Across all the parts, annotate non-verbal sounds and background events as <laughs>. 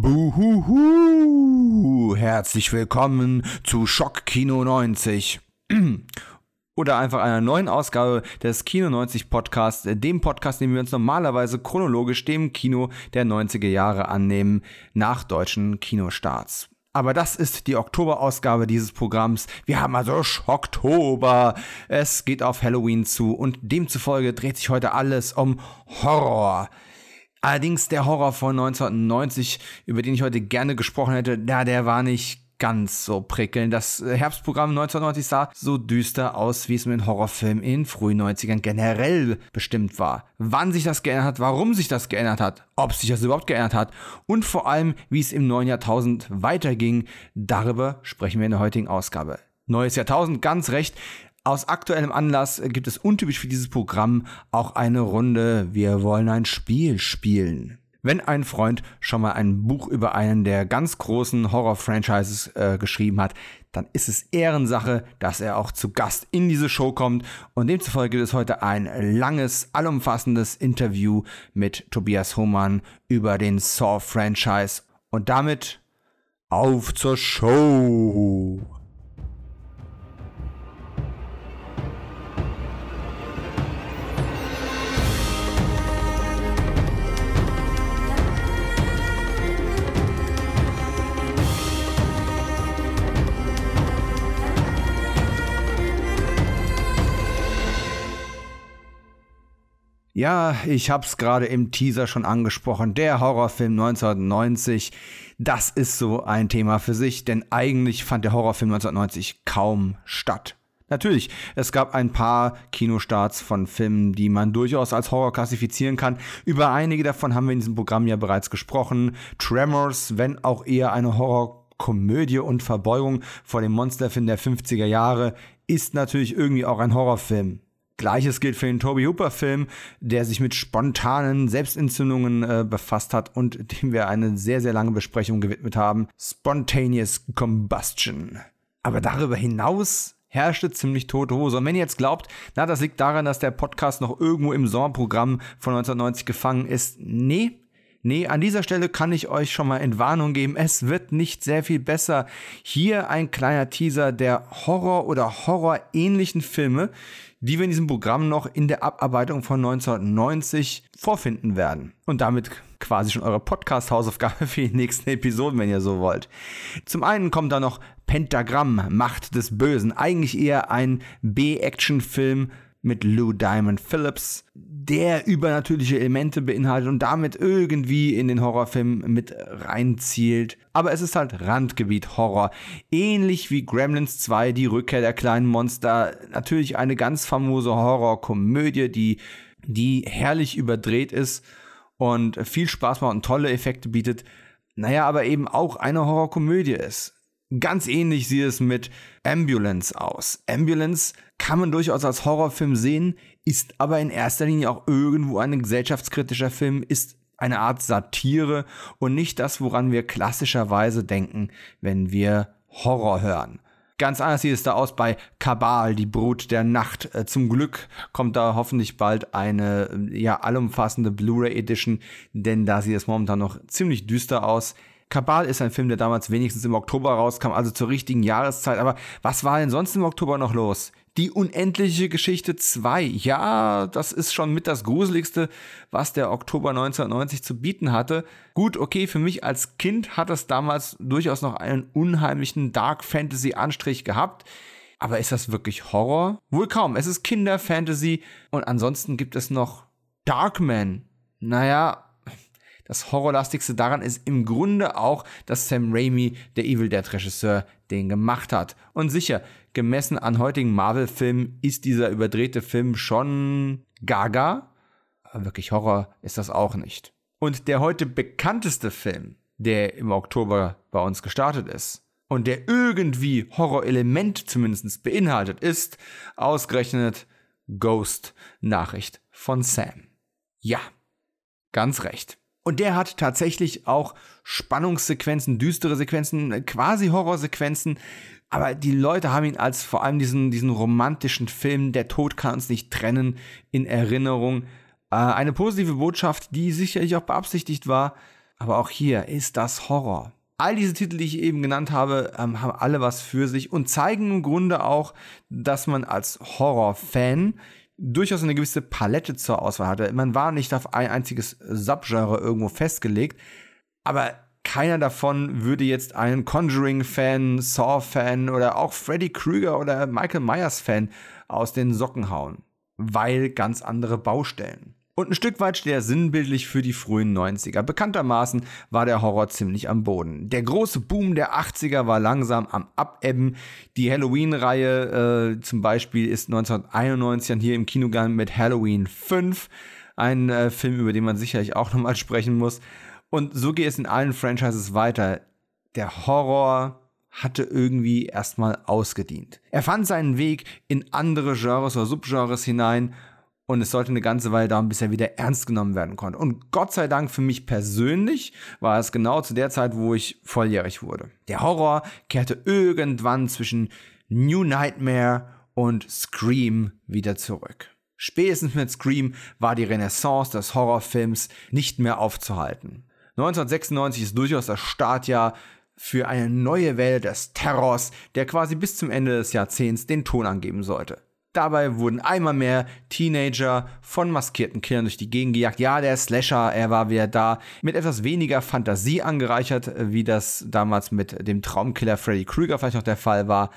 Buhuhu! Herzlich willkommen zu Schock Kino 90. <clears throat> Oder einfach einer neuen Ausgabe des Kino 90 Podcasts, dem Podcast, den wir uns normalerweise chronologisch dem Kino der 90er Jahre annehmen, nach deutschen Kinostarts. Aber das ist die Oktoberausgabe dieses Programms. Wir haben also Schocktober. Es geht auf Halloween zu und demzufolge dreht sich heute alles um Horror. Allerdings der Horror von 1990, über den ich heute gerne gesprochen hätte, ja, der war nicht ganz so prickelnd. Das Herbstprogramm 1990 sah so düster aus, wie es mit Horrorfilmen in frühen 90ern generell bestimmt war. Wann sich das geändert hat, warum sich das geändert hat, ob sich das überhaupt geändert hat und vor allem, wie es im neuen Jahrtausend weiterging, darüber sprechen wir in der heutigen Ausgabe. Neues Jahrtausend, ganz recht. Aus aktuellem Anlass gibt es untypisch für dieses Programm auch eine Runde Wir wollen ein Spiel spielen. Wenn ein Freund schon mal ein Buch über einen der ganz großen Horror-Franchises äh, geschrieben hat, dann ist es Ehrensache, dass er auch zu Gast in diese Show kommt. Und demzufolge gibt es heute ein langes, allumfassendes Interview mit Tobias Hohmann über den Saw-Franchise. Und damit auf zur Show! Ja, ich hab's gerade im Teaser schon angesprochen. Der Horrorfilm 1990, das ist so ein Thema für sich, denn eigentlich fand der Horrorfilm 1990 kaum statt. Natürlich, es gab ein paar Kinostarts von Filmen, die man durchaus als Horror klassifizieren kann. Über einige davon haben wir in diesem Programm ja bereits gesprochen. Tremors, wenn auch eher eine Horrorkomödie und Verbeugung vor dem Monsterfilm der 50er Jahre, ist natürlich irgendwie auch ein Horrorfilm. Gleiches gilt für den Toby Hooper Film, der sich mit spontanen Selbstentzündungen äh, befasst hat und dem wir eine sehr, sehr lange Besprechung gewidmet haben. Spontaneous Combustion. Aber darüber hinaus herrschte ziemlich tote Hose. Und wenn ihr jetzt glaubt, na, das liegt daran, dass der Podcast noch irgendwo im Sommerprogramm von 1990 gefangen ist. Nee, Nee, an dieser Stelle kann ich euch schon mal Entwarnung geben. Es wird nicht sehr viel besser. Hier ein kleiner Teaser der Horror- oder Horror-ähnlichen Filme, die wir in diesem Programm noch in der Abarbeitung von 1990 vorfinden werden. Und damit quasi schon eure Podcast-Hausaufgabe <laughs> für die nächsten Episoden, wenn ihr so wollt. Zum einen kommt da noch Pentagramm, Macht des Bösen. Eigentlich eher ein B-Action-Film mit Lou Diamond Phillips, der übernatürliche Elemente beinhaltet und damit irgendwie in den Horrorfilm mit reinzielt. Aber es ist halt Randgebiet Horror. Ähnlich wie Gremlins 2, die Rückkehr der kleinen Monster. Natürlich eine ganz famose Horrorkomödie, die, die herrlich überdreht ist und viel Spaß macht und tolle Effekte bietet. Naja, aber eben auch eine Horrorkomödie ist. Ganz ähnlich sieht es mit Ambulance aus. Ambulance kann man durchaus als Horrorfilm sehen, ist aber in erster Linie auch irgendwo ein gesellschaftskritischer Film, ist eine Art Satire und nicht das, woran wir klassischerweise denken, wenn wir Horror hören. Ganz anders sieht es da aus bei Kabal, die Brut der Nacht. Äh, zum Glück kommt da hoffentlich bald eine ja allumfassende Blu-ray Edition, denn da sieht es momentan noch ziemlich düster aus. Kabal ist ein Film, der damals wenigstens im Oktober rauskam, also zur richtigen Jahreszeit. Aber was war denn sonst im Oktober noch los? Die unendliche Geschichte 2. Ja, das ist schon mit das Gruseligste, was der Oktober 1990 zu bieten hatte. Gut, okay, für mich als Kind hat es damals durchaus noch einen unheimlichen Dark Fantasy Anstrich gehabt. Aber ist das wirklich Horror? Wohl kaum. Es ist Kinderfantasy. Und ansonsten gibt es noch Darkman. Naja, das Horrorlastigste daran ist im Grunde auch, dass Sam Raimi, der Evil Dead Regisseur, den gemacht hat. Und sicher, gemessen an heutigen Marvel-Filmen ist dieser überdrehte Film schon gaga. Aber wirklich Horror ist das auch nicht. Und der heute bekannteste Film, der im Oktober bei uns gestartet ist und der irgendwie Horrorelement zumindest beinhaltet, ist ausgerechnet Ghost Nachricht von Sam. Ja, ganz recht. Und der hat tatsächlich auch Spannungssequenzen, düstere Sequenzen, quasi Horrorsequenzen. Aber die Leute haben ihn als vor allem diesen, diesen romantischen Film, Der Tod kann uns nicht trennen, in Erinnerung. Äh, eine positive Botschaft, die sicherlich auch beabsichtigt war. Aber auch hier ist das Horror. All diese Titel, die ich eben genannt habe, ähm, haben alle was für sich und zeigen im Grunde auch, dass man als Horror-Fan durchaus eine gewisse Palette zur Auswahl hatte. Man war nicht auf ein einziges Subgenre irgendwo festgelegt, aber keiner davon würde jetzt einen Conjuring-Fan, Saw-Fan oder auch Freddy Krueger oder Michael Myers-Fan aus den Socken hauen, weil ganz andere Baustellen. Und ein Stück weit steht er sinnbildlich für die frühen 90er. Bekanntermaßen war der Horror ziemlich am Boden. Der große Boom der 80er war langsam am Abebben. Die Halloween-Reihe äh, zum Beispiel ist 1991 hier im Kino gegangen mit Halloween 5. Ein äh, Film, über den man sicherlich auch nochmal sprechen muss. Und so geht es in allen Franchises weiter. Der Horror hatte irgendwie erstmal ausgedient. Er fand seinen Weg in andere Genres oder Subgenres hinein und es sollte eine ganze Weile dauern, bis er wieder ernst genommen werden konnte. Und Gott sei Dank für mich persönlich war es genau zu der Zeit, wo ich volljährig wurde. Der Horror kehrte irgendwann zwischen New Nightmare und Scream wieder zurück. Spätestens mit Scream war die Renaissance des Horrorfilms nicht mehr aufzuhalten. 1996 ist durchaus das Startjahr für eine neue Welle des Terrors, der quasi bis zum Ende des Jahrzehnts den Ton angeben sollte. Dabei wurden einmal mehr Teenager von maskierten Killern durch die Gegend gejagt. Ja, der Slasher, er war wieder da, mit etwas weniger Fantasie angereichert, wie das damals mit dem Traumkiller Freddy Krueger vielleicht noch der Fall war.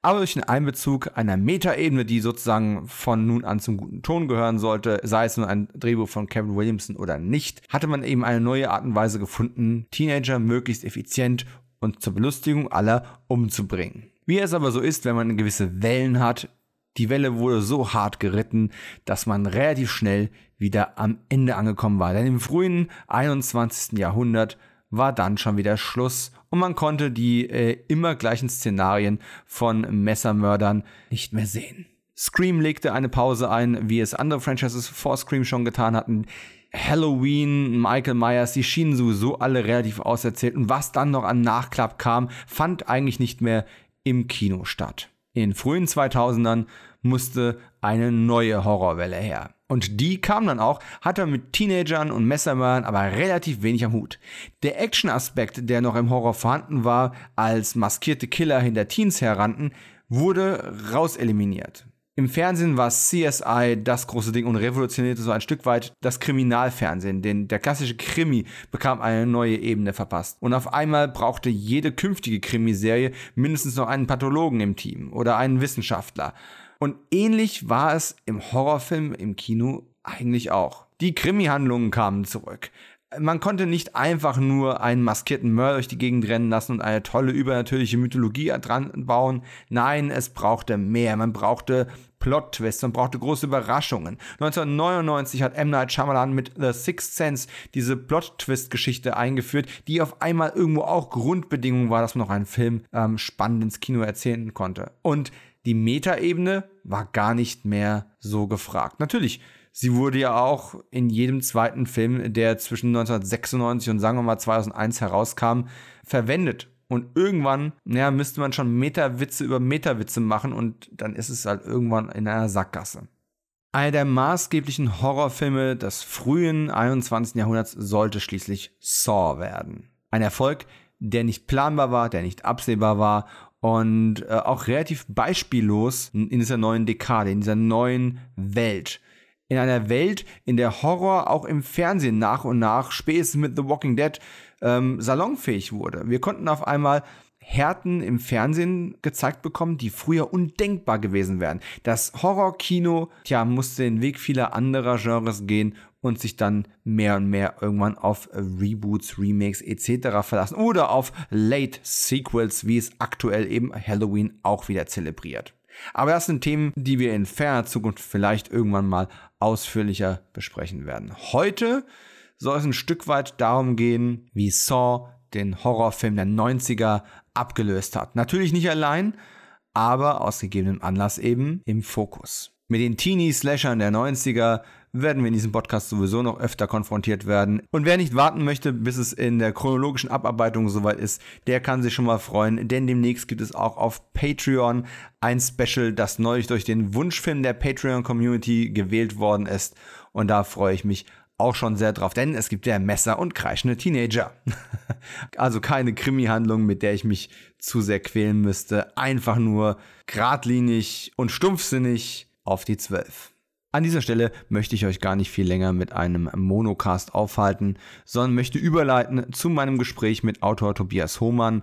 Aber durch den Einbezug einer Metaebene, die sozusagen von nun an zum guten Ton gehören sollte, sei es nun ein Drehbuch von Kevin Williamson oder nicht, hatte man eben eine neue Art und Weise gefunden, Teenager möglichst effizient und zur Belustigung aller umzubringen. Wie es aber so ist, wenn man gewisse Wellen hat, die Welle wurde so hart geritten, dass man relativ schnell wieder am Ende angekommen war. Denn im frühen 21. Jahrhundert war dann schon wieder Schluss und man konnte die äh, immer gleichen Szenarien von Messermördern nicht mehr sehen. Scream legte eine Pause ein, wie es andere Franchises vor Scream schon getan hatten. Halloween, Michael Myers, die schienen sowieso alle relativ auserzählt und was dann noch an Nachklapp kam, fand eigentlich nicht mehr im Kino statt. In den frühen 2000ern musste eine neue Horrorwelle her. Und die kam dann auch, hatte mit Teenagern und Messermördern aber relativ wenig am Hut. Der Action-Aspekt, der noch im Horror vorhanden war, als maskierte Killer hinter Teens herrannten, wurde rauseliminiert. Im Fernsehen war CSI das große Ding und revolutionierte so ein Stück weit das Kriminalfernsehen, denn der klassische Krimi bekam eine neue Ebene verpasst. Und auf einmal brauchte jede künftige Krimiserie mindestens noch einen Pathologen im Team oder einen Wissenschaftler. Und ähnlich war es im Horrorfilm im Kino eigentlich auch. Die Krimi-Handlungen kamen zurück. Man konnte nicht einfach nur einen maskierten Mörder durch die Gegend rennen lassen und eine tolle übernatürliche Mythologie dran bauen. Nein, es brauchte mehr. Man brauchte Plot-Twists, man brauchte große Überraschungen. 1999 hat M. Night Shyamalan mit The Sixth Sense diese Plot-Twist-Geschichte eingeführt, die auf einmal irgendwo auch Grundbedingung war, dass man noch einen Film ähm, spannend ins Kino erzählen konnte. Und die Metaebene war gar nicht mehr so gefragt. Natürlich, sie wurde ja auch in jedem zweiten Film, der zwischen 1996 und sagen wir mal 2001 herauskam, verwendet. Und irgendwann, naja, müsste man schon Meta-Witze über Meta-Witze machen und dann ist es halt irgendwann in einer Sackgasse. Einer der maßgeblichen Horrorfilme des frühen 21. Jahrhunderts sollte schließlich Saw werden. Ein Erfolg, der nicht planbar war, der nicht absehbar war und äh, auch relativ beispiellos in dieser neuen Dekade, in dieser neuen Welt. In einer Welt, in der Horror auch im Fernsehen nach und nach, spätestens mit The Walking Dead, ähm, salonfähig wurde. Wir konnten auf einmal Härten im Fernsehen gezeigt bekommen, die früher undenkbar gewesen wären. Das Horrorkino, tja, musste den Weg vieler anderer Genres gehen und sich dann mehr und mehr irgendwann auf Reboots, Remakes etc. verlassen oder auf Late Sequels, wie es aktuell eben Halloween auch wieder zelebriert. Aber das sind Themen, die wir in ferner Zukunft vielleicht irgendwann mal ausführlicher besprechen werden. Heute soll es ein Stück weit darum gehen, wie Saw den Horrorfilm der 90er abgelöst hat. Natürlich nicht allein, aber aus gegebenem Anlass eben im Fokus. Mit den Teenie-Slashern der 90er werden wir in diesem Podcast sowieso noch öfter konfrontiert werden. Und wer nicht warten möchte, bis es in der chronologischen Abarbeitung soweit ist, der kann sich schon mal freuen, denn demnächst gibt es auch auf Patreon ein Special, das neulich durch den Wunschfilm der Patreon-Community gewählt worden ist. Und da freue ich mich auch schon sehr drauf, denn es gibt ja Messer und kreischende Teenager. <laughs> also keine Krimi-Handlung, mit der ich mich zu sehr quälen müsste. Einfach nur geradlinig und stumpfsinnig auf die Zwölf. An dieser Stelle möchte ich euch gar nicht viel länger mit einem Monocast aufhalten, sondern möchte überleiten zu meinem Gespräch mit Autor Tobias Hohmann.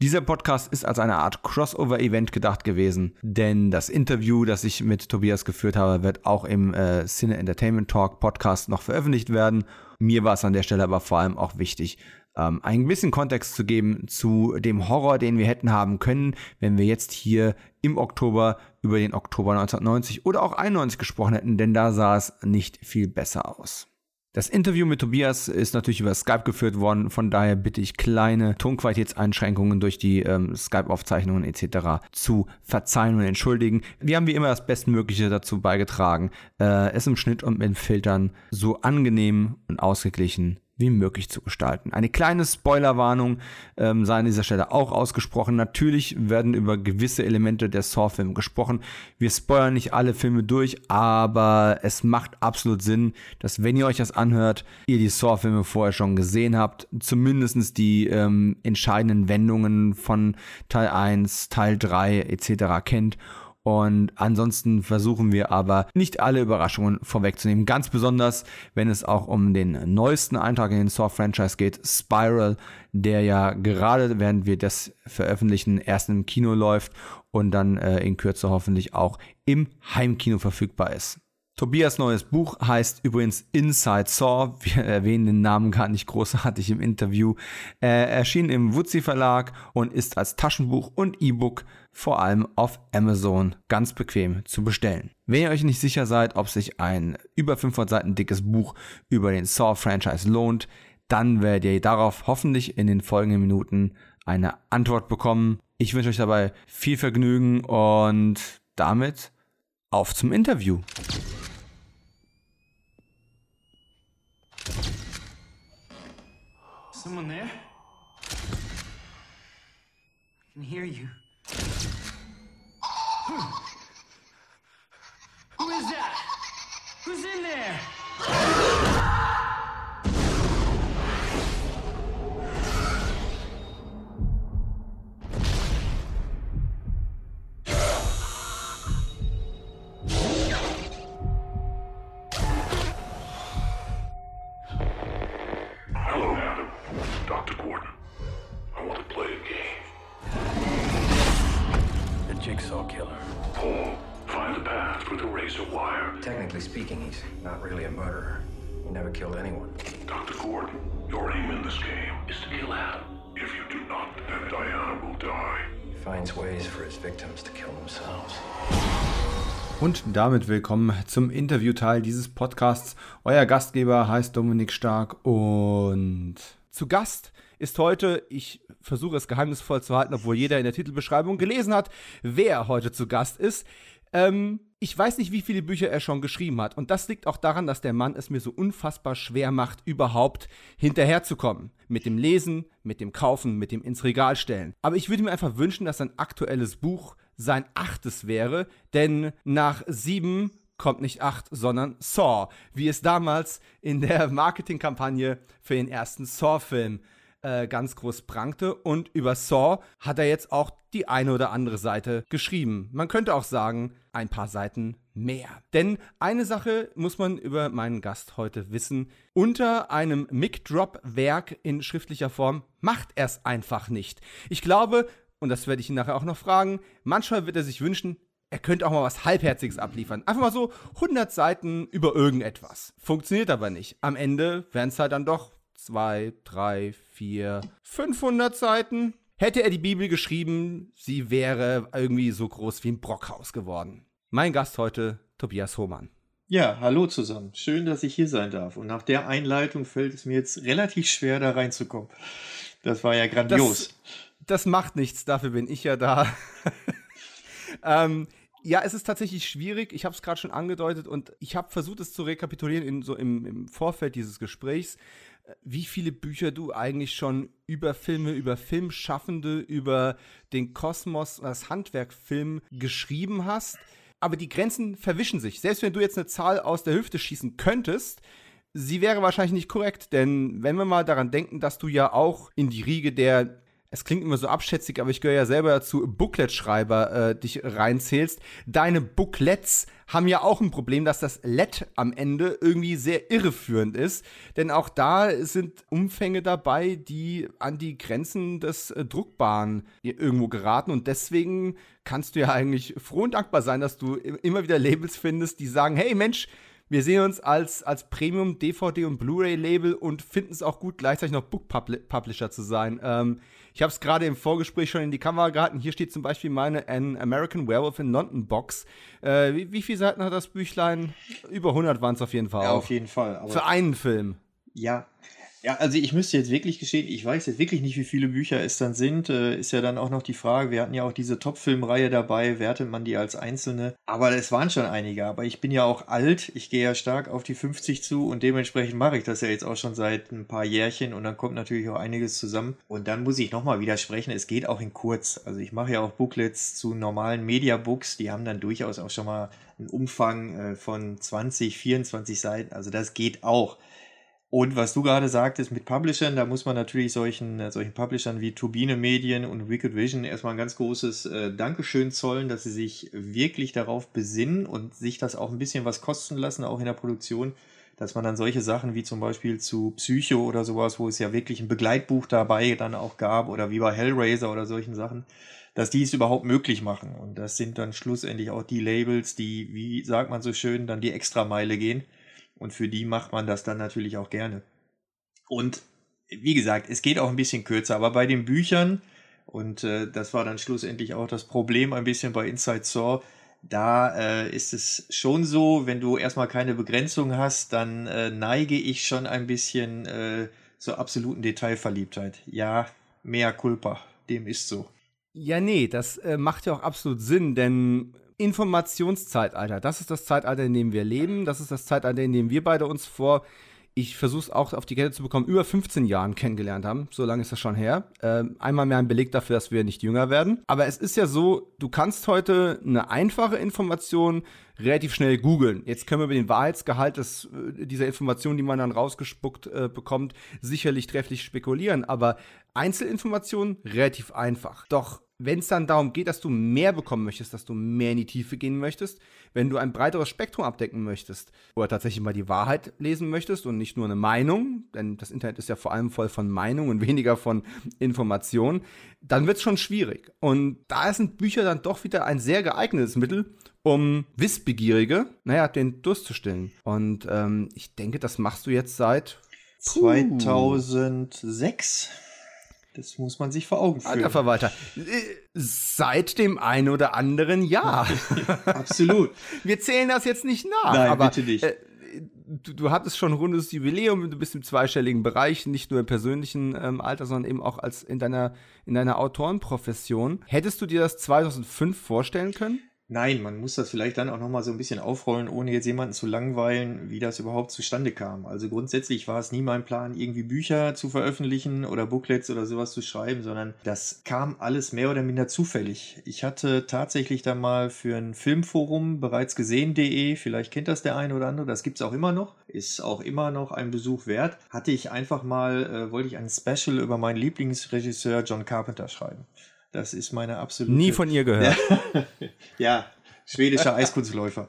Dieser Podcast ist als eine Art Crossover-Event gedacht gewesen, denn das Interview, das ich mit Tobias geführt habe, wird auch im äh, Cine Entertainment Talk Podcast noch veröffentlicht werden. Mir war es an der Stelle aber vor allem auch wichtig, ähm, ein bisschen Kontext zu geben zu dem Horror, den wir hätten haben können, wenn wir jetzt hier im Oktober über den Oktober 1990 oder auch 91 gesprochen hätten, denn da sah es nicht viel besser aus. Das Interview mit Tobias ist natürlich über Skype geführt worden, von daher bitte ich kleine Tonqualitätseinschränkungen durch die ähm, Skype-Aufzeichnungen etc. zu verzeihen und entschuldigen. Wir haben wie immer das Bestmögliche dazu beigetragen, äh, es im Schnitt und mit Filtern so angenehm und ausgeglichen wie möglich zu gestalten. Eine kleine Spoilerwarnung ähm, sei an dieser Stelle auch ausgesprochen. Natürlich werden über gewisse Elemente der Saw-Filme gesprochen. Wir spoilern nicht alle Filme durch, aber es macht absolut Sinn, dass wenn ihr euch das anhört, ihr die Saw-Filme vorher schon gesehen habt, zumindest die ähm, entscheidenden Wendungen von Teil 1, Teil 3 etc. kennt und ansonsten versuchen wir aber nicht alle Überraschungen vorwegzunehmen. Ganz besonders, wenn es auch um den neuesten Eintrag in den Saw-Franchise geht, Spiral, der ja gerade, während wir das veröffentlichen, erst im Kino läuft und dann äh, in Kürze hoffentlich auch im Heimkino verfügbar ist. Tobias neues Buch heißt übrigens Inside Saw. Wir erwähnen den Namen gar nicht großartig im Interview. Er erschien im Wutzi Verlag und ist als Taschenbuch und E-Book vor allem auf Amazon ganz bequem zu bestellen. Wenn ihr euch nicht sicher seid, ob sich ein über 500 Seiten dickes Buch über den Saw-Franchise lohnt, dann werdet ihr darauf hoffentlich in den folgenden Minuten eine Antwort bekommen. Ich wünsche euch dabei viel Vergnügen und damit auf zum Interview. Someone there? I can hear you. Who is that? Who's in there? Und damit willkommen zum Interviewteil dieses Podcasts. Euer Gastgeber heißt Dominik Stark und zu Gast ist heute, ich versuche es geheimnisvoll zu halten, obwohl jeder in der Titelbeschreibung gelesen hat, wer heute zu Gast ist. Ähm, ich weiß nicht, wie viele Bücher er schon geschrieben hat. Und das liegt auch daran, dass der Mann es mir so unfassbar schwer macht, überhaupt hinterherzukommen. Mit dem Lesen, mit dem Kaufen, mit dem ins Regal stellen. Aber ich würde mir einfach wünschen, dass ein aktuelles Buch sein achtes wäre, denn nach sieben kommt nicht acht, sondern Saw, wie es damals in der <laughs> Marketingkampagne für den ersten Saw-Film äh, ganz groß prangte. Und über Saw hat er jetzt auch die eine oder andere Seite geschrieben. Man könnte auch sagen, ein paar Seiten mehr. Denn eine Sache muss man über meinen Gast heute wissen. Unter einem Mic-Drop-Werk in schriftlicher Form macht er es einfach nicht. Ich glaube, und das werde ich ihn nachher auch noch fragen, manchmal wird er sich wünschen, er könnte auch mal was Halbherziges abliefern. Einfach mal so 100 Seiten über irgendetwas. Funktioniert aber nicht. Am Ende wären es halt dann doch 2, 3, 4, 500 Seiten. Hätte er die Bibel geschrieben, sie wäre irgendwie so groß wie ein Brockhaus geworden. Mein Gast heute, Tobias Hohmann. Ja, hallo zusammen. Schön, dass ich hier sein darf. Und nach der Einleitung fällt es mir jetzt relativ schwer, da reinzukommen. Das war ja grandios. Das das macht nichts, dafür bin ich ja da. <laughs> ähm, ja, es ist tatsächlich schwierig. Ich habe es gerade schon angedeutet und ich habe versucht, es zu rekapitulieren in, so im, im Vorfeld dieses Gesprächs, äh, wie viele Bücher du eigentlich schon über Filme, über Filmschaffende, über den Kosmos, das Handwerk Film geschrieben hast. Aber die Grenzen verwischen sich. Selbst wenn du jetzt eine Zahl aus der Hüfte schießen könntest, sie wäre wahrscheinlich nicht korrekt, denn wenn wir mal daran denken, dass du ja auch in die Riege der es klingt immer so abschätzig, aber ich gehöre ja selber dazu, Booklet-Schreiber äh, dich reinzählst. Deine Booklets haben ja auch ein Problem, dass das Let am Ende irgendwie sehr irreführend ist. Denn auch da sind Umfänge dabei, die an die Grenzen des äh, Druckbaren irgendwo geraten. Und deswegen kannst du ja eigentlich froh und dankbar sein, dass du immer wieder Labels findest, die sagen, hey Mensch, wir sehen uns als, als Premium DVD und Blu-ray-Label und finden es auch gut, gleichzeitig noch Book Publisher zu sein. Ähm, ich habe es gerade im Vorgespräch schon in die Kamera gehalten. Hier steht zum Beispiel meine An American Werewolf in London Box. Äh, wie, wie viele Seiten hat das Büchlein? Über 100 waren es auf jeden Fall. Ja, auf jeden Fall. Für einen Film. Ja, ja, also ich müsste jetzt wirklich gestehen, ich weiß jetzt wirklich nicht, wie viele Bücher es dann sind. Äh, ist ja dann auch noch die Frage, wir hatten ja auch diese Top-Filmreihe dabei, wertet man die als einzelne? Aber es waren schon einige. Aber ich bin ja auch alt, ich gehe ja stark auf die 50 zu und dementsprechend mache ich das ja jetzt auch schon seit ein paar Jährchen und dann kommt natürlich auch einiges zusammen. Und dann muss ich nochmal widersprechen, es geht auch in kurz. Also ich mache ja auch Booklets zu normalen Mediabooks, die haben dann durchaus auch schon mal einen Umfang äh, von 20, 24 Seiten. Also das geht auch. Und was du gerade sagtest mit Publishern, da muss man natürlich solchen, äh, solchen Publishern wie Turbine Medien und Wicked Vision erstmal ein ganz großes äh, Dankeschön zollen, dass sie sich wirklich darauf besinnen und sich das auch ein bisschen was kosten lassen, auch in der Produktion, dass man dann solche Sachen wie zum Beispiel zu Psycho oder sowas, wo es ja wirklich ein Begleitbuch dabei dann auch gab oder wie bei Hellraiser oder solchen Sachen, dass die es überhaupt möglich machen. Und das sind dann schlussendlich auch die Labels, die, wie sagt man so schön, dann die Extrameile gehen und für die macht man das dann natürlich auch gerne. Und wie gesagt, es geht auch ein bisschen kürzer, aber bei den Büchern, und äh, das war dann schlussendlich auch das Problem ein bisschen bei Inside Saw, da äh, ist es schon so, wenn du erstmal keine Begrenzung hast, dann äh, neige ich schon ein bisschen äh, zur absoluten Detailverliebtheit. Ja, mehr Culpa, dem ist so. Ja, nee, das äh, macht ja auch absolut Sinn, denn Informationszeitalter. Das ist das Zeitalter, in dem wir leben. Das ist das Zeitalter, in dem wir beide uns vor, ich versuche es auch auf die Kette zu bekommen, über 15 Jahren kennengelernt haben. So lange ist das schon her. Ähm, einmal mehr ein Beleg dafür, dass wir nicht jünger werden. Aber es ist ja so, du kannst heute eine einfache Information relativ schnell googeln. Jetzt können wir über den Wahrheitsgehalt des, äh, dieser Information, die man dann rausgespuckt äh, bekommt, sicherlich trefflich spekulieren. Aber Einzelinformationen relativ einfach. Doch wenn es dann darum geht, dass du mehr bekommen möchtest, dass du mehr in die Tiefe gehen möchtest, wenn du ein breiteres Spektrum abdecken möchtest oder tatsächlich mal die Wahrheit lesen möchtest und nicht nur eine Meinung, denn das Internet ist ja vor allem voll von Meinung und <laughs> weniger von Information, dann wird es schon schwierig. Und da sind Bücher dann doch wieder ein sehr geeignetes Mittel, um Wissbegierige, naja, den Durst zu stillen. Und ähm, ich denke, das machst du jetzt seit 2006. Das muss man sich vor Augen führen. Alter Verwalter, äh, seit dem einen oder anderen Jahr. <laughs> Absolut. Wir zählen das jetzt nicht nach. Nein, aber, bitte nicht. Äh, du, du hattest schon ein rundes Jubiläum, du bist im zweistelligen Bereich, nicht nur im persönlichen ähm, Alter, sondern eben auch als in deiner, in deiner Autorenprofession. Hättest du dir das 2005 vorstellen können? Nein, man muss das vielleicht dann auch nochmal so ein bisschen aufrollen, ohne jetzt jemanden zu langweilen, wie das überhaupt zustande kam. Also grundsätzlich war es nie mein Plan, irgendwie Bücher zu veröffentlichen oder Booklets oder sowas zu schreiben, sondern das kam alles mehr oder minder zufällig. Ich hatte tatsächlich dann mal für ein Filmforum bereits gesehen.de, vielleicht kennt das der eine oder andere, das gibt's auch immer noch, ist auch immer noch ein Besuch wert. Hatte ich einfach mal, äh, wollte ich ein Special über meinen Lieblingsregisseur John Carpenter schreiben. Das ist meine absolute. Nie von ihr gehört. <laughs> ja, schwedischer <laughs> Eiskunstläufer.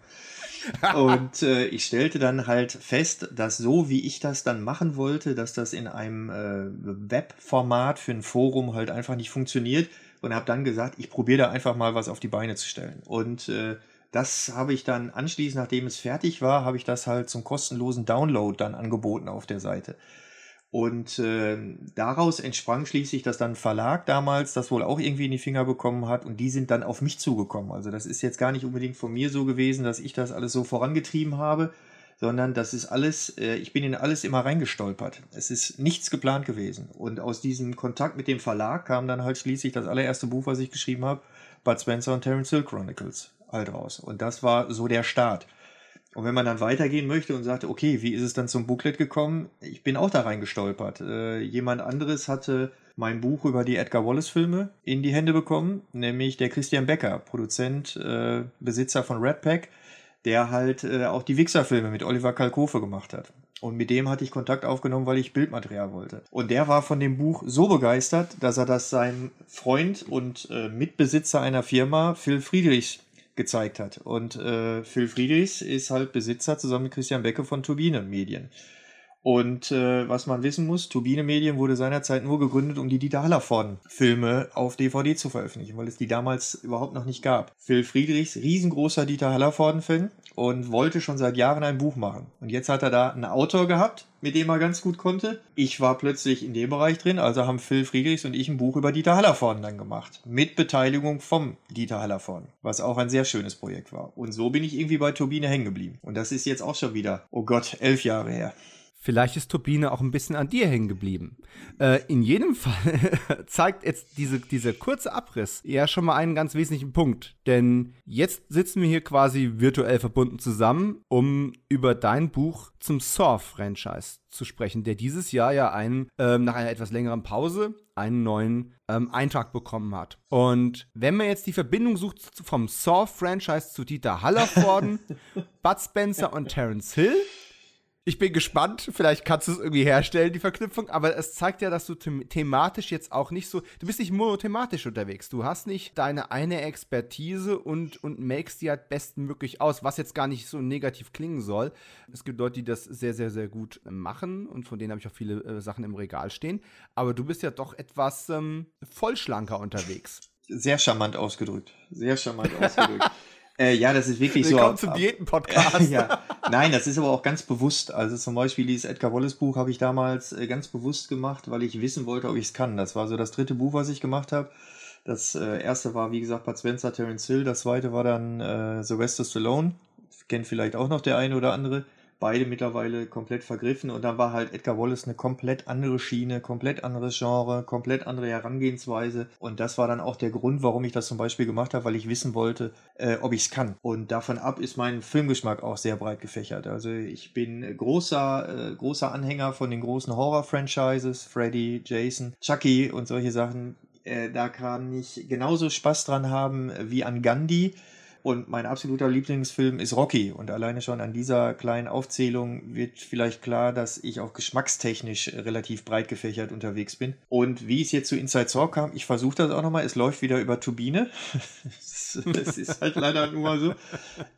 Und äh, ich stellte dann halt fest, dass so wie ich das dann machen wollte, dass das in einem äh, Webformat für ein Forum halt einfach nicht funktioniert. Und habe dann gesagt, ich probiere da einfach mal was auf die Beine zu stellen. Und äh, das habe ich dann anschließend, nachdem es fertig war, habe ich das halt zum kostenlosen Download dann angeboten auf der Seite. Und äh, daraus entsprang schließlich, dass dann Verlag damals das wohl auch irgendwie in die Finger bekommen hat und die sind dann auf mich zugekommen. Also das ist jetzt gar nicht unbedingt von mir so gewesen, dass ich das alles so vorangetrieben habe, sondern das ist alles, äh, ich bin in alles immer reingestolpert. Es ist nichts geplant gewesen. Und aus diesem Kontakt mit dem Verlag kam dann halt schließlich das allererste Buch, was ich geschrieben habe, Bud Spencer und Terence Hill Chronicles halt raus. Und das war so der Start. Und wenn man dann weitergehen möchte und sagt, okay, wie ist es dann zum Booklet gekommen? Ich bin auch da reingestolpert. Äh, jemand anderes hatte mein Buch über die Edgar Wallace-Filme in die Hände bekommen, nämlich der Christian Becker, Produzent, äh, Besitzer von Red Pack, der halt äh, auch die Wichser-Filme mit Oliver Kalkofe gemacht hat. Und mit dem hatte ich Kontakt aufgenommen, weil ich Bildmaterial wollte. Und der war von dem Buch so begeistert, dass er das seinem Freund und äh, Mitbesitzer einer Firma, Phil Friedrichs, gezeigt hat. Und äh, Phil Friedrichs ist halt Besitzer zusammen mit Christian Becke von Turbine Medien. Und äh, was man wissen muss, Turbine Medien wurde seinerzeit nur gegründet, um die Dieter Hallervorden-Filme auf DVD zu veröffentlichen, weil es die damals überhaupt noch nicht gab. Phil Friedrichs, riesengroßer Dieter Hallervorden-Fan und wollte schon seit Jahren ein Buch machen. Und jetzt hat er da einen Autor gehabt, mit dem er ganz gut konnte. Ich war plötzlich in dem Bereich drin, also haben Phil Friedrichs und ich ein Buch über Dieter Hallervorden dann gemacht. Mit Beteiligung vom Dieter Hallervorden, was auch ein sehr schönes Projekt war. Und so bin ich irgendwie bei Turbine hängen geblieben. Und das ist jetzt auch schon wieder, oh Gott, elf Jahre her. Vielleicht ist Turbine auch ein bisschen an dir hängen geblieben. Äh, in jedem Fall <laughs> zeigt jetzt diese, dieser kurze Abriss ja schon mal einen ganz wesentlichen Punkt. Denn jetzt sitzen wir hier quasi virtuell verbunden zusammen, um über dein Buch zum Saw-Franchise zu sprechen, der dieses Jahr ja einen, ähm, nach einer etwas längeren Pause einen neuen ähm, Eintrag bekommen hat. Und wenn man jetzt die Verbindung sucht vom Saw-Franchise zu Dieter Hallervorden, <laughs> Bud Spencer und Terence Hill, ich bin gespannt, vielleicht kannst du es irgendwie herstellen, die Verknüpfung, aber es zeigt ja, dass du them thematisch jetzt auch nicht so, du bist nicht monothematisch unterwegs. Du hast nicht deine eine Expertise und, und makest die halt bestmöglich aus, was jetzt gar nicht so negativ klingen soll. Es gibt Leute, die das sehr, sehr, sehr gut machen und von denen habe ich auch viele äh, Sachen im Regal stehen. Aber du bist ja doch etwas ähm, vollschlanker unterwegs. Sehr charmant ausgedrückt. Sehr charmant ausgedrückt. <laughs> Äh, ja, das ist wirklich Willkommen so. zum Diäten-Podcast. <laughs> ja. Nein, das ist aber auch ganz bewusst. Also zum Beispiel dieses Edgar Wallace Buch habe ich damals äh, ganz bewusst gemacht, weil ich wissen wollte, ob ich es kann. Das war so das dritte Buch, was ich gemacht habe. Das äh, erste war, wie gesagt, Bud Spencer, Terence Hill. Das zweite war dann äh, Sylvester Stallone. Kennt vielleicht auch noch der eine oder andere beide mittlerweile komplett vergriffen und dann war halt Edgar Wallace eine komplett andere Schiene, komplett anderes Genre, komplett andere Herangehensweise und das war dann auch der Grund, warum ich das zum Beispiel gemacht habe, weil ich wissen wollte, äh, ob ich es kann. Und davon ab ist mein Filmgeschmack auch sehr breit gefächert. Also ich bin großer, äh, großer Anhänger von den großen Horror-Franchises, Freddy, Jason, Chucky und solche Sachen. Äh, da kann ich genauso Spaß dran haben wie an Gandhi und mein absoluter Lieblingsfilm ist Rocky. Und alleine schon an dieser kleinen Aufzählung wird vielleicht klar, dass ich auch geschmackstechnisch relativ breit gefächert unterwegs bin. Und wie es jetzt zu Inside Saw kam, ich versuche das auch nochmal. Es läuft wieder über Turbine. <laughs> das ist halt leider nur mal so.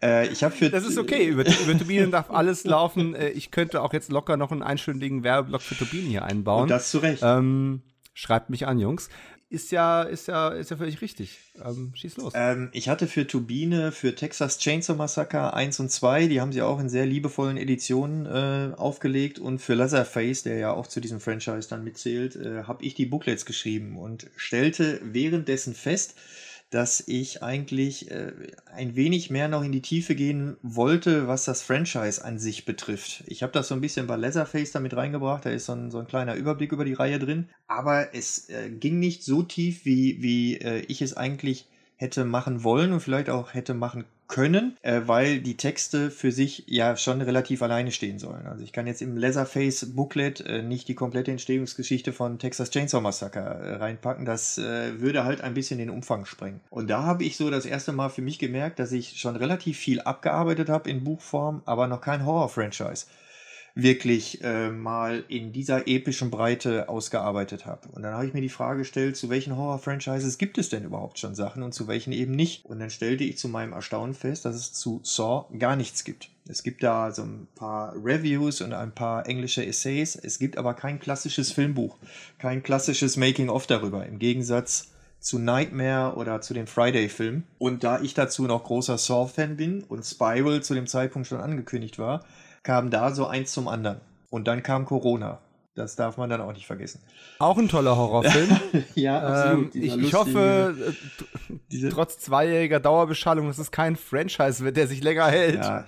Äh, ich für das ist okay. Über, über Turbinen darf alles laufen. Äh, ich könnte auch jetzt locker noch einen einstündigen Werbeblock für Turbinen hier einbauen. Und das zu Recht. Ähm, schreibt mich an, Jungs ist ja, ist ja, ist ja völlig richtig. Ähm, schieß los. Ähm, ich hatte für Turbine, für Texas Chainsaw Massacre 1 und 2, die haben sie auch in sehr liebevollen Editionen äh, aufgelegt und für Leatherface, der ja auch zu diesem Franchise dann mitzählt, äh, habe ich die Booklets geschrieben und stellte währenddessen fest, dass ich eigentlich äh, ein wenig mehr noch in die Tiefe gehen wollte, was das Franchise an sich betrifft. Ich habe das so ein bisschen bei Leatherface damit reingebracht, da ist so ein, so ein kleiner Überblick über die Reihe drin, aber es äh, ging nicht so tief, wie, wie äh, ich es eigentlich hätte machen wollen und vielleicht auch hätte machen können, äh, weil die Texte für sich ja schon relativ alleine stehen sollen. Also ich kann jetzt im Leatherface Booklet äh, nicht die komplette Entstehungsgeschichte von Texas Chainsaw Massacre äh, reinpacken. Das äh, würde halt ein bisschen den Umfang sprengen. Und da habe ich so das erste Mal für mich gemerkt, dass ich schon relativ viel abgearbeitet habe in Buchform, aber noch kein Horror-Franchise wirklich äh, mal in dieser epischen Breite ausgearbeitet habe. Und dann habe ich mir die Frage gestellt, zu welchen Horror-Franchises gibt es denn überhaupt schon Sachen und zu welchen eben nicht. Und dann stellte ich zu meinem Erstaunen fest, dass es zu Saw gar nichts gibt. Es gibt da so ein paar Reviews und ein paar englische Essays. Es gibt aber kein klassisches Filmbuch, kein klassisches Making-of darüber. Im Gegensatz zu Nightmare oder zu den Friday-Filmen. Und da ich dazu noch großer Saw-Fan bin und Spiral zu dem Zeitpunkt schon angekündigt war, kam da so eins zum anderen. Und dann kam Corona. Das darf man dann auch nicht vergessen. Auch ein toller Horrorfilm. <laughs> ja, absolut. Ähm, ich, ich hoffe, <laughs> äh, trotz zweijähriger Dauerbeschallung, dass es kein Franchise wird, der sich länger hält. Ja,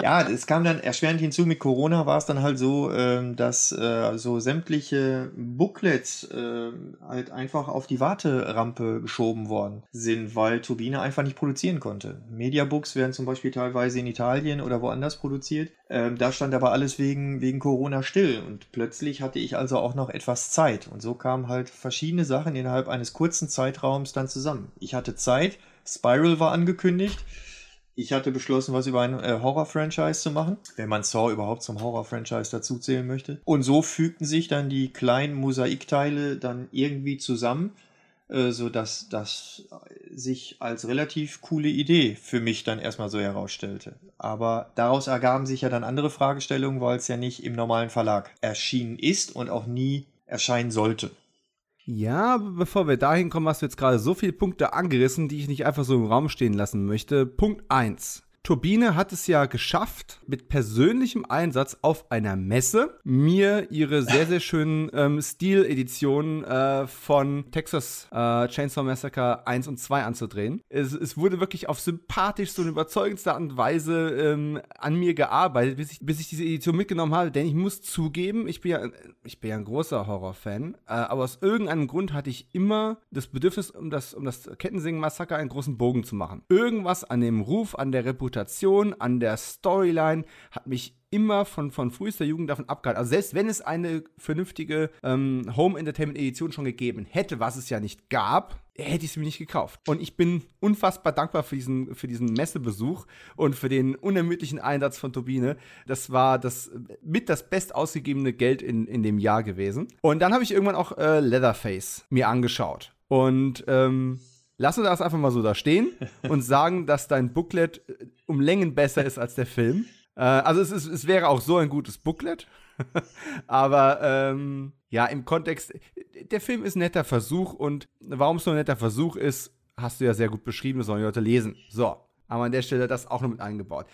ja es kam dann erschwerend hinzu, mit Corona war es dann halt so, ähm, dass äh, so sämtliche Booklets äh, halt einfach auf die Warterampe geschoben worden sind, weil Turbine einfach nicht produzieren konnte. Mediabooks werden zum Beispiel teilweise in Italien oder woanders produziert. Ähm, da stand aber alles wegen, wegen Corona still und plötzlich hatte ich also auch noch etwas Zeit und so kamen halt verschiedene Sachen innerhalb eines kurzen Zeitraums dann zusammen. Ich hatte Zeit, Spiral war angekündigt, Ich hatte beschlossen, was über ein äh, Horror-Franchise zu machen, wenn man Saw überhaupt zum Horror-Franchise dazuzählen möchte. Und so fügten sich dann die kleinen Mosaikteile dann irgendwie zusammen, äh, sodass das sich als relativ coole Idee für mich dann erstmal so herausstellte. Aber daraus ergaben sich ja dann andere Fragestellungen, weil es ja nicht im normalen Verlag erschienen ist und auch nie erscheinen sollte. Ja, bevor wir dahin kommen, hast du jetzt gerade so viele Punkte angerissen, die ich nicht einfach so im Raum stehen lassen möchte. Punkt 1. Turbine hat es ja geschafft, mit persönlichem Einsatz auf einer Messe mir ihre sehr, sehr schönen ähm, Stil-Editionen äh, von Texas äh, Chainsaw Massacre 1 und 2 anzudrehen. Es, es, wurde wirklich auf sympathischste und überzeugendste Art und Weise ähm, an mir gearbeitet, bis ich, bis ich diese Edition mitgenommen habe. Denn ich muss zugeben, ich bin ja, ich bin ja ein großer Horrorfan, äh, aber aus irgendeinem Grund hatte ich immer das Bedürfnis, um das, um das Kettensingen-Massaker einen großen Bogen zu machen. Irgendwas an dem Ruf, an der Reputation, Reputation, an der Storyline, hat mich immer von, von frühester Jugend davon abgehalten. Also selbst wenn es eine vernünftige ähm, Home Entertainment Edition schon gegeben hätte, was es ja nicht gab, hätte ich sie mir nicht gekauft. Und ich bin unfassbar dankbar für diesen, für diesen Messebesuch und für den unermüdlichen Einsatz von Turbine. Das war das mit das best ausgegebene Geld in, in dem Jahr gewesen. Und dann habe ich irgendwann auch äh, Leatherface mir angeschaut. Und ähm, Lass uns das einfach mal so da stehen und sagen, dass dein Booklet äh, um Längen besser ist als der Film. Äh, also es, ist, es wäre auch so ein gutes Booklet. <laughs> Aber ähm, ja, im Kontext, der Film ist ein netter Versuch und warum es so ein netter Versuch ist, hast du ja sehr gut beschrieben, das sollen die Leute lesen. So, aber an der Stelle das auch noch mit eingebaut.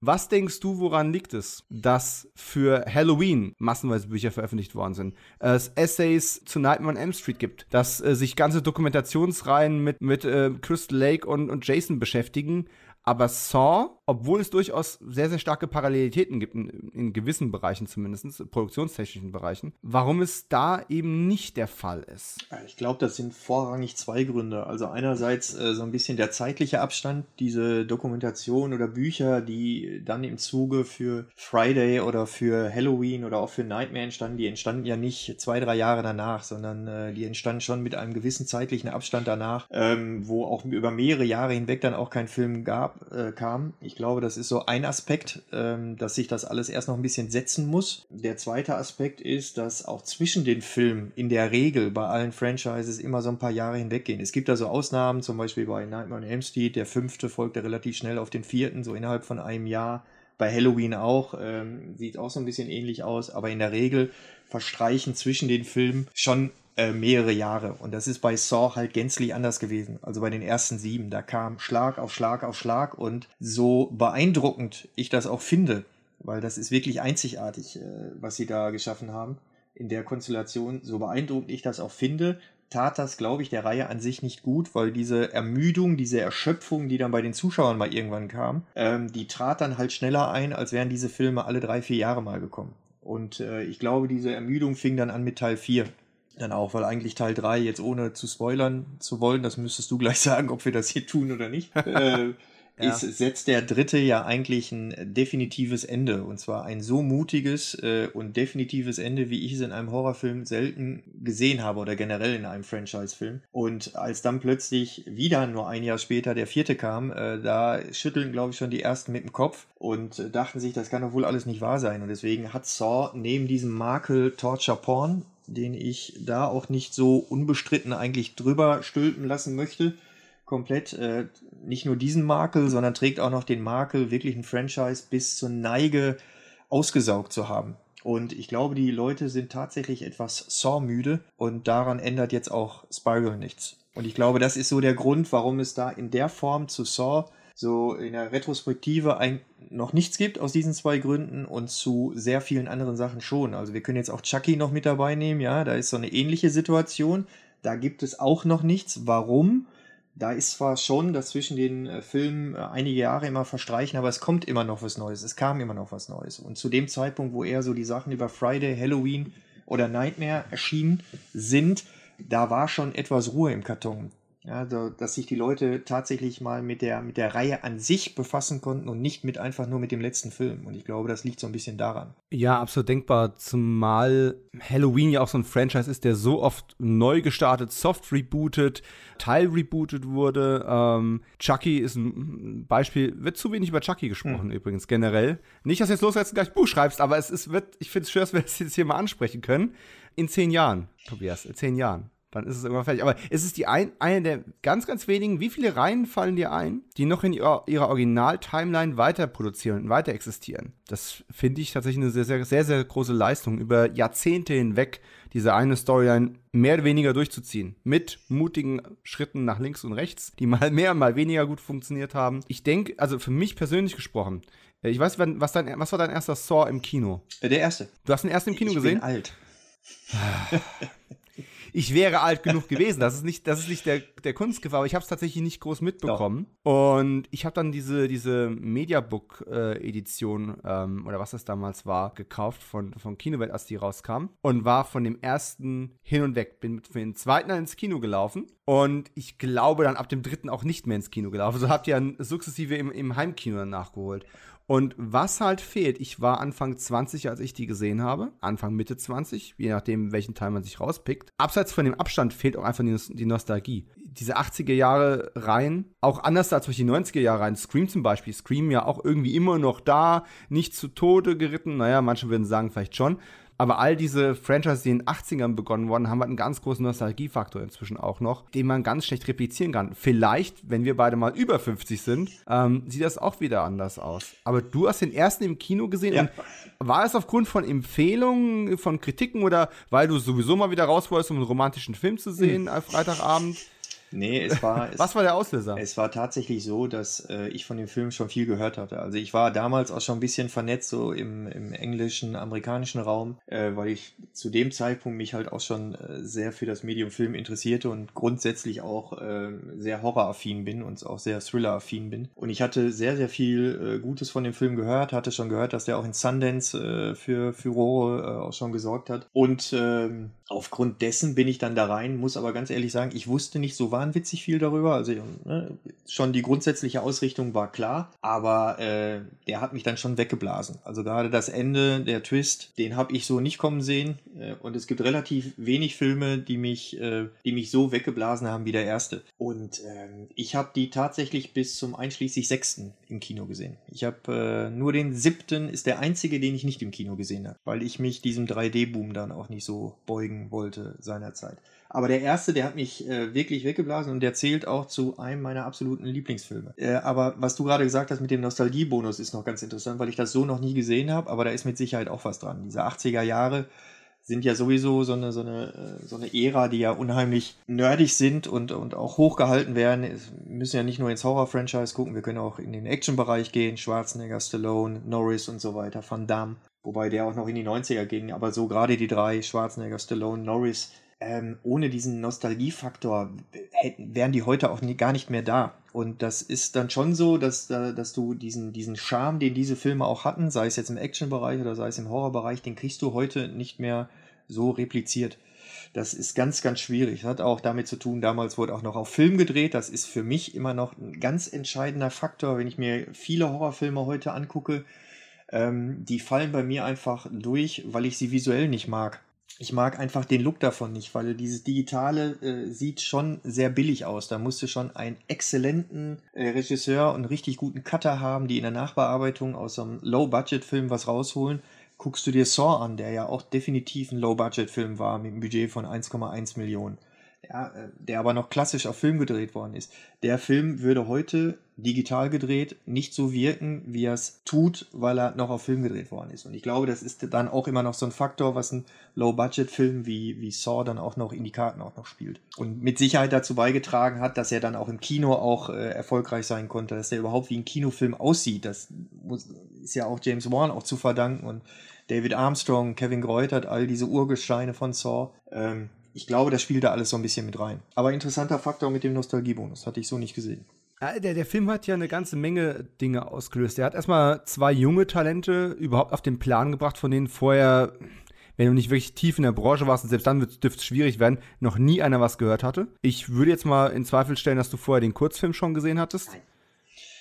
Was denkst du, woran liegt es, dass für Halloween massenweise Bücher veröffentlicht worden sind, es Essays zu Nightmare on Elm Street gibt, dass äh, sich ganze Dokumentationsreihen mit, mit äh, Crystal Lake und, und Jason beschäftigen aber Saw, obwohl es durchaus sehr, sehr starke Parallelitäten gibt, in, in gewissen Bereichen zumindest, produktionstechnischen Bereichen, warum es da eben nicht der Fall ist. Ich glaube, das sind vorrangig zwei Gründe. Also einerseits äh, so ein bisschen der zeitliche Abstand, diese Dokumentation oder Bücher, die dann im Zuge für Friday oder für Halloween oder auch für Nightmare entstanden, die entstanden ja nicht zwei, drei Jahre danach, sondern äh, die entstanden schon mit einem gewissen zeitlichen Abstand danach, ähm, wo auch über mehrere Jahre hinweg dann auch kein Film gab äh, kam. Ich glaube, das ist so ein Aspekt, ähm, dass sich das alles erst noch ein bisschen setzen muss. Der zweite Aspekt ist, dass auch zwischen den Filmen in der Regel bei allen Franchises immer so ein paar Jahre hinweggehen. Es gibt da so Ausnahmen, zum Beispiel bei Nightmare on Elm Street, der fünfte folgte relativ schnell auf den vierten, so innerhalb von einem Jahr. Bei Halloween auch, ähm, sieht auch so ein bisschen ähnlich aus, aber in der Regel verstreichen zwischen den Filmen schon äh, mehrere Jahre. Und das ist bei Saw halt gänzlich anders gewesen. Also bei den ersten sieben, da kam Schlag auf Schlag auf Schlag und so beeindruckend ich das auch finde, weil das ist wirklich einzigartig, äh, was sie da geschaffen haben in der Konstellation, so beeindruckend ich das auch finde, tat das, glaube ich, der Reihe an sich nicht gut, weil diese Ermüdung, diese Erschöpfung, die dann bei den Zuschauern mal irgendwann kam, ähm, die trat dann halt schneller ein, als wären diese Filme alle drei, vier Jahre mal gekommen. Und äh, ich glaube, diese Ermüdung fing dann an mit Teil 4 dann auch, weil eigentlich Teil 3 jetzt ohne zu spoilern zu wollen, das müsstest du gleich <laughs> sagen, ob wir das hier tun oder nicht, äh, <laughs> ja. ist, setzt der dritte ja eigentlich ein definitives Ende. Und zwar ein so mutiges äh, und definitives Ende, wie ich es in einem Horrorfilm selten gesehen habe oder generell in einem Franchise-Film. Und als dann plötzlich wieder nur ein Jahr später der vierte kam, äh, da schütteln, glaube ich, schon die ersten mit dem Kopf und äh, dachten sich, das kann doch wohl alles nicht wahr sein. Und deswegen hat Saw neben diesem Makel Torture Porn, den ich da auch nicht so unbestritten eigentlich drüber stülpen lassen möchte, komplett äh, nicht nur diesen Makel, sondern trägt auch noch den Makel, wirklich ein Franchise bis zur Neige ausgesaugt zu haben. Und ich glaube, die Leute sind tatsächlich etwas Saw-müde und daran ändert jetzt auch Spiral nichts. Und ich glaube, das ist so der Grund, warum es da in der Form zu Saw so in der Retrospektive ein, noch nichts gibt aus diesen zwei Gründen und zu sehr vielen anderen Sachen schon. Also wir können jetzt auch Chucky noch mit dabei nehmen, ja, da ist so eine ähnliche Situation. Da gibt es auch noch nichts. Warum? Da ist zwar schon, dass zwischen den äh, Filmen äh, einige Jahre immer verstreichen, aber es kommt immer noch was Neues. Es kam immer noch was Neues. Und zu dem Zeitpunkt, wo eher so die Sachen über Friday, Halloween oder Nightmare erschienen sind, da war schon etwas Ruhe im Karton. Ja, so, dass sich die Leute tatsächlich mal mit der, mit der Reihe an sich befassen konnten und nicht mit einfach nur mit dem letzten Film. Und ich glaube, das liegt so ein bisschen daran. Ja, absolut denkbar. Zumal Halloween ja auch so ein Franchise ist, der so oft neu gestartet, soft rebootet, teil rebootet wurde. Ähm, Chucky ist ein Beispiel, wird zu wenig über Chucky gesprochen hm. übrigens generell. Nicht, dass du jetzt los jetzt gleich Buch schreibst, aber es ist, wird, ich finde es schön, dass wir das jetzt hier mal ansprechen können. In zehn Jahren, Tobias, in zehn Jahren. Dann ist es irgendwann fertig. Aber es ist die ein, eine der ganz, ganz wenigen, wie viele Reihen fallen dir ein, die noch in ihrer, ihrer Original-Timeline weiter produzieren und weiter existieren? Das finde ich tatsächlich eine sehr, sehr, sehr, sehr große Leistung, über Jahrzehnte hinweg diese eine Storyline mehr oder weniger durchzuziehen. Mit mutigen Schritten nach links und rechts, die mal mehr, mal weniger gut funktioniert haben. Ich denke, also für mich persönlich gesprochen, äh, ich weiß, was, dein, was war dein erster Saw im Kino? Äh, der erste. Du hast den ersten im Kino ich gesehen? Ich bin alt. <sighs> <laughs> ich wäre alt genug gewesen. Das ist nicht, das ist nicht der, der Kunstgefahr, aber ich habe es tatsächlich nicht groß mitbekommen. Doch. Und ich habe dann diese, diese Mediabook-Edition ähm, oder was das damals war, gekauft von, von Kinowelt, als die rauskam. Und war von dem ersten hin und weg. Bin für den zweiten ins Kino gelaufen. Und ich glaube dann ab dem dritten auch nicht mehr ins Kino gelaufen. So habt ihr dann sukzessive im, im Heimkino dann nachgeholt. Und was halt fehlt, ich war Anfang 20, als ich die gesehen habe, Anfang Mitte 20, je nachdem, welchen Teil man sich rauspickt. Abseits von dem Abstand fehlt auch einfach die, Nostalgie. Diese 80er Jahre Reihen, auch anders als durch die 90er Jahre Reihen, Scream zum Beispiel, Scream ja auch irgendwie immer noch da, nicht zu Tode geritten, naja, manche würden sagen vielleicht schon, aber all diese Franchises, die in den 80ern begonnen wurden, haben halt einen ganz großen Nostalgiefaktor inzwischen auch noch, den man ganz schlecht replizieren kann. Vielleicht, wenn wir beide mal über 50 sind, ähm, sieht das auch wieder anders aus. Aber du hast den ersten im Kino gesehen ja. und war es aufgrund von Empfehlungen, von Kritiken oder weil du sowieso mal wieder raus wolltest, um einen romantischen Film zu sehen, mhm. Freitagabend? Nee, es <laughs> war. Es, Was war der Auslöser? Es war tatsächlich so, dass äh, ich von dem Film schon viel gehört hatte. Also ich war damals auch schon ein bisschen vernetzt, so im, im englischen, amerikanischen Raum, äh, weil ich zu dem Zeitpunkt mich halt auch schon äh, sehr für das Medium Film interessierte und grundsätzlich auch äh, sehr horroraffin bin und auch sehr thrilleraffin bin. Und ich hatte sehr, sehr viel äh, Gutes von dem Film gehört, hatte schon gehört, dass der auch in Sundance äh, für Furore auch schon gesorgt hat. Und ähm, aufgrund dessen bin ich dann da rein, muss aber ganz ehrlich sagen, ich wusste nicht so wahnwitzig viel darüber. Also ne, schon die grundsätzliche Ausrichtung war klar, aber äh, der hat mich dann schon weggeblasen. Also gerade das Ende, der Twist, den habe ich so nicht kommen sehen. Äh, und es gibt relativ wenig Filme, die mich, äh, die mich so weggeblasen haben wie der erste. Und ähm, ich habe die tatsächlich bis zum einschließlich sechsten im Kino gesehen. Ich habe äh, nur den siebten ist der einzige, den ich nicht im Kino gesehen habe, weil ich mich diesem 3D-Boom dann auch nicht so beugen wollte seinerzeit. Aber der erste, der hat mich äh, wirklich weggeblasen und der zählt auch zu einem meiner absoluten Lieblingsfilme. Äh, aber was du gerade gesagt hast mit dem Nostalgiebonus ist noch ganz interessant, weil ich das so noch nie gesehen habe, aber da ist mit Sicherheit auch was dran. Diese 80er Jahre sind ja sowieso so eine, so eine, äh, so eine Ära, die ja unheimlich nerdig sind und, und auch hochgehalten werden. Wir müssen ja nicht nur ins Horror-Franchise gucken, wir können auch in den Action-Bereich gehen. Schwarzenegger, Stallone, Norris und so weiter, Van Damme. Wobei der auch noch in die 90er ging, aber so gerade die drei, Schwarzenegger, Stallone, Norris, ähm, ohne diesen Nostalgiefaktor hätten, wären die heute auch nie, gar nicht mehr da. Und das ist dann schon so, dass, dass du diesen, diesen Charme, den diese Filme auch hatten, sei es jetzt im Action-Bereich oder sei es im Horror-Bereich, den kriegst du heute nicht mehr so repliziert. Das ist ganz, ganz schwierig. Das hat auch damit zu tun, damals wurde auch noch auf Film gedreht. Das ist für mich immer noch ein ganz entscheidender Faktor, wenn ich mir viele Horrorfilme heute angucke. Ähm, die fallen bei mir einfach durch, weil ich sie visuell nicht mag ich mag einfach den Look davon nicht, weil dieses Digitale äh, sieht schon sehr billig aus. Da musst du schon einen exzellenten äh, Regisseur und richtig guten Cutter haben, die in der Nachbearbeitung aus einem Low-Budget-Film was rausholen. Guckst du dir Saw an, der ja auch definitiv ein Low-Budget-Film war mit einem Budget von 1,1 Millionen ja, äh, der aber noch klassisch auf Film gedreht worden ist. Der Film würde heute digital gedreht nicht so wirken, wie er es tut, weil er noch auf Film gedreht worden ist. Und ich glaube, das ist dann auch immer noch so ein Faktor, was ein Low-Budget-Film wie, wie Saw dann auch noch in die Karten auch noch spielt. Und mit Sicherheit dazu beigetragen hat, dass er dann auch im Kino auch äh, erfolgreich sein konnte, dass er überhaupt wie ein Kinofilm aussieht. Das muss, ist ja auch James Wan auch zu verdanken und David Armstrong, Kevin Greutert, all diese Urgesteine von Saw. Ähm, ich glaube, das spielt da alles so ein bisschen mit rein. Aber interessanter Faktor mit dem Nostalgiebonus, hatte ich so nicht gesehen. Ja, der, der Film hat ja eine ganze Menge Dinge ausgelöst. Er hat erstmal zwei junge Talente überhaupt auf den Plan gebracht, von denen vorher wenn du nicht wirklich tief in der Branche warst und selbst dann dürfte es schwierig werden, noch nie einer was gehört hatte. Ich würde jetzt mal in Zweifel stellen, dass du vorher den Kurzfilm schon gesehen hattest. Nein.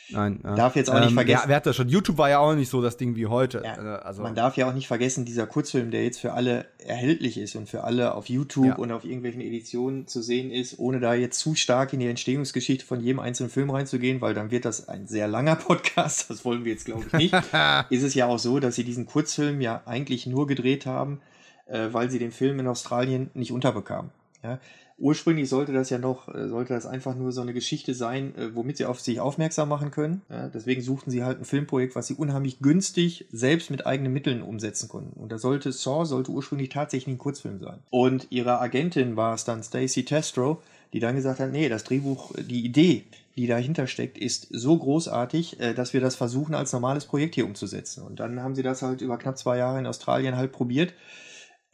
Nein. Ja. Darf jetzt auch nicht ähm, vergessen. Ja, wer hat das schon? YouTube war ja auch nicht so das Ding wie heute. Ja, äh, also, man darf ja auch nicht vergessen, dieser Kurzfilm, der jetzt für alle erhältlich ist und für alle auf YouTube ja. und auf irgendwelchen Editionen zu sehen ist, ohne da jetzt zu stark in die Entstehungsgeschichte von jedem einzelnen Film reinzugehen, weil dann wird das ein sehr langer <laughs> Podcast. Das wollen wir jetzt, glaube ich, nicht. <laughs> ist es ja auch so, dass sie diesen Kurzfilm ja eigentlich nur gedreht haben, äh, weil sie den Film in Australien nicht unterbekamen. Ja? Ursprünglich sollte das ja noch, äh, sollte das einfach nur so eine Geschichte sein, äh, womit sie auf sich aufmerksam machen können. Deswegen suchten sie halt ein Filmprojekt, was sie unheimlich günstig selbst mit eigenen Mitteln umsetzen konnten. Und da sollte Saw sollte ursprünglich tatsächlich ein Kurzfilm sein. Und ihre Agentin war es dann Stacey Testro, die dann gesagt hat, nee, das Drehbuch, die Idee, die dahinter steckt, ist so großartig, äh, dass wir das versuchen als normales Projekt hier umzusetzen. Und dann haben sie das halt über knapp zwei Jahre in Australien halt probiert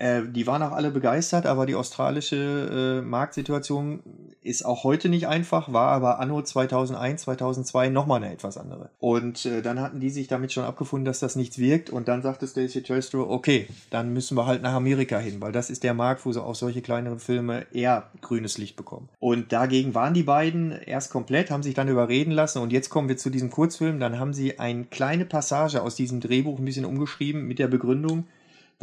äh, die waren auch alle begeistert, aber die australische äh, Marktsituation ist auch heute nicht einfach, war aber anno 2001, 2002 nochmal eine etwas andere. Und äh, dann hatten die sich damit schon abgefunden, dass das nichts wirkt. Und dann sagte Stacey Chestro, okay, dann müssen wir halt nach Amerika hin, weil das ist der Markt, wo sie auch solche kleineren Filme eher grünes Licht bekommen. Und dagegen waren die beiden erst komplett, haben sich dann überreden lassen. Und jetzt kommen wir zu diesem Kurzfilm. Dann haben sie eine kleine Passage aus diesem Drehbuch ein bisschen umgeschrieben mit der Begründung,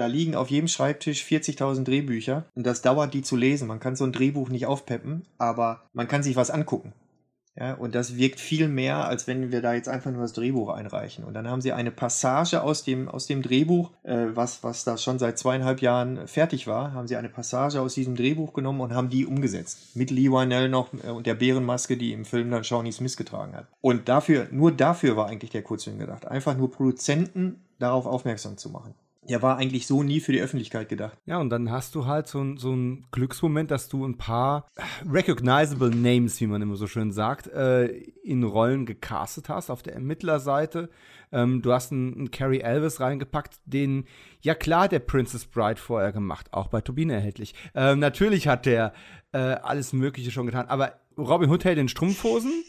da liegen auf jedem Schreibtisch 40.000 Drehbücher und das dauert, die zu lesen. Man kann so ein Drehbuch nicht aufpeppen, aber man kann sich was angucken. Ja, und das wirkt viel mehr, als wenn wir da jetzt einfach nur das Drehbuch einreichen. Und dann haben sie eine Passage aus dem, aus dem Drehbuch, äh, was, was da schon seit zweieinhalb Jahren fertig war, haben sie eine Passage aus diesem Drehbuch genommen und haben die umgesetzt. Mit Lee Wynell noch äh, und der Bärenmaske, die im Film dann Shawnee Smith getragen hat. Und dafür, nur dafür war eigentlich der Kurzfilm gedacht. Einfach nur Produzenten darauf aufmerksam zu machen der war eigentlich so nie für die Öffentlichkeit gedacht. Ja, und dann hast du halt so, so einen Glücksmoment, dass du ein paar recognizable Names, wie man immer so schön sagt, äh, in Rollen gecastet hast auf der Ermittlerseite. Ähm, du hast einen, einen Carrie Elvis reingepackt, den, ja klar, der Princess Bride vorher gemacht, auch bei Turbine erhältlich. Ähm, natürlich hat der äh, alles Mögliche schon getan, aber Robin Hood hält den Strumpfhosen.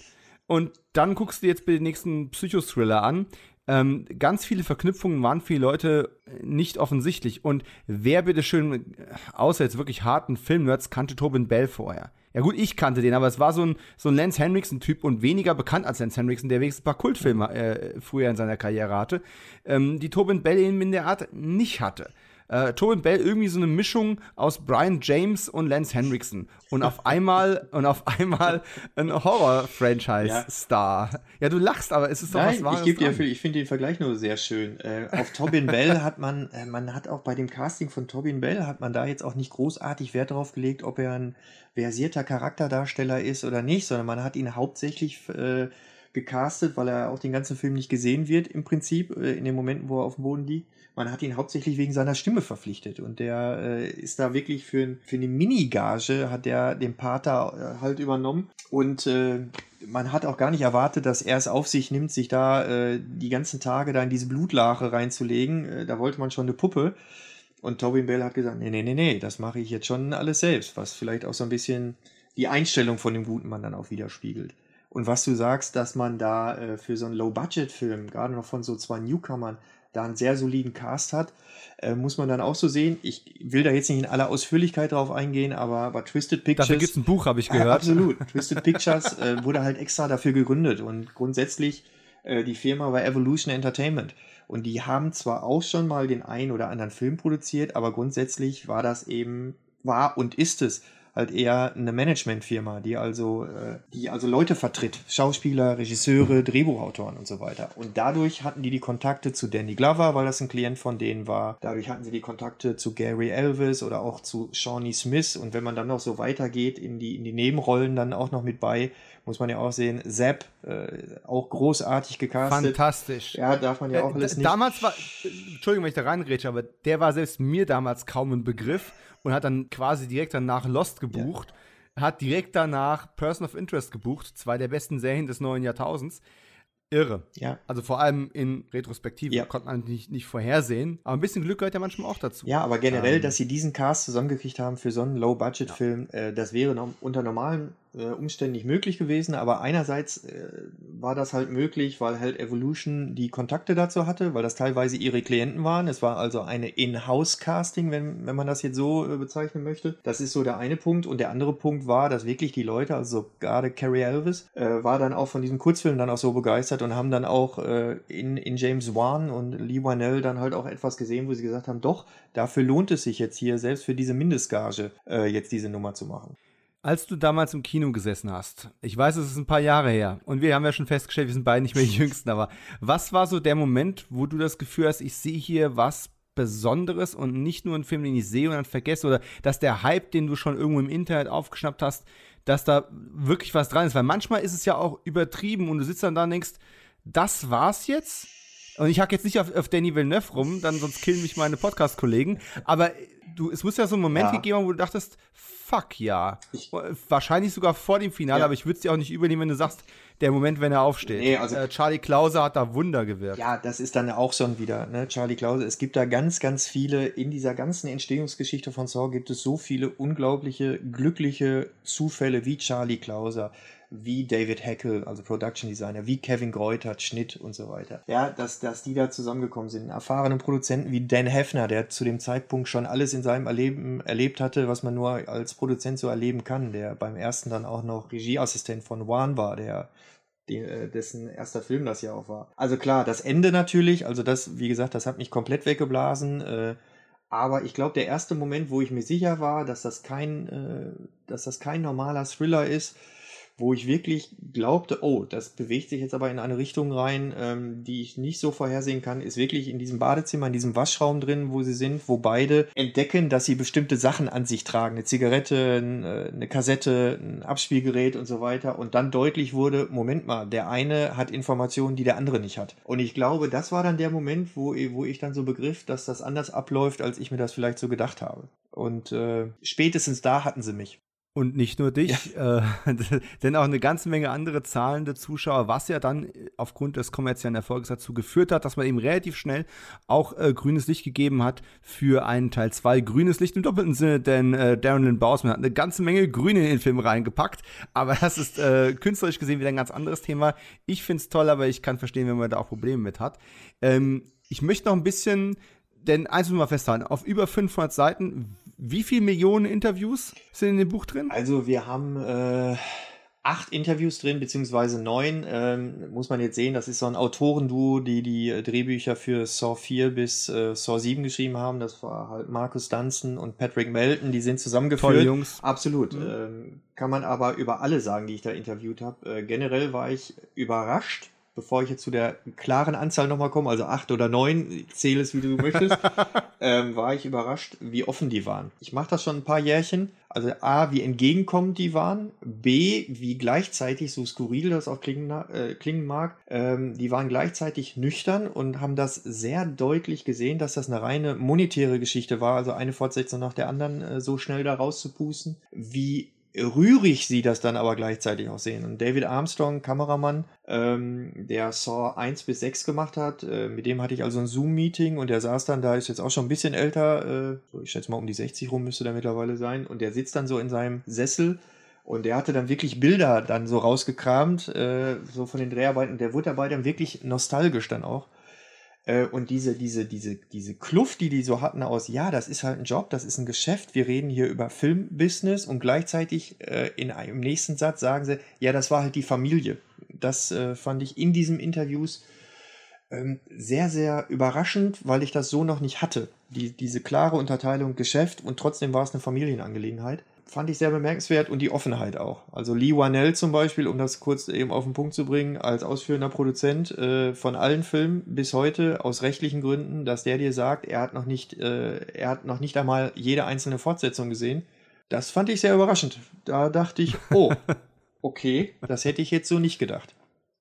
Und dann guckst du jetzt den nächsten Psychothriller an, ähm, ganz viele Verknüpfungen waren für die Leute nicht offensichtlich. Und wer bitteschön, außer jetzt wirklich harten Filmnerds, kannte Tobin Bell vorher? Ja gut, ich kannte den, aber es war so ein, so ein Lance Henriksen-Typ und weniger bekannt als Lance Henriksen, der wenigstens ein paar Kultfilme äh, früher in seiner Karriere hatte, ähm, die Tobin Bell eben in der Art nicht hatte äh, Tobin Bell irgendwie so eine Mischung aus Brian James und Lance Henriksen und auf einmal und auf einmal ein Horror-Franchise-Star. Ja. ja. du lachst, aber es ist doch Nein, was Wahres. Ich, dir, ich finde den Vergleich nur sehr schön. Äh, auf Tobin <laughs> Bell hat man, äh, man hat auch bei dem Casting von Tobin Bell hat man da jetzt auch nicht großartig Wert darauf gelegt, ob er ein versierter Charakterdarsteller ist oder nicht, sondern man hat ihn hauptsächlich äh, gecastet, weil er auch den ganzen Film nicht gesehen wird, im Prinzip, äh, in den Momenten, wo er auf dem Boden liegt man hat ihn hauptsächlich wegen seiner Stimme verpflichtet und der äh, ist da wirklich für, für eine Mini-Gage hat der den Pater äh, halt übernommen und äh, man hat auch gar nicht erwartet, dass er es auf sich nimmt, sich da äh, die ganzen Tage da in diese Blutlache reinzulegen. Äh, da wollte man schon eine Puppe. Und Tobin Bell hat gesagt, nee, nee, nee, nee, das mache ich jetzt schon alles selbst, was vielleicht auch so ein bisschen die Einstellung von dem guten Mann dann auch widerspiegelt. Und was du sagst, dass man da äh, für so einen Low-Budget-Film, gerade noch von so zwei Newcomern, da einen sehr soliden Cast hat, äh, muss man dann auch so sehen. Ich will da jetzt nicht in aller Ausführlichkeit drauf eingehen, aber bei Twisted Pictures. Dafür gibt es ein Buch, habe ich gehört. Äh, absolut. <laughs> Twisted Pictures äh, wurde halt extra dafür gegründet und grundsätzlich äh, die Firma war Evolution Entertainment. Und die haben zwar auch schon mal den einen oder anderen Film produziert, aber grundsätzlich war das eben, war und ist es halt eher eine Managementfirma, die also, äh, die also Leute vertritt, Schauspieler, Regisseure, Drehbuchautoren und so weiter. Und dadurch hatten die die Kontakte zu Danny Glover, weil das ein Klient von denen war. Dadurch hatten sie die Kontakte zu Gary Elvis oder auch zu Shawnee Smith. Und wenn man dann noch so weitergeht in die, in die Nebenrollen dann auch noch mit bei, muss man ja auch sehen, Zapp, äh, auch großartig gecastet. Fantastisch. Ja, darf man ja auch alles nicht. Damals war, Entschuldigung, wenn ich da reingrätsche, aber der war selbst mir damals kaum ein Begriff und hat dann quasi direkt danach Lost gebucht. Ja. Hat direkt danach Person of Interest gebucht, zwei der besten Serien des neuen Jahrtausends. Irre. Ja. Also vor allem in Retrospektive ja. konnte man nicht, nicht vorhersehen. Aber ein bisschen Glück gehört ja manchmal auch dazu. Ja, aber generell, ähm, dass sie diesen Cast zusammengekriegt haben für so einen Low-Budget-Film, ja. äh, das wäre noch unter normalen äh, Umständen möglich gewesen. Aber einerseits äh, war das halt möglich, weil halt Evolution die Kontakte dazu hatte, weil das teilweise ihre Klienten waren. Es war also eine In-House-Casting, wenn, wenn man das jetzt so äh, bezeichnen möchte. Das ist so der eine Punkt. Und der andere Punkt war, dass wirklich die Leute, also gerade Carrie Elvis, äh, war dann auch von diesem Kurzfilm dann auch so begeistert und haben dann auch äh, in, in James Wan und Lee Wanell dann halt auch etwas gesehen, wo sie gesagt haben, doch, dafür lohnt es sich jetzt hier, selbst für diese Mindestgage, äh, jetzt diese Nummer zu machen. Als du damals im Kino gesessen hast, ich weiß, es ist ein paar Jahre her und wir haben ja schon festgestellt, wir sind beide nicht mehr die Jüngsten, aber was war so der Moment, wo du das Gefühl hast, ich sehe hier was Besonderes und nicht nur einen Film, den ich sehe und dann vergesse oder dass der Hype, den du schon irgendwo im Internet aufgeschnappt hast, dass da wirklich was dran ist, weil manchmal ist es ja auch übertrieben und du sitzt dann da und denkst, das war's jetzt? Und ich hack jetzt nicht auf, auf Danny Villeneuve rum, dann sonst killen mich meine Podcast-Kollegen, aber du, es muss ja so einen Moment ja. gegeben haben, wo du dachtest, fuck ja. Ich, Wahrscheinlich sogar vor dem Finale, ja. aber ich würde es dir auch nicht übernehmen, wenn du sagst, der Moment, wenn er aufsteht. Nee, also, äh, Charlie Klause hat da Wunder gewirkt. Ja, das ist dann auch schon wieder, ne, Charlie Klause. Es gibt da ganz, ganz viele, in dieser ganzen Entstehungsgeschichte von Saw gibt es so viele unglaubliche, glückliche Zufälle wie Charlie Klauser wie David Heckel, also Production Designer, wie Kevin Greutert, Schnitt und so weiter. Ja, dass, dass die da zusammengekommen sind. Erfahrene Produzenten wie Dan Heffner, der zu dem Zeitpunkt schon alles in seinem Erleben erlebt hatte, was man nur als Produzent so erleben kann, der beim ersten dann auch noch Regieassistent von Wan war, der äh, dessen erster Film das ja auch war. Also klar, das Ende natürlich, also das, wie gesagt, das hat mich komplett weggeblasen. Äh, aber ich glaube, der erste Moment, wo ich mir sicher war, dass das kein, äh, dass das kein normaler Thriller ist, wo ich wirklich glaubte, oh, das bewegt sich jetzt aber in eine Richtung rein, ähm, die ich nicht so vorhersehen kann, ist wirklich in diesem Badezimmer, in diesem Waschraum drin, wo sie sind, wo beide entdecken, dass sie bestimmte Sachen an sich tragen. Eine Zigarette, eine Kassette, ein Abspielgerät und so weiter. Und dann deutlich wurde, Moment mal, der eine hat Informationen, die der andere nicht hat. Und ich glaube, das war dann der Moment, wo, wo ich dann so begriff, dass das anders abläuft, als ich mir das vielleicht so gedacht habe. Und äh, spätestens da hatten sie mich. Und nicht nur dich, ja. äh, <laughs> denn auch eine ganze Menge andere zahlende Zuschauer, was ja dann aufgrund des kommerziellen Erfolgs dazu geführt hat, dass man eben relativ schnell auch äh, grünes Licht gegeben hat für einen Teil 2. Grünes Licht im doppelten Sinne, denn äh, Darren Lynn Bausman hat eine ganze Menge Grün in den Film reingepackt, aber das ist äh, künstlerisch gesehen wieder ein ganz anderes Thema. Ich finde es toll, aber ich kann verstehen, wenn man da auch Probleme mit hat. Ähm, ich möchte noch ein bisschen denn eins müssen wir festhalten, auf über 500 Seiten, wie viele Millionen Interviews sind in dem Buch drin? Also wir haben äh, acht Interviews drin, beziehungsweise neun. Ähm, muss man jetzt sehen, das ist so ein Autorenduo, die die Drehbücher für Saw 4 bis äh, Saw 7 geschrieben haben. Das war halt Marcus Dunstan und Patrick Melton, die sind zusammengeführt. Tolle Jungs. Absolut. Mhm. Ähm, kann man aber über alle sagen, die ich da interviewt habe. Äh, generell war ich überrascht bevor ich jetzt zu der klaren Anzahl nochmal komme, also acht oder neun, zähle es wie du möchtest, <laughs> ähm, war ich überrascht, wie offen die waren. Ich mache das schon ein paar Jährchen. Also A, wie entgegenkommend die waren. B, wie gleichzeitig, so skurril das auch klingen, äh, klingen mag, ähm, die waren gleichzeitig nüchtern und haben das sehr deutlich gesehen, dass das eine reine monetäre Geschichte war, also eine Fortsetzung nach der anderen äh, so schnell da rauszupusten. Wie rührig sie das dann aber gleichzeitig auch sehen. Und David Armstrong, Kameramann, ähm, der Saw 1 bis 6 gemacht hat, äh, mit dem hatte ich also ein Zoom-Meeting und der saß dann, da ist jetzt auch schon ein bisschen älter, äh, so ich schätze mal um die 60 rum müsste der mittlerweile sein, und der sitzt dann so in seinem Sessel und der hatte dann wirklich Bilder dann so rausgekramt, äh, so von den Dreharbeiten, der wurde dabei dann wirklich nostalgisch dann auch. Äh, und diese, diese, diese, diese Kluft, die die so hatten aus, ja, das ist halt ein Job, das ist ein Geschäft, wir reden hier über Filmbusiness und gleichzeitig äh, in einem nächsten Satz sagen sie, ja, das war halt die Familie. Das äh, fand ich in diesen Interviews ähm, sehr, sehr überraschend, weil ich das so noch nicht hatte. Die, diese klare Unterteilung Geschäft und trotzdem war es eine Familienangelegenheit fand ich sehr bemerkenswert und die Offenheit auch. Also Lee Wanell zum Beispiel, um das kurz eben auf den Punkt zu bringen, als ausführender Produzent äh, von allen Filmen bis heute aus rechtlichen Gründen, dass der dir sagt, er hat noch nicht, äh, er hat noch nicht einmal jede einzelne Fortsetzung gesehen. Das fand ich sehr überraschend. Da dachte ich, oh, <laughs> okay, das hätte ich jetzt so nicht gedacht.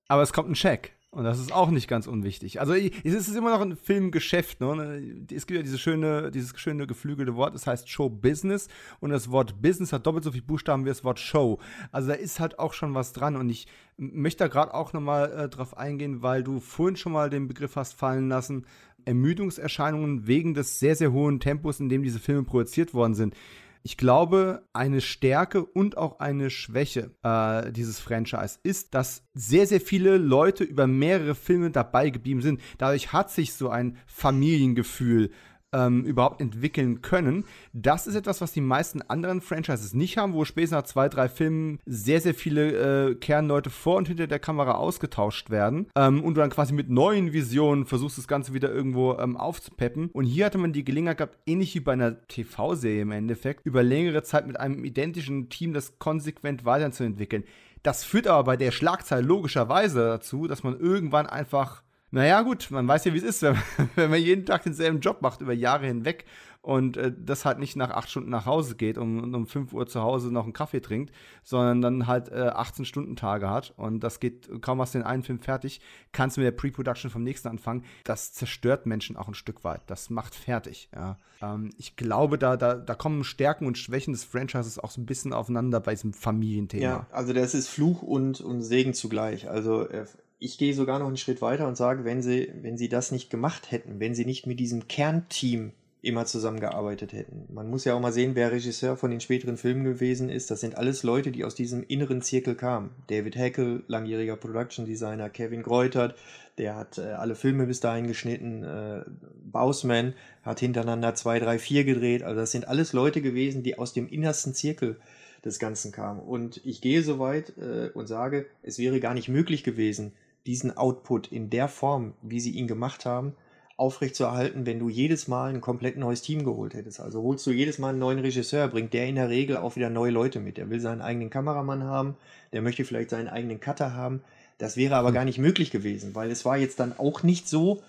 Aber es kommt ein Scheck. Und das ist auch nicht ganz unwichtig. Also es ist immer noch ein Filmgeschäft. Ne? Es gibt ja diese schöne, dieses schöne geflügelte Wort, das heißt Show Business. Und das Wort Business hat doppelt so viele Buchstaben wie das Wort Show. Also da ist halt auch schon was dran. Und ich möchte da gerade auch nochmal äh, drauf eingehen, weil du vorhin schon mal den Begriff hast fallen lassen, Ermüdungserscheinungen wegen des sehr, sehr hohen Tempos, in dem diese Filme produziert worden sind Ich glaube, eine Stärke und auch eine Schwäche äh, dieses Franchise ist, dass sehr, sehr viele Leute über mehrere Filme dabei geblieben sind. Dadurch hat sich so ein Familiengefühl ähm, überhaupt entwickeln können. Das ist etwas, was die meisten anderen Franchises nicht haben, wo später nach zwei, drei Filmen sehr, sehr viele äh, Kernleute vor und hinter der Kamera ausgetauscht werden ähm, und du dann quasi mit neuen Visionen versuchst, das Ganze wieder irgendwo ähm, aufzupeppen. Und hier hatte man die Gelegenheit gehabt, ähnlich wie bei einer TV-Serie im Endeffekt, über längere Zeit mit einem identischen Team das konsequent weiterzuentwickeln. Das führt aber bei der Schlagzeile logischerweise dazu, dass man irgendwann einfach naja, gut, man weiß ja, wie es ist, <laughs> wenn, wenn man jeden Tag denselben Job macht über Jahre hinweg und äh, das halt nicht nach acht Stunden nach Hause geht und, und um 5 Uhr zu Hause noch einen Kaffee trinkt, sondern dann halt äh, 18-Stunden-Tage hat und das geht kaum aus den einen Film fertig, kannst du mit der Pre-Production vom nächsten anfangen. Das zerstört Menschen auch ein Stück weit. Das macht fertig. Ja. Ähm, ich glaube, da, da, da kommen Stärken und Schwächen des Franchises auch so ein bisschen aufeinander bei diesem Familienthema. Ja, also das ist Fluch und, und Segen zugleich. Also äh, ich gehe sogar noch einen Schritt weiter und sage, wenn sie, wenn sie das nicht gemacht hätten, wenn sie nicht mit diesem Kernteam immer zusammengearbeitet hätten. Man muss ja auch mal sehen, wer Regisseur von den späteren Filmen gewesen ist. Das sind alles Leute, die aus diesem inneren Zirkel kamen. David Heckel, langjähriger Production Designer, Kevin Greutert, der hat äh, alle Filme bis dahin geschnitten. Äh, Bausman hat hintereinander zwei, drei, vier gedreht. Also das sind alles Leute gewesen, die aus dem innersten Zirkel des Ganzen kamen. Und ich gehe so weit äh, und sage, es wäre gar nicht möglich gewesen, diesen Output in der Form, wie sie ihn gemacht haben, aufrechtzuerhalten, wenn du jedes Mal ein komplett neues Team geholt hättest. Also holst du jedes Mal einen neuen Regisseur, bringt der in der Regel auch wieder neue Leute mit. Der will seinen eigenen Kameramann haben, der möchte vielleicht seinen eigenen Cutter haben. Das wäre aber hm. gar nicht möglich gewesen, weil es war jetzt dann auch nicht so,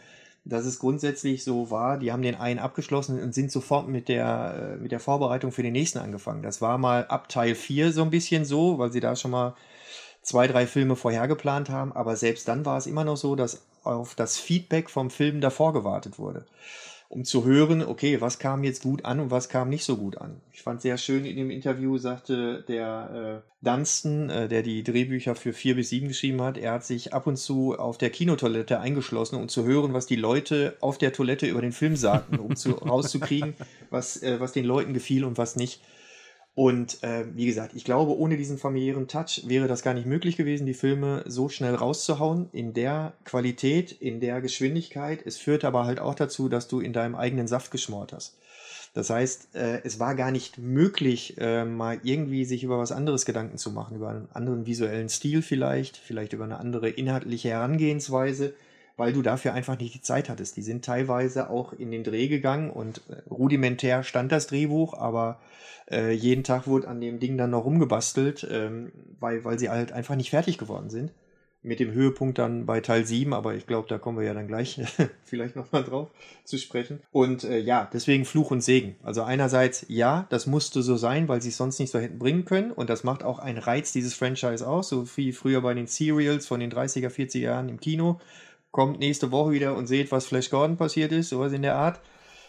dass es grundsätzlich so war, die haben den einen abgeschlossen und sind sofort mit der, äh, mit der Vorbereitung für den nächsten angefangen. Das war mal ab Teil 4 so ein bisschen so, weil sie da schon mal zwei, drei Filme vorher geplant haben, aber selbst dann war es immer noch so, dass auf das Feedback vom Film davor gewartet wurde. Um zu hören, okay, was kam jetzt gut an und was kam nicht so gut an. Ich fand sehr schön in dem Interview, sagte der äh, Dunstan, äh, der die Drehbücher für vier bis sieben geschrieben hat, er hat sich ab und zu auf der Kinotoilette eingeschlossen, um zu hören, was die Leute auf der Toilette über den Film sagten, um zu, <laughs> rauszukriegen, was, äh, was den Leuten gefiel und was nicht. Und äh, wie gesagt, ich glaube, ohne diesen familiären Touch wäre das gar nicht möglich gewesen, die Filme so schnell rauszuhauen, in der Qualität, in der Geschwindigkeit. Es führt aber halt auch dazu, dass du in deinem eigenen Saft geschmort hast. Das heißt, äh, es war gar nicht möglich, äh, mal irgendwie sich über was anderes Gedanken zu machen, über einen anderen visuellen Stil vielleicht, vielleicht über eine andere inhaltliche Herangehensweise weil du dafür einfach nicht die Zeit hattest. Die sind teilweise auch in den Dreh gegangen und äh, rudimentär stand das Drehbuch, aber äh, jeden Tag wurde an dem Ding dann noch rumgebastelt, ähm, weil, weil sie halt einfach nicht fertig geworden sind. Mit dem Höhepunkt dann bei Teil 7, aber ich glaube, da kommen wir ja dann gleich <laughs> vielleicht nochmal drauf zu sprechen. Und äh, ja, deswegen Fluch und Segen. Also einerseits, ja, das musste so sein, weil sie es sonst nicht so hätten bringen können. Und das macht auch einen Reiz dieses Franchise aus, so wie früher bei den Serials von den 30er, 40er Jahren im Kino kommt nächste Woche wieder und seht, was Flash Gordon passiert ist, sowas in der Art.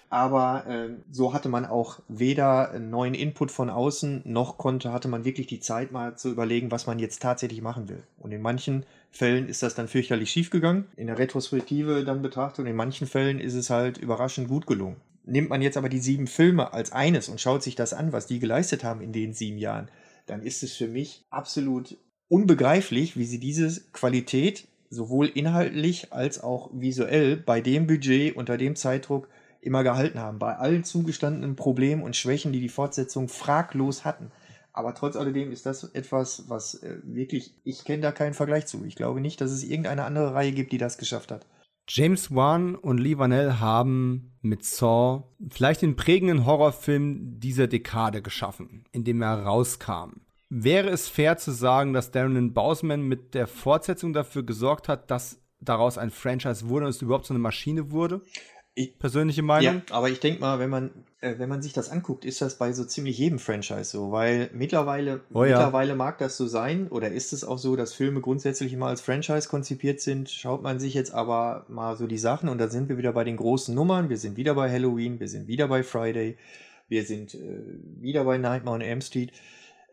Aber äh, so hatte man auch weder neuen Input von außen, noch konnte, hatte man wirklich die Zeit mal zu überlegen, was man jetzt tatsächlich machen will. Und in manchen Fällen ist das dann fürchterlich schief gegangen, in der Retrospektive dann betrachtet, und in manchen Fällen ist es halt überraschend gut gelungen. Nimmt man jetzt aber die sieben Filme als eines und schaut sich das an, was die geleistet haben in den sieben Jahren, dann ist es für mich absolut unbegreiflich, wie sie diese Qualität sowohl inhaltlich als auch visuell bei dem Budget unter dem Zeitdruck immer gehalten haben. Bei allen zugestandenen Problemen und Schwächen, die die Fortsetzung fraglos hatten. Aber trotz alledem ist das etwas, was äh, wirklich, ich kenne da keinen Vergleich zu. Ich glaube nicht, dass es irgendeine andere Reihe gibt, die das geschafft hat. James Wan und Lee Vanell haben mit Saw vielleicht den prägenden Horrorfilm dieser Dekade geschaffen, in dem er rauskam. Wäre es fair zu sagen, dass Darren Bausman mit der Fortsetzung dafür gesorgt hat, dass daraus ein Franchise wurde und es überhaupt so eine Maschine wurde? Ich, Persönliche Meinung? Ja, aber ich denke mal, wenn man, äh, wenn man sich das anguckt, ist das bei so ziemlich jedem Franchise so, weil mittlerweile, oh, ja. mittlerweile mag das so sein oder ist es auch so, dass Filme grundsätzlich immer als Franchise konzipiert sind. Schaut man sich jetzt aber mal so die Sachen und da sind wir wieder bei den großen Nummern. Wir sind wieder bei Halloween, wir sind wieder bei Friday, wir sind äh, wieder bei Nightmare on Elm Street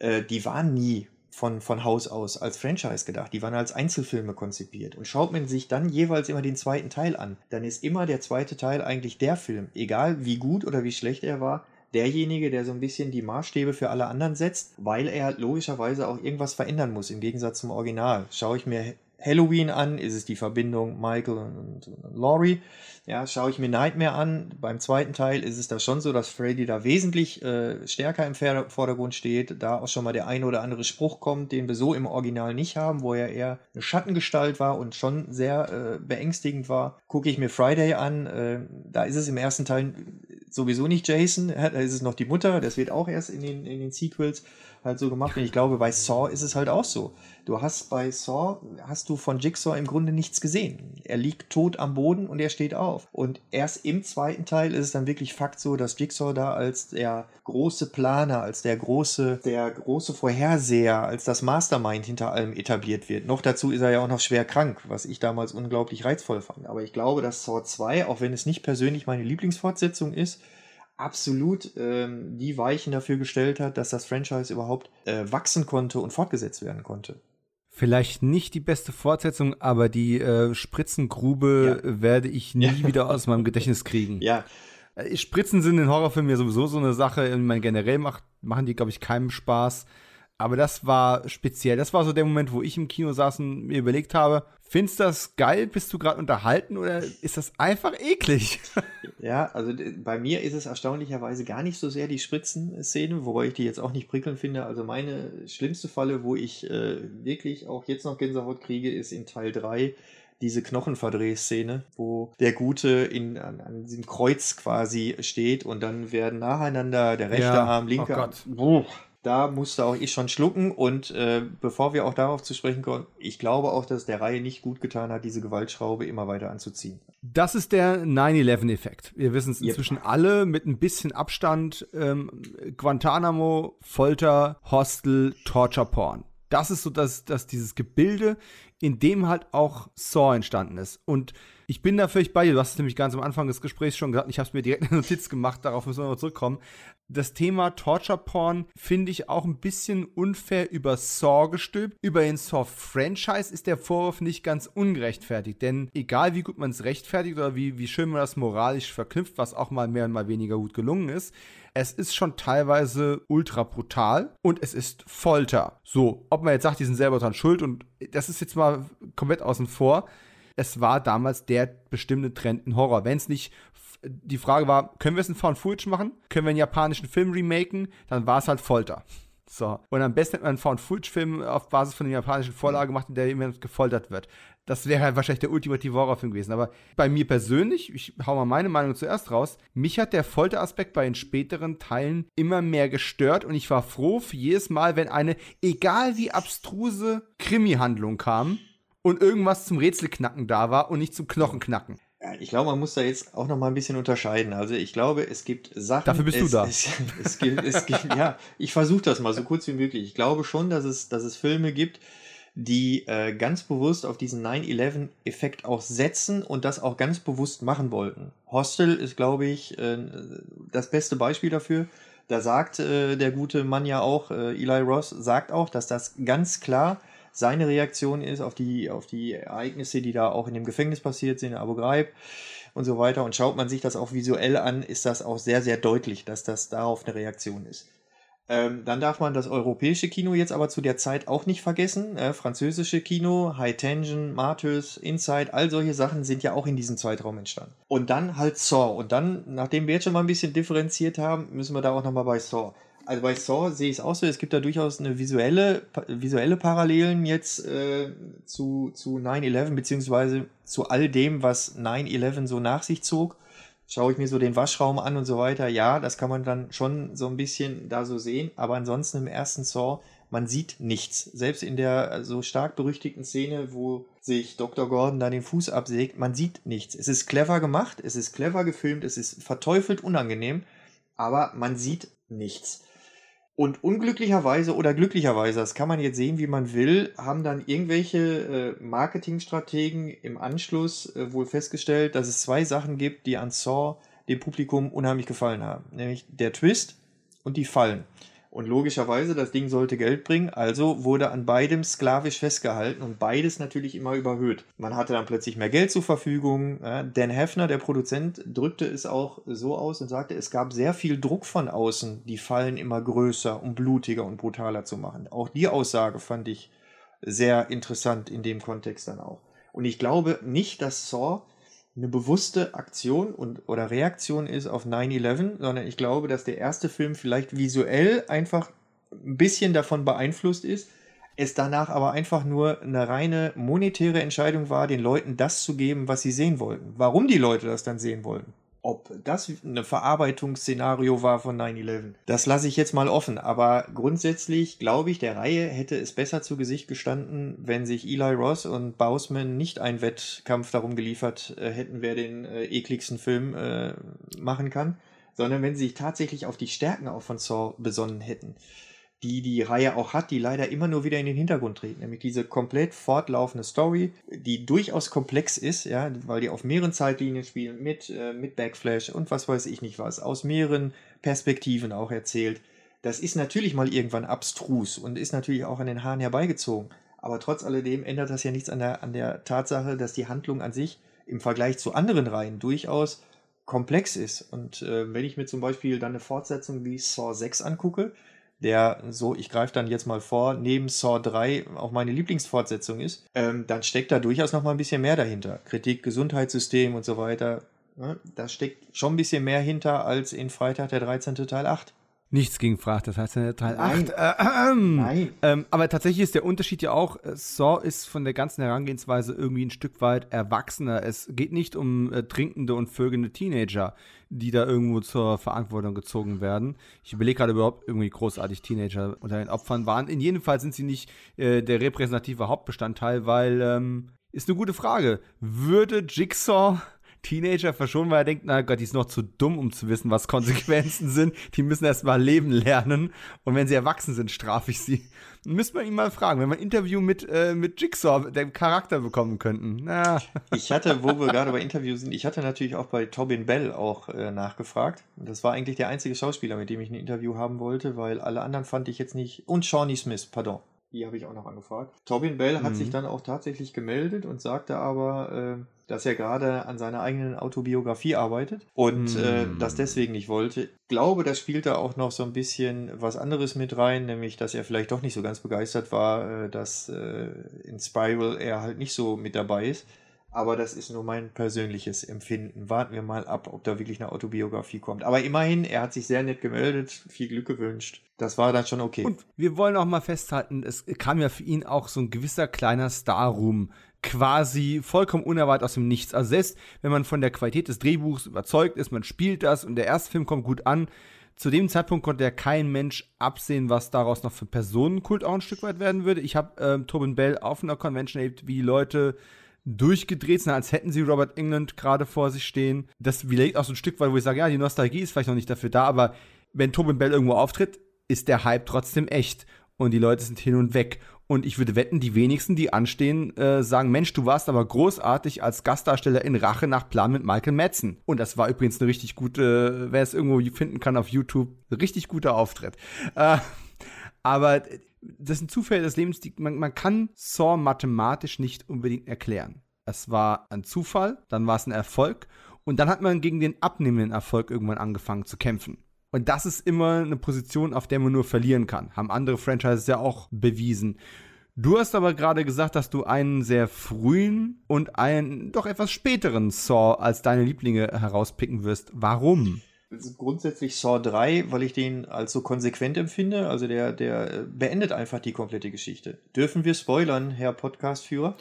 äh, die waren nie von, von Haus aus als Franchise gedacht. Die waren als Einzelfilme konzipiert. Und schaut man sich dann jeweils immer den zweiten Teil an, dann ist immer der zweite Teil eigentlich der Film, egal wie gut oder wie schlecht er war, derjenige, der so ein bisschen die Maßstäbe für alle anderen setzt, weil er logischerweise auch irgendwas verändern muss im Gegensatz zum Original. Schaue ich mir Halloween an, ist es die Verbindung Michael und, Laurie. Ja, schaue ich mir Nightmare an, beim zweiten Teil ist es da schon so, dass Freddy da wesentlich äh, stärker im Vordergrund steht, da auch schon mal der ein oder andere Spruch kommt, den wir so im Original nicht haben, wo er eher eine Schattengestalt war und schon sehr äh, beängstigend war. Gucke ich mir Friday an, äh, da ist es im ersten Teil sowieso nicht Jason, <laughs> da ist es noch die Mutter, das wird auch erst in den, in den Sequels halt so gemacht. Und ich glaube, bei Saw ist es halt auch so. Du hast bei Saw, hast du von Jigsaw im Grunde nichts gesehen. Er liegt tot am Boden und er steht auf. Und erst im zweiten Teil ist es dann wirklich Fakt so, dass Jigsaw da als der große Planer, als der große, der große Vorherseher, als das Mastermind hinter allem etabliert wird. Noch dazu ist er ja auch noch schwer krank, was ich damals unglaublich reizvoll fand. Aber ich glaube, dass Saw 2, auch wenn es nicht persönlich meine Lieblingsfortsetzung ist, absolut ähm, die Weichen dafür gestellt hat, dass das Franchise überhaupt äh, wachsen konnte und fortgesetzt werden konnte. Vielleicht nicht die beste Fortsetzung, aber die äh, Spritzengrube ja. werde ich nie ja. wieder aus meinem Gedächtnis kriegen. Ja. Äh, Spritzen sind in Horrorfilmen ja sowieso so eine Sache. Ich meine, generell macht, machen die, glaube ich, keinem Spaß. Aber das war speziell. Das war so der Moment, wo ich im Kino saß und mir überlegt habe, findest du das geil? Bist du gerade unterhalten oder ist das einfach eklig? <laughs> Ja, also bei mir ist es erstaunlicherweise gar nicht so sehr die Spritzen-Szene, wobei ich die jetzt auch nicht prickelnd finde. Also meine schlimmste Falle, wo ich äh, wirklich auch jetzt noch Gänsehaut kriege, ist in Teil 3 diese Knochenverdrehszene, wo der Gute in, an, an, diesem Kreuz quasi steht und dann werden nacheinander der rechte ja. Arm, linke oh Arm da musste auch ich schon schlucken. Und äh, bevor wir auch darauf zu sprechen kommen, ich glaube auch, dass der Reihe nicht gut getan hat, diese Gewaltschraube immer weiter anzuziehen. Das ist der 9-11-Effekt. Wir wissen es inzwischen yep. alle mit ein bisschen Abstand. Ähm, Guantanamo, Folter, Hostel, Torture Porn. Das ist so dass, dass dieses Gebilde, in dem halt auch Saw entstanden ist. Und ich bin da völlig bei dir. Du hast es nämlich ganz am Anfang des Gesprächs schon gesagt. Ich habe es mir direkt eine Notiz gemacht. Darauf müssen wir noch zurückkommen. Das Thema Torture Porn finde ich auch ein bisschen unfair über Saw gestülpt. Über den Saw-Franchise ist der Vorwurf nicht ganz ungerechtfertigt. Denn egal wie gut man es rechtfertigt oder wie, wie schön man das moralisch verknüpft, was auch mal mehr und mal weniger gut gelungen ist, es ist schon teilweise ultra brutal und es ist Folter. So, ob man jetzt sagt, die sind selber dran schuld und das ist jetzt mal komplett außen vor es war damals der bestimmte Trend in Horror. Wenn es nicht die Frage war, können wir es in Found Footage machen? Können wir einen japanischen Film remaken? Dann war es halt Folter. So. Und am besten hätte man einen Found-Footage-Film auf Basis von einer japanischen Vorlage gemacht, in der jemand gefoltert wird. Das wäre halt wahrscheinlich der ultimative Horrorfilm gewesen. Aber bei mir persönlich, ich hau mal meine Meinung zuerst raus, mich hat der Folteraspekt bei den späteren Teilen immer mehr gestört und ich war froh für jedes Mal, wenn eine, egal wie abstruse Krimi-Handlung kam, und irgendwas zum Rätselknacken da war und nicht zum Knochenknacken. Ich glaube, man muss da jetzt auch noch mal ein bisschen unterscheiden. Also ich glaube, es gibt Sachen. Dafür bist es, du da. Es, es gibt, es gibt, ja, ich versuche das mal so kurz wie möglich. Ich glaube schon, dass es, dass es Filme gibt, die äh, ganz bewusst auf diesen 9-11-Effekt auch setzen und das auch ganz bewusst machen wollten. Hostel ist, glaube ich, äh, das beste Beispiel dafür. Da sagt äh, der gute Mann ja auch, äh, Eli Ross sagt auch, dass das ganz klar seine Reaktion ist auf die, auf die Ereignisse, die da auch in dem Gefängnis passiert sind, in Abu Ghraib und so weiter. Und schaut man sich das auch visuell an, ist das auch sehr, sehr deutlich, dass das darauf eine Reaktion ist. Ähm, dann darf man das europäische Kino jetzt aber zu der Zeit auch nicht vergessen. Äh, französische Kino, High Tension, Martyrs, Inside, all solche Sachen sind ja auch in diesem Zeitraum entstanden. Und dann halt Saw. Und dann, nachdem wir jetzt schon mal ein bisschen differenziert haben, müssen wir da auch nochmal bei Saw also bei Saw sehe ich es auch so, es gibt da durchaus eine visuelle, visuelle Parallelen jetzt äh, zu, zu 9-11, beziehungsweise zu all dem, was 9-11 so nach sich zog. Schaue ich mir so den Waschraum an und so weiter, ja, das kann man dann schon so ein bisschen da so sehen, aber ansonsten im ersten Saw, man sieht nichts. Selbst in der so stark berüchtigten Szene, wo sich Dr. Gordon da den Fuß absägt, man sieht nichts. Es ist clever gemacht, es ist clever gefilmt, es ist verteufelt unangenehm, aber man sieht nichts. Und unglücklicherweise oder glücklicherweise, das kann man jetzt sehen, wie man will, haben dann irgendwelche äh, Marketingstrategen im Anschluss äh, wohl festgestellt, dass es zwei Sachen gibt, die an Saw dem Publikum unheimlich gefallen haben. Nämlich der Twist und die Fallen. Und logischerweise, das Ding sollte Geld bringen, also wurde an beidem sklavisch festgehalten und beides natürlich immer überhöht. Man hatte dann plötzlich mehr Geld zur Verfügung. Dan Heffner, der Produzent, drückte es auch so aus und sagte, es gab sehr viel Druck von außen, die Fallen immer größer und blutiger und brutaler zu machen. Auch die Aussage fand ich sehr interessant in dem Kontext dann auch. Und ich glaube nicht, dass Saw eine bewusste Aktion und, oder Reaktion ist auf 9-11, sondern ich glaube, dass der erste Film vielleicht visuell einfach ein bisschen davon beeinflusst ist, es danach aber einfach nur eine reine monetäre Entscheidung war, den Leuten das zu geben, was sie sehen wollten. Warum die Leute das dann sehen wollten, ob das ein Verarbeitungsszenario war von 9-11, das lasse ich jetzt mal offen. Aber grundsätzlich glaube ich, der Reihe hätte es besser zu Gesicht gestanden, wenn sich Eli Ross und Bausman nicht einen Wettkampf darum geliefert äh, hätten, wer den äh, ekligsten Film äh, machen kann, sondern wenn sie sich tatsächlich auf die Stärken auch von Saw besonnen hätten die die Reihe auch hat, die leider immer nur wieder in den Hintergrund treten. Nämlich diese komplett fortlaufende Story, die durchaus komplex ist, ja, weil die auf mehreren Zeitlinien spielen, mit, äh, mit Backflash und was weiß ich nicht was, aus mehreren Perspektiven auch erzählt. Das ist natürlich mal irgendwann abstrus und ist natürlich auch an den Haaren herbeigezogen. Aber trotz alledem ändert das ja nichts an der, an der Tatsache, dass die Handlung an sich im Vergleich zu anderen Reihen durchaus komplex ist. Und äh, wenn ich mir zum Beispiel dann eine Fortsetzung wie Saw 6 angucke, der so, ich greife dann jetzt mal vor, neben Saw 3 auch meine Lieblingsfortsetzung ist, ähm, dann steckt da durchaus noch mal ein bisschen mehr dahinter. Kritik, Gesundheitssystem und so weiter. Ne? Da steckt schon ein bisschen mehr hinter als in Freitag der 13. Teil 8. Nichts gegen Fracht, das heißt Teil Nein. 8. Äh, äh, Nein. Ähm, aber tatsächlich ist der Unterschied ja auch, äh, Saw ist von der ganzen Herangehensweise irgendwie ein Stück weit erwachsener. Es geht nicht um äh, trinkende und vögelnde Teenager, die da irgendwo zur Verantwortung gezogen werden. Ich überlege gerade überhaupt irgendwie großartig Teenager unter den Opfern waren. In jedem Fall sind sie nicht äh, der repräsentative Hauptbestandteil, weil ähm, ist eine gute Frage. Würde Jigsaw Teenager verschonen, weil er denkt, na Gott, die ist noch zu dumm, um zu wissen, was Konsequenzen <laughs> sind. Die müssen erst mal leben lernen. Und wenn sie erwachsen sind, strafe ich sie. Müsste man ihn mal fragen, wenn wir ein Interview mit, äh, mit Jigsaw, dem Charakter, bekommen könnten. Na. Ich hatte, wo wir gerade bei Interviews sind, ich hatte natürlich auch bei Tobin Bell auch äh, nachgefragt. Das war eigentlich der einzige Schauspieler, mit dem ich ein Interview haben wollte, weil alle anderen fand ich jetzt nicht. Und Shawnee Smith, pardon. Die habe ich auch noch angefragt. Tobin Bell hat mhm. sich dann auch tatsächlich gemeldet und sagte aber, äh, dass er gerade an seiner eigenen Autobiografie arbeitet und mm. äh, das deswegen nicht wollte. Ich glaube, da spielt da auch noch so ein bisschen was anderes mit rein, nämlich, dass er vielleicht doch nicht so ganz begeistert war, äh, dass äh, in Spiral er halt nicht so mit dabei ist. Aber das ist nur mein persönliches Empfinden. Warten wir mal ab, ob da wirklich eine Autobiografie kommt. Aber immerhin, er hat sich sehr nett gemeldet, viel Glück gewünscht. Das war dann schon okay. Und wir wollen auch mal festhalten, es kam ja für ihn auch so ein gewisser kleiner Star-Ruhm quasi vollkommen unerwartet aus dem Nichts. Also selbst wenn man von der Qualität des Drehbuchs überzeugt ist, man spielt das und der erste Film kommt gut an, zu dem Zeitpunkt konnte ja kein Mensch absehen, was daraus noch für Personenkult auch ein Stück weit werden würde. Ich habe ähm, Tobin Bell auf einer Convention erlebt, wie Leute durchgedreht sind, als hätten sie Robert England gerade vor sich stehen. Das widerlegt auch so ein Stück weit, wo ich sage, ja, die Nostalgie ist vielleicht noch nicht dafür da, aber wenn Tobin Bell irgendwo auftritt, ist der Hype trotzdem echt und die Leute sind hin und weg. Und ich würde wetten, die wenigsten, die anstehen, äh, sagen, Mensch, du warst aber großartig als Gastdarsteller in Rache nach Plan mit Michael Madsen. Und das war übrigens eine richtig gute, wer es irgendwo finden kann auf YouTube, richtig guter Auftritt. Äh, aber das sind Zufälle des Lebens, die, man, man kann Saw mathematisch nicht unbedingt erklären. Es war ein Zufall, dann war es ein Erfolg und dann hat man gegen den abnehmenden Erfolg irgendwann angefangen zu kämpfen. Und das ist immer eine Position, auf der man nur verlieren kann. Haben andere Franchises ja auch bewiesen. Du hast aber gerade gesagt, dass du einen sehr frühen und einen doch etwas späteren Saw als deine Lieblinge herauspicken wirst. Warum? Grundsätzlich Saw 3, weil ich den als so konsequent empfinde. Also der, der beendet einfach die komplette Geschichte. Dürfen wir spoilern, Herr Podcastführer?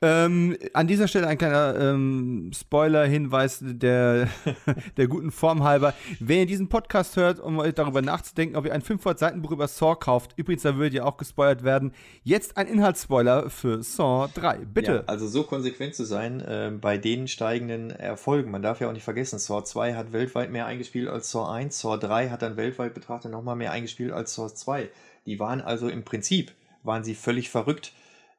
Ähm, an dieser Stelle ein kleiner ähm, Spoiler-Hinweis der, <laughs> der guten Form halber. Wenn ihr diesen Podcast hört, um darüber nachzudenken, ob ihr ein 500-Seiten-Buch über Saw kauft, übrigens, da würde ja auch gespoilert werden, jetzt ein Inhaltsspoiler für Saw 3. Bitte. Ja, also so konsequent zu sein äh, bei den steigenden Erfolgen. Man darf ja auch nicht vergessen, Saw 2 hat weltweit mehr eingespielt als Saw 1. Saw 3 hat dann weltweit betrachtet nochmal mehr eingespielt als Saw 2. Die waren also im Prinzip, waren sie völlig verrückt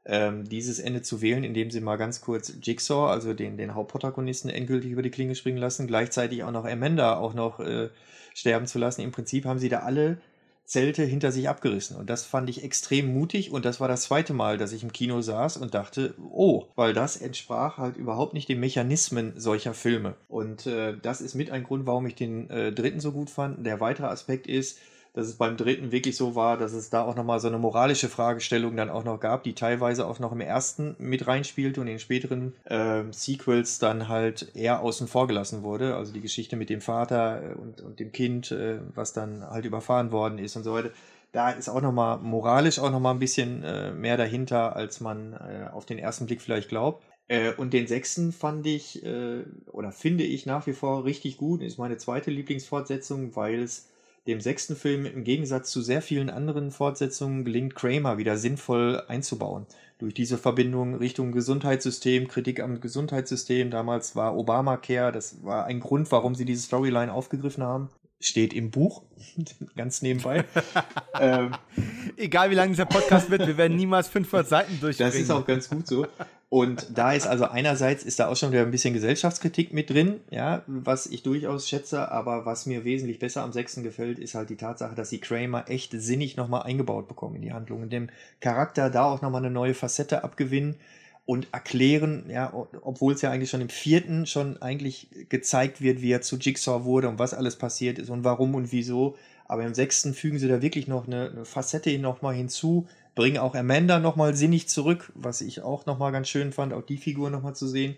ähm, dieses Ende zu wählen, indem sie mal ganz kurz Jigsaw, also den, den Hauptprotagonisten, endgültig über die Klinge springen lassen, gleichzeitig auch noch Amanda auch noch äh, sterben zu lassen. Im Prinzip haben sie da alle Zelte hinter sich abgerissen. Und das fand ich extrem mutig. Und das war das zweite Mal, dass ich im Kino saß und dachte, oh, weil das entsprach halt überhaupt nicht den Mechanismen solcher Filme. Und äh, das ist mit ein Grund, warum ich den äh, dritten so gut fand. Der weitere Aspekt ist, dass es beim dritten wirklich so war, dass es da auch nochmal so eine moralische Fragestellung dann auch noch gab, die teilweise auch noch im ersten mit reinspielte und in späteren äh, Sequels dann halt eher außen vor gelassen wurde. Also die Geschichte mit dem Vater äh, und, und dem Kind, äh, was dann halt überfahren worden ist und so weiter. Da ist auch nochmal moralisch auch nochmal ein bisschen äh, mehr dahinter, als man äh, auf den ersten Blick vielleicht glaubt. Äh, und den sechsten fand ich oder finde ich nach wie vor richtig gut. Ist meine zweite Lieblingsfortsetzung, weil es dem sechsten Film im Gegensatz zu sehr vielen anderen Fortsetzungen gelingt Kramer wieder sinnvoll einzubauen. Durch diese Verbindung Richtung Gesundheitssystem, Kritik am Gesundheitssystem. Damals war Obamacare, das war ein Grund, warum sie diese Storyline aufgegriffen haben. Steht im Buch, <laughs> ganz nebenbei. <laughs> ähm, Egal wie lang dieser Podcast wird, wir werden niemals 500 Seiten durchbringen. Das ist auch ganz gut so. Und da ist also einerseits ist da auch schon wieder ein bisschen Gesellschaftskritik mit drin, ja, was ich durchaus schätze, aber was mir wesentlich besser am sechsten gefällt, ist halt die Tatsache, dass sie Kramer echt sinnig nochmal eingebaut bekommen in die Handlung, in dem Charakter da auch nochmal eine neue Facette abgewinnen und erklären, ja, obwohl es ja eigentlich schon im vierten schon eigentlich gezeigt wird, wie er zu Jigsaw wurde und was alles passiert ist und warum und wieso. Aber im sechsten fügen sie da wirklich noch eine, eine Facette nochmal hinzu, bringen auch Amanda nochmal sinnig zurück, was ich auch nochmal ganz schön fand, auch die Figur nochmal zu sehen.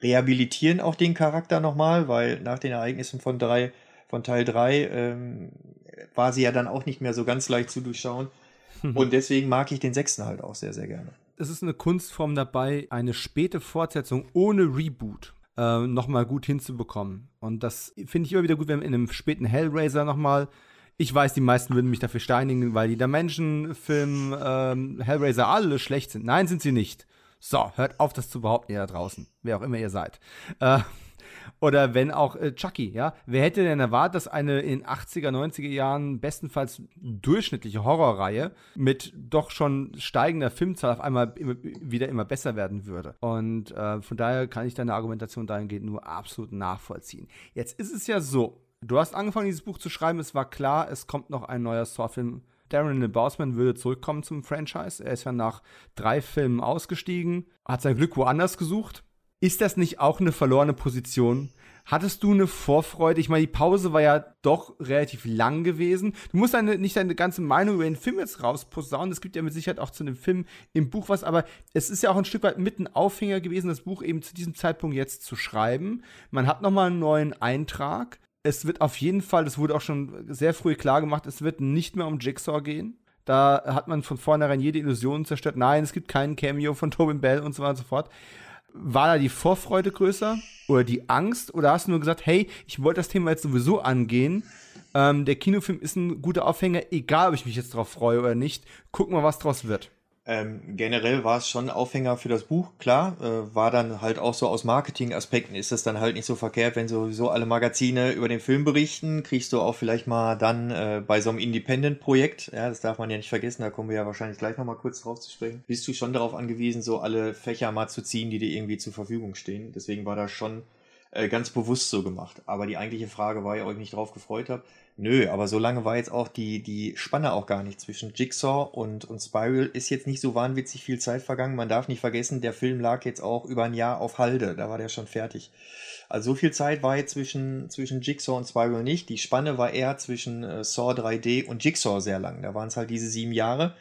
Rehabilitieren auch den Charakter nochmal, weil nach den Ereignissen von, drei, von Teil 3 ähm, war sie ja dann auch nicht mehr so ganz leicht zu durchschauen. Und deswegen mag ich den sechsten halt auch sehr, sehr gerne. Es ist eine Kunstform dabei, eine späte Fortsetzung ohne Reboot äh, nochmal gut hinzubekommen. Und das finde ich immer wieder gut, wenn in einem späten Hellraiser nochmal ich weiß, die meisten würden mich dafür steinigen, weil die Dimension-Film ähm, Hellraiser alle schlecht sind. Nein, sind sie nicht. So, hört auf, das zu behaupten, ihr da draußen. Wer auch immer ihr seid. Äh, oder wenn auch äh, Chucky, ja. Wer hätte denn erwartet, dass eine in 80er, 90er Jahren bestenfalls durchschnittliche Horrorreihe mit doch schon steigender Filmzahl auf einmal immer, wieder immer besser werden würde? Und äh, von daher kann ich deine Argumentation dahingehend nur absolut nachvollziehen. Jetzt ist es ja so, Du hast angefangen, dieses Buch zu schreiben. Es war klar, es kommt noch ein neuer Saw-Film. Darren Bausman würde zurückkommen zum Franchise. Er ist ja nach drei Filmen ausgestiegen, hat sein Glück woanders gesucht. Ist das nicht auch eine verlorene Position? Hattest du eine Vorfreude? Ich meine, die Pause war ja doch relativ lang gewesen. Du musst deine, nicht deine ganze Meinung über den Film jetzt rausposaunen. Es gibt ja mit Sicherheit auch zu dem Film im Buch was, aber es ist ja auch ein Stück weit mit ein Aufhänger gewesen, das Buch eben zu diesem Zeitpunkt jetzt zu schreiben. Man hat nochmal einen neuen Eintrag es wird auf jeden Fall, das wurde auch schon sehr früh klar gemacht, es wird nicht mehr um Jigsaw gehen. Da hat man von vornherein jede Illusion zerstört. Nein, es gibt keinen Cameo von Tobin Bell und so weiter und so fort. War da die Vorfreude größer oder die Angst? Oder hast du nur gesagt, hey, ich wollte das Thema jetzt sowieso angehen? Ähm, der Kinofilm ist ein guter Aufhänger, egal ob ich mich jetzt darauf freue oder nicht. Gucken wir, was draus wird. Ähm, generell war es schon Aufhänger für das Buch, klar. Äh, war dann halt auch so aus Marketing-Aspekten ist es dann halt nicht so verkehrt, wenn sowieso alle Magazine über den Film berichten. Kriegst du auch vielleicht mal dann äh, bei so einem Independent-Projekt, ja, das darf man ja nicht vergessen, da kommen wir ja wahrscheinlich gleich nochmal kurz drauf zu sprechen, bist du schon darauf angewiesen, so alle Fächer mal zu ziehen, die dir irgendwie zur Verfügung stehen. Deswegen war das schon äh, ganz bewusst so gemacht. Aber die eigentliche Frage war ja, ob ich mich drauf gefreut habe. Nö, aber so lange war jetzt auch die, die Spanne auch gar nicht zwischen Jigsaw und, und Spiral. Ist jetzt nicht so wahnwitzig viel Zeit vergangen. Man darf nicht vergessen, der Film lag jetzt auch über ein Jahr auf Halde. Da war der schon fertig. Also so viel Zeit war jetzt zwischen, zwischen Jigsaw und Spiral nicht. Die Spanne war eher zwischen äh, Saw 3D und Jigsaw sehr lang. Da waren es halt diese sieben Jahre.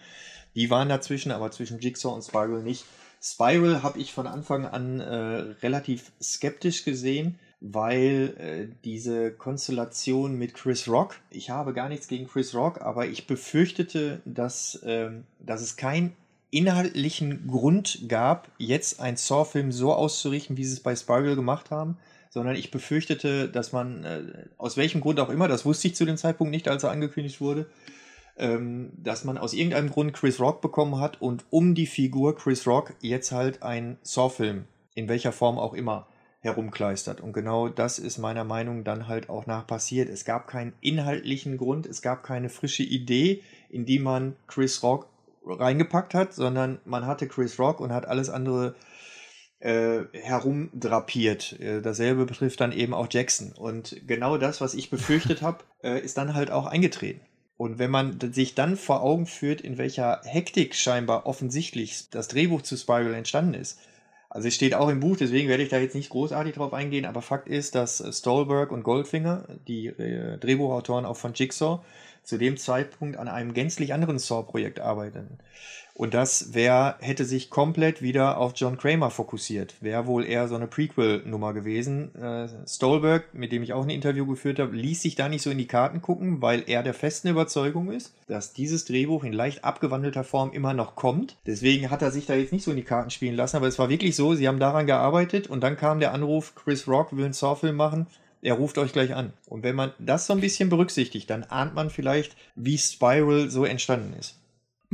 Die waren dazwischen, aber zwischen Jigsaw und Spiral nicht. Spiral habe ich von Anfang an äh, relativ skeptisch gesehen weil äh, diese Konstellation mit Chris Rock, ich habe gar nichts gegen Chris Rock, aber ich befürchtete, dass, ähm, dass es keinen inhaltlichen Grund gab, jetzt einen Saw-Film so auszurichten, wie sie es bei Spiral gemacht haben, sondern ich befürchtete, dass man, äh, aus welchem Grund auch immer, das wusste ich zu dem Zeitpunkt nicht, als er angekündigt wurde, ähm, dass man aus irgendeinem Grund Chris Rock bekommen hat und um die Figur Chris Rock jetzt halt ein Saw-Film, in welcher Form auch immer, herumkleistert. Und genau das ist meiner Meinung dann halt auch nach passiert. Es gab keinen inhaltlichen Grund, es gab keine frische Idee, in die man Chris Rock reingepackt hat, sondern man hatte Chris Rock und hat alles andere äh, herumdrapiert. Äh, dasselbe betrifft dann eben auch Jackson. Und genau das, was ich befürchtet habe, äh, ist dann halt auch eingetreten. Und wenn man sich dann vor Augen führt, in welcher Hektik scheinbar offensichtlich das Drehbuch zu Spiral entstanden ist, also es steht auch im Buch, deswegen werde ich da jetzt nicht großartig drauf eingehen, aber Fakt ist, dass Stolberg und Goldfinger, die äh, Drehbuchautoren auch von Jigsaw, zu dem Zeitpunkt an einem gänzlich anderen Saw-Projekt arbeiteten. Und das wär, hätte sich komplett wieder auf John Kramer fokussiert. Wäre wohl eher so eine Prequel-Nummer gewesen. Äh, Stolberg, mit dem ich auch ein Interview geführt habe, ließ sich da nicht so in die Karten gucken, weil er der festen Überzeugung ist, dass dieses Drehbuch in leicht abgewandelter Form immer noch kommt. Deswegen hat er sich da jetzt nicht so in die Karten spielen lassen. Aber es war wirklich so, sie haben daran gearbeitet und dann kam der Anruf, Chris Rock will einen Saw-Film machen er ruft euch gleich an. Und wenn man das so ein bisschen berücksichtigt, dann ahnt man vielleicht, wie Spiral so entstanden ist.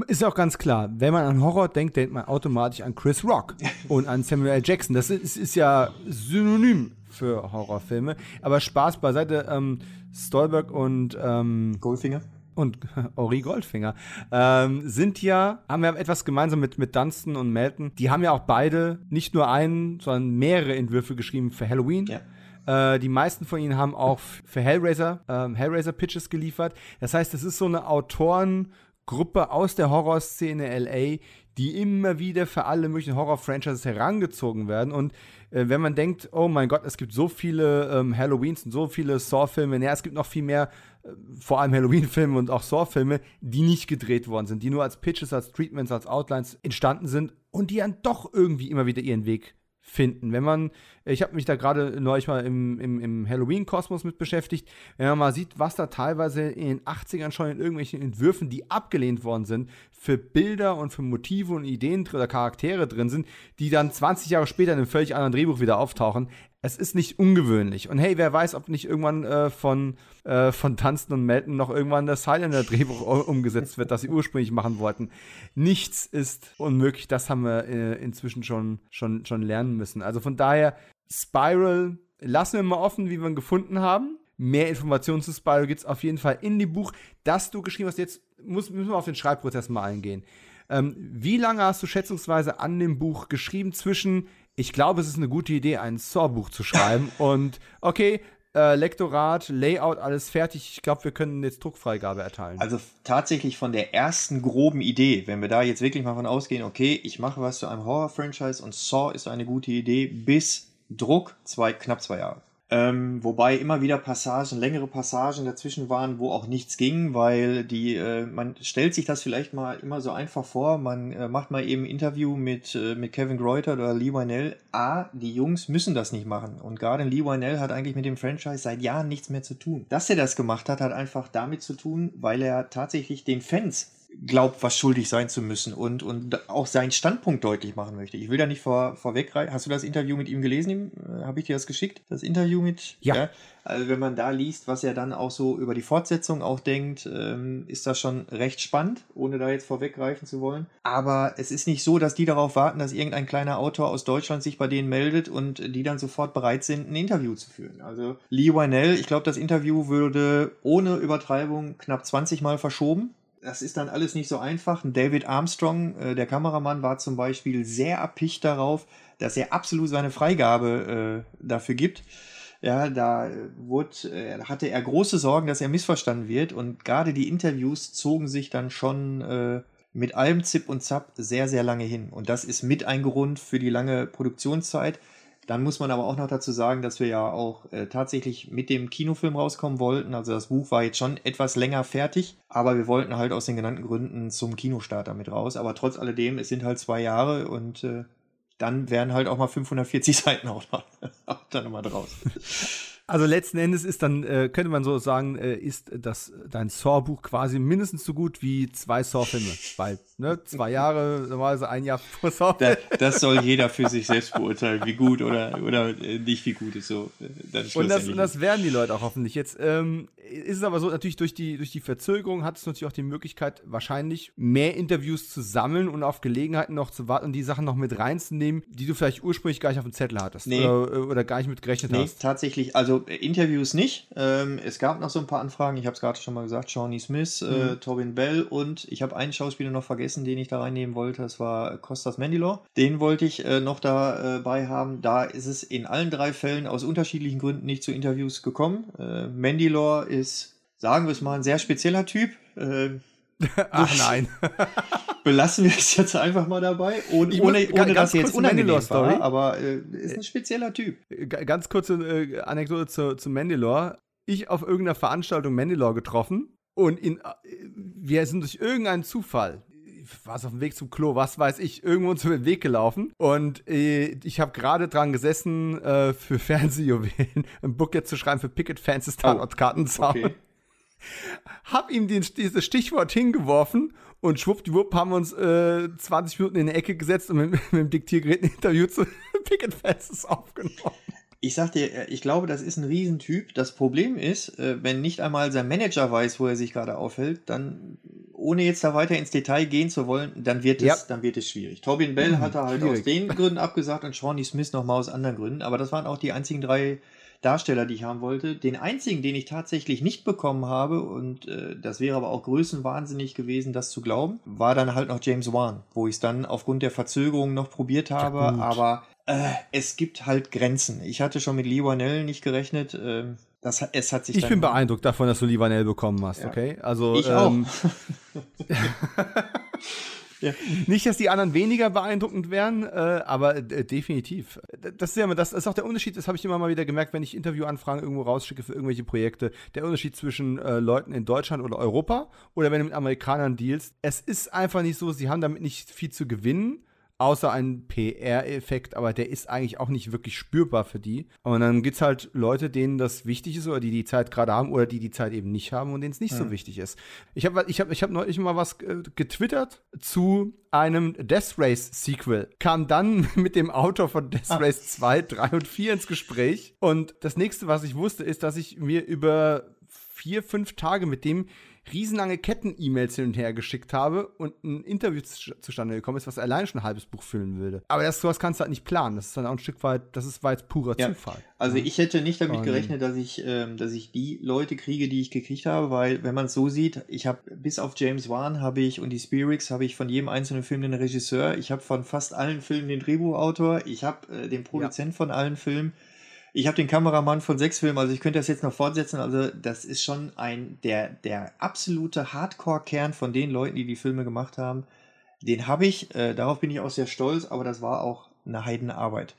Ist auch ganz klar, wenn man an Horror denkt, denkt man automatisch an Chris Rock <laughs> und an Samuel L. Jackson. Das ist, ist ja synonym für Horrorfilme. Aber Spaß beiseite, ähm, Stolberg und ähm, Goldfinger und <laughs> Ori Goldfinger ähm, sind ja, haben ja etwas gemeinsam mit, mit Dunstan und Melton. Die haben ja auch beide nicht nur einen, sondern mehrere Entwürfe geschrieben für Halloween. Ja. Äh, die meisten von ihnen haben auch für Hellraiser, ähm, Hellraiser-Pitches geliefert. Das heißt, es ist so eine Autorengruppe aus der Horrorszene LA, die immer wieder für alle möglichen Horror-Franchises herangezogen werden. Und äh, wenn man denkt, oh mein Gott, es gibt so viele ähm, Halloweens und so viele Saw-Filme, naja, es gibt noch viel mehr, äh, vor allem Halloween-Filme und auch Saw-Filme, die nicht gedreht worden sind, die nur als Pitches, als Treatments, als Outlines entstanden sind und die dann doch irgendwie immer wieder ihren Weg finden. Wenn man, ich habe mich da gerade neulich mal im, im, im Halloween-Kosmos mit beschäftigt, wenn man mal sieht, was da teilweise in den 80ern schon in irgendwelchen Entwürfen, die abgelehnt worden sind, für Bilder und für Motive und Ideen oder Charaktere drin sind, die dann 20 Jahre später in einem völlig anderen Drehbuch wieder auftauchen es ist nicht ungewöhnlich. Und hey, wer weiß, ob nicht irgendwann äh, von, äh, von Tanzen und Melton noch irgendwann das Highlander-Drehbuch <laughs> umgesetzt wird, das sie ursprünglich machen wollten. Nichts ist unmöglich. Das haben wir äh, inzwischen schon, schon, schon lernen müssen. Also von daher, Spiral lassen wir mal offen, wie wir ihn gefunden haben. Mehr Informationen zu Spiral gibt es auf jeden Fall in dem Buch, das du geschrieben hast. Jetzt muss, müssen wir auf den Schreibprozess mal eingehen. Ähm, wie lange hast du schätzungsweise an dem Buch geschrieben zwischen ich glaube, es ist eine gute Idee, ein Saw-Buch zu schreiben. <laughs> und okay, äh, Lektorat, Layout, alles fertig. Ich glaube, wir können jetzt Druckfreigabe erteilen. Also tatsächlich von der ersten groben Idee, wenn wir da jetzt wirklich mal von ausgehen, okay, ich mache was zu einem Horror-Franchise und Saw ist eine gute Idee, bis Druck zwei, knapp zwei Jahre. Ähm, wobei immer wieder Passagen, längere Passagen dazwischen waren, wo auch nichts ging, weil die, äh, man stellt sich das vielleicht mal immer so einfach vor, man äh, macht mal eben ein Interview mit, äh, mit Kevin Greuter oder Lee Wynell. A, die Jungs müssen das nicht machen. Und gerade Lee Wynell hat eigentlich mit dem Franchise seit Jahren nichts mehr zu tun. Dass er das gemacht hat, hat einfach damit zu tun, weil er tatsächlich den Fans glaubt, was schuldig sein zu müssen und, und auch seinen Standpunkt deutlich machen möchte. Ich will da nicht vor, vorwegreichen. Hast du das Interview mit ihm gelesen? Äh, Habe ich dir das geschickt? Das Interview mit? Ja. ja. Also wenn man da liest, was er dann auch so über die Fortsetzung auch denkt, ähm, ist das schon recht spannend, ohne da jetzt vorweggreifen zu wollen. Aber es ist nicht so, dass die darauf warten, dass irgendein kleiner Autor aus Deutschland sich bei denen meldet und die dann sofort bereit sind, ein Interview zu führen. Also Lee Wynell, ich glaube, das Interview würde ohne Übertreibung knapp 20 Mal verschoben das ist dann alles nicht so einfach. David Armstrong, äh, der Kameramann, war zum Beispiel sehr erpicht darauf, dass er absolut seine Freigabe äh, dafür gibt. Ja, da wurde, äh, hatte er große Sorgen, dass er missverstanden wird. Und gerade die Interviews zogen sich dann schon äh, mit allem Zip und Zap sehr, sehr lange hin. Und das ist mit ein Grund für die lange Produktionszeit. Dann muss man aber auch noch dazu sagen, dass wir ja auch äh, tatsächlich mit dem Kinofilm rauskommen wollten. Also das Buch war jetzt schon etwas länger fertig, aber wir wollten halt aus den genannten Gründen zum Kinostart damit raus. Aber trotz alledem, es sind halt zwei Jahre und äh, dann wären halt auch mal 540 <laughs> Seiten auch noch, <laughs> auch dann nochmal draus. Also letzten Endes ist dann, äh, könnte man so sagen, äh, ist das dein Saw-Buch quasi mindestens so gut wie zwei Saw-Filme. Weil, ne, zwei Jahre, normalerweise ein Jahr vor Saw. Da, das soll jeder für sich selbst beurteilen, wie gut oder, oder äh, nicht wie gut ist so. Äh, und das, das werden die Leute auch hoffentlich. Jetzt ähm, ist es aber so, natürlich durch die, durch die Verzögerung hat es natürlich auch die Möglichkeit, wahrscheinlich mehr Interviews zu sammeln und auf Gelegenheiten noch zu warten und die Sachen noch mit reinzunehmen, die du vielleicht ursprünglich gar nicht auf dem Zettel hattest. Nee. Oder, oder gar nicht mit gerechnet nee, hast. tatsächlich, also äh, Interviews nicht. Ähm, es gab noch so ein paar Anfragen, ich habe es gerade schon mal gesagt, Shawnee Smith, äh, mhm. äh, Tobin Bell und ich habe einen Schauspieler noch vergessen, den ich da reinnehmen wollte, das war Kostas Mandylor. Den wollte ich äh, noch dabei äh, haben. Da ist es in allen drei Fällen aus unterschiedlichen Gründen nicht zu Interviews gekommen. Äh, Mandylor ist sagen wir es mal, ein sehr spezieller Typ. Äh, <laughs> Ach nein. <laughs> Belassen wir es jetzt einfach mal dabei, ohne, ohne, ohne dass jetzt unangenehm war, aber äh, ist ein spezieller Typ. Ganz kurze äh, Anekdote zu, zu Mandalore. Ich auf irgendeiner Veranstaltung Mandalore getroffen und in, äh, wir sind durch irgendeinen Zufall war es auf dem Weg zum Klo, was weiß ich, irgendwo uns über den Weg gelaufen. Und äh, ich habe gerade dran gesessen, äh, für <laughs> Fernsehjuwelen ein Book jetzt zu schreiben für Picket-Fans des Tatortkartenzaun. Oh, okay. <laughs> Hab ihm den, dieses Stichwort hingeworfen und schwuppdiwupp haben wir uns äh, 20 Minuten in die Ecke gesetzt und mit, <laughs> mit dem Diktiergerät ein Interview zu Picket-Fans aufgenommen. Ich sag dir, äh, ich glaube, das ist ein Riesentyp. Das Problem ist, äh, wenn nicht einmal sein Manager weiß, wo er sich gerade aufhält, dann, ohne jetzt da weiter ins Detail gehen zu wollen, dann wird es, ja. dann wird es schwierig. Tobin Bell mhm, hat er halt schwierig. aus den Gründen abgesagt und Shawnee Smith nochmal aus anderen Gründen. Aber das waren auch die einzigen drei Darsteller, die ich haben wollte. Den einzigen, den ich tatsächlich nicht bekommen habe, und äh, das wäre aber auch größenwahnsinnig gewesen, das zu glauben, war dann halt noch James Wan, wo ich es dann aufgrund der Verzögerung noch probiert habe. Ja, aber äh, es gibt halt Grenzen. Ich hatte schon mit Lee Wanell nicht gerechnet. Äh, das, es hat sich ich bin beeindruckt davon, dass du Lee Wanell bekommen hast, ja. okay? Also, ich ähm, auch. <laughs> Ja. Nicht, dass die anderen weniger beeindruckend wären, äh, aber äh, definitiv. Das ist ja das ist auch der Unterschied, das habe ich immer mal wieder gemerkt, wenn ich Interviewanfragen irgendwo rausschicke für irgendwelche Projekte. Der Unterschied zwischen äh, Leuten in Deutschland oder Europa oder wenn du mit Amerikanern dealst. Es ist einfach nicht so, sie haben damit nicht viel zu gewinnen außer ein PR-Effekt, aber der ist eigentlich auch nicht wirklich spürbar für die. Und dann gibt es halt Leute, denen das wichtig ist oder die die Zeit gerade haben oder die die Zeit eben nicht haben und denen es nicht ja. so wichtig ist. Ich habe ich hab, ich hab neulich mal was äh, getwittert zu einem Death Race Sequel. Kam dann <laughs> mit dem Autor von Death ah. Race 2, 3 und 4 ins Gespräch. Und das nächste, was ich wusste, ist, dass ich mir über vier, fünf Tage mit dem riesenlange Ketten-E-Mails hin und her geschickt habe und ein Interview zustande gekommen ist, was alleine schon ein halbes Buch füllen würde. Aber das sowas kannst du halt nicht planen. Das ist dann auch ein Stück weit, das ist, war jetzt purer ja. Zufall. Also ich hätte nicht damit gerechnet, dass ich, ähm, dass ich die Leute kriege, die ich gekriegt habe, weil wenn man es so sieht, ich habe bis auf James Wan habe ich und die Spirits habe ich von jedem einzelnen Film den Regisseur, ich habe von fast allen Filmen den Drehbuchautor, ich habe äh, den Produzent ja. von allen Filmen ich habe den Kameramann von sechs Filmen, also ich könnte das jetzt noch fortsetzen. Also das ist schon ein der der absolute Hardcore-Kern von den Leuten, die die Filme gemacht haben. Den habe ich. Äh, darauf bin ich auch sehr stolz. Aber das war auch eine Heidenarbeit,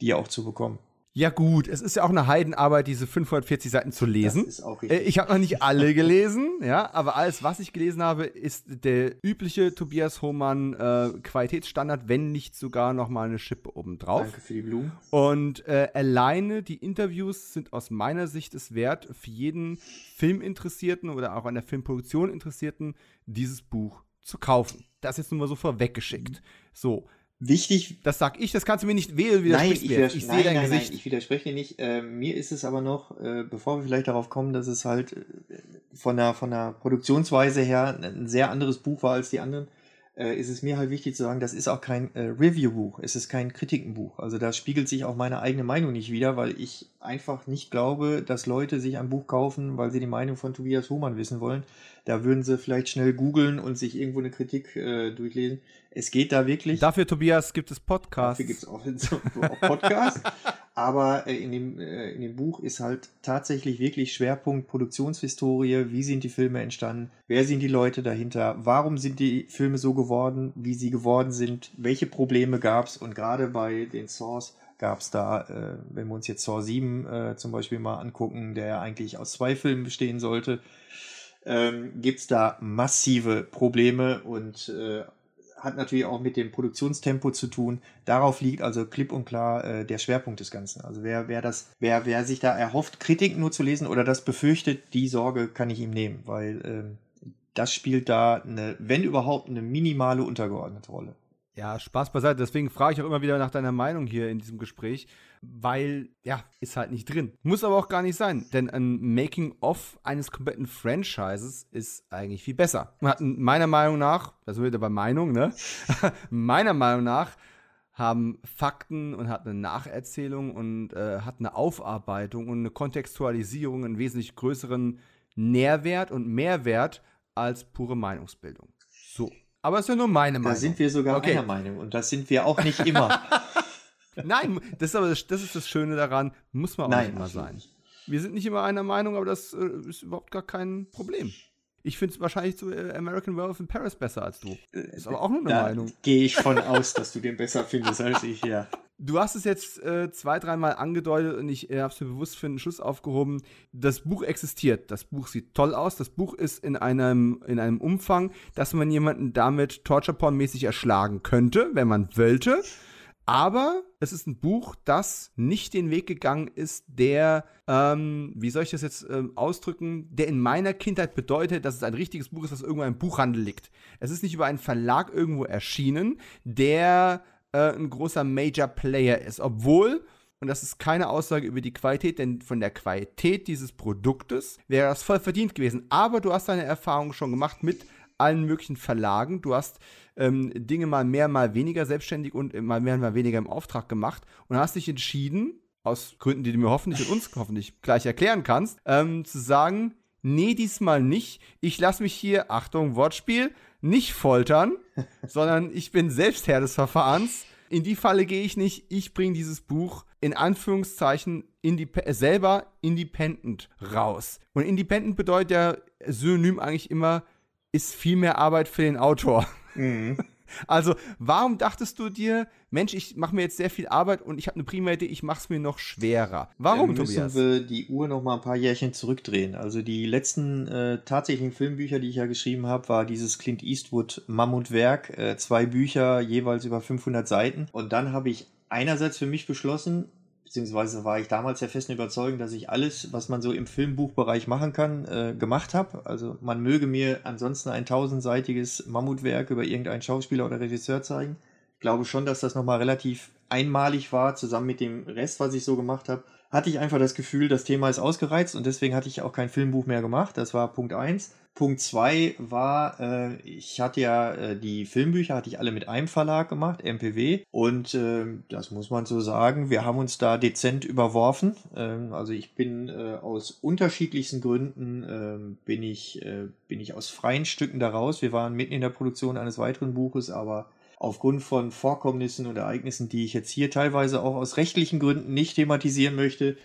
die auch zu bekommen. Ja, gut, es ist ja auch eine Heidenarbeit, diese 540 Seiten zu lesen. Das ist auch richtig. Äh, ich habe noch nicht alle <laughs> gelesen, ja, aber alles, was ich gelesen habe, ist der übliche Tobias Hohmann äh, Qualitätsstandard, wenn nicht sogar noch mal eine Schippe obendrauf. Danke für die Blumen. Und äh, alleine die Interviews sind aus meiner Sicht es wert, für jeden Filminteressierten oder auch an der Filmproduktion Interessierten dieses Buch zu kaufen. Das ist nun mal so vorweggeschickt. So, Wichtig. Das sag ich, das kannst du mir nicht wählen, nein, ich, ich sehe dein nein, Gesicht. Nein, ich widerspreche dir nicht. Äh, mir ist es aber noch, äh, bevor wir vielleicht darauf kommen, dass es halt äh, von der, von der Produktionsweise her ein sehr anderes Buch war als die anderen, äh, ist es mir halt wichtig zu sagen, das ist auch kein äh, Review-Buch, es ist kein Kritikenbuch. Also da spiegelt sich auch meine eigene Meinung nicht wieder, weil ich einfach nicht glaube, dass Leute sich ein Buch kaufen, weil sie die Meinung von Tobias Hohmann wissen wollen. Da würden sie vielleicht schnell googeln und sich irgendwo eine Kritik äh, durchlesen. Es geht da wirklich. Dafür, Tobias, gibt es Podcasts. Dafür gibt es auch, <laughs> auch Podcasts. Aber äh, in, dem, äh, in dem Buch ist halt tatsächlich wirklich Schwerpunkt Produktionshistorie. Wie sind die Filme entstanden? Wer sind die Leute dahinter? Warum sind die Filme so geworden, wie sie geworden sind? Welche Probleme gab es? Und gerade bei den Source gab es da, äh, wenn wir uns jetzt Saw 7 äh, zum Beispiel mal angucken, der ja eigentlich aus zwei Filmen bestehen sollte, ähm, gibt es da massive Probleme und äh, hat natürlich auch mit dem Produktionstempo zu tun. Darauf liegt also klipp und klar äh, der Schwerpunkt des Ganzen. Also wer, wer das, wer, wer sich da erhofft, Kritik nur zu lesen oder das befürchtet, die Sorge kann ich ihm nehmen, weil äh, das spielt da eine, wenn überhaupt, eine minimale untergeordnete Rolle. Ja, Spaß beiseite. Deswegen frage ich auch immer wieder nach deiner Meinung hier in diesem Gespräch, weil, ja, ist halt nicht drin. Muss aber auch gar nicht sein, denn ein Making-of eines kompletten Franchises ist eigentlich viel besser. Hat meiner Meinung nach, das wird bei Meinung, ne? <laughs> meiner Meinung nach haben Fakten und hat eine Nacherzählung und äh, hat eine Aufarbeitung und eine Kontextualisierung einen wesentlich größeren Nährwert und Mehrwert als pure Meinungsbildung. So. Aber es ist ja nur meine Meinung. Da sind wir sogar okay. einer Meinung und das sind wir auch nicht immer. <laughs> Nein, das ist aber das, ist das Schöne daran, muss man auch Nein, nicht immer sein. Wir sind nicht immer einer Meinung, aber das äh, ist überhaupt gar kein Problem. Ich finde es wahrscheinlich zu äh, American Werewolf in Paris besser als du. Ist aber auch nur eine da Meinung. Gehe ich von aus, dass du den besser findest als ich, ja. <laughs> Du hast es jetzt äh, zwei, dreimal angedeutet und ich äh, habe es mir bewusst für einen Schluss aufgehoben. Das Buch existiert. Das Buch sieht toll aus. Das Buch ist in einem, in einem Umfang, dass man jemanden damit Torture-Porn-mäßig erschlagen könnte, wenn man wollte. Aber es ist ein Buch, das nicht den Weg gegangen ist, der, ähm, wie soll ich das jetzt ähm, ausdrücken, der in meiner Kindheit bedeutet, dass es ein richtiges Buch ist, das irgendwo im Buchhandel liegt. Es ist nicht über einen Verlag irgendwo erschienen, der äh, ein großer Major Player ist. Obwohl, und das ist keine Aussage über die Qualität, denn von der Qualität dieses Produktes wäre das voll verdient gewesen. Aber du hast deine Erfahrung schon gemacht mit allen möglichen Verlagen. Du hast ähm, Dinge mal mehr, mal weniger selbstständig und mal mehr, mal weniger im Auftrag gemacht und hast dich entschieden, aus Gründen, die du mir hoffentlich und uns hoffentlich gleich erklären kannst, ähm, zu sagen, nee, diesmal nicht. Ich lasse mich hier, Achtung, Wortspiel, nicht foltern, <laughs> sondern ich bin selbst Herr des Verfahrens. In die Falle gehe ich nicht. Ich bringe dieses Buch in Anführungszeichen indip selber independent raus. Und independent bedeutet ja Synonym eigentlich immer ist viel mehr Arbeit für den Autor. Mhm. Also, warum dachtest du dir, Mensch, ich mache mir jetzt sehr viel Arbeit und ich habe eine prima Idee, ich mache es mir noch schwerer? Warum, Dann müssen Tobias? wir die Uhr noch mal ein paar Jährchen zurückdrehen. Also die letzten äh, tatsächlichen Filmbücher, die ich ja geschrieben habe, war dieses Clint Eastwood Mammutwerk, äh, zwei Bücher, jeweils über 500 Seiten. Und dann habe ich einerseits für mich beschlossen, beziehungsweise war ich damals der festen Überzeugung, dass ich alles, was man so im Filmbuchbereich machen kann, äh, gemacht habe. Also man möge mir ansonsten ein tausendseitiges Mammutwerk über irgendeinen Schauspieler oder Regisseur zeigen. Ich glaube schon, dass das nochmal relativ einmalig war, zusammen mit dem Rest, was ich so gemacht habe. Hatte ich einfach das Gefühl, das Thema ist ausgereizt und deswegen hatte ich auch kein Filmbuch mehr gemacht. Das war Punkt eins. Punkt zwei war, äh, ich hatte ja äh, die Filmbücher, hatte ich alle mit einem Verlag gemacht, MPW. Und äh, das muss man so sagen, wir haben uns da dezent überworfen. Ähm, also ich bin äh, aus unterschiedlichsten Gründen, ähm, bin, ich, äh, bin ich aus freien Stücken daraus. Wir waren mitten in der Produktion eines weiteren Buches, aber aufgrund von Vorkommnissen und Ereignissen, die ich jetzt hier teilweise auch aus rechtlichen Gründen nicht thematisieren möchte,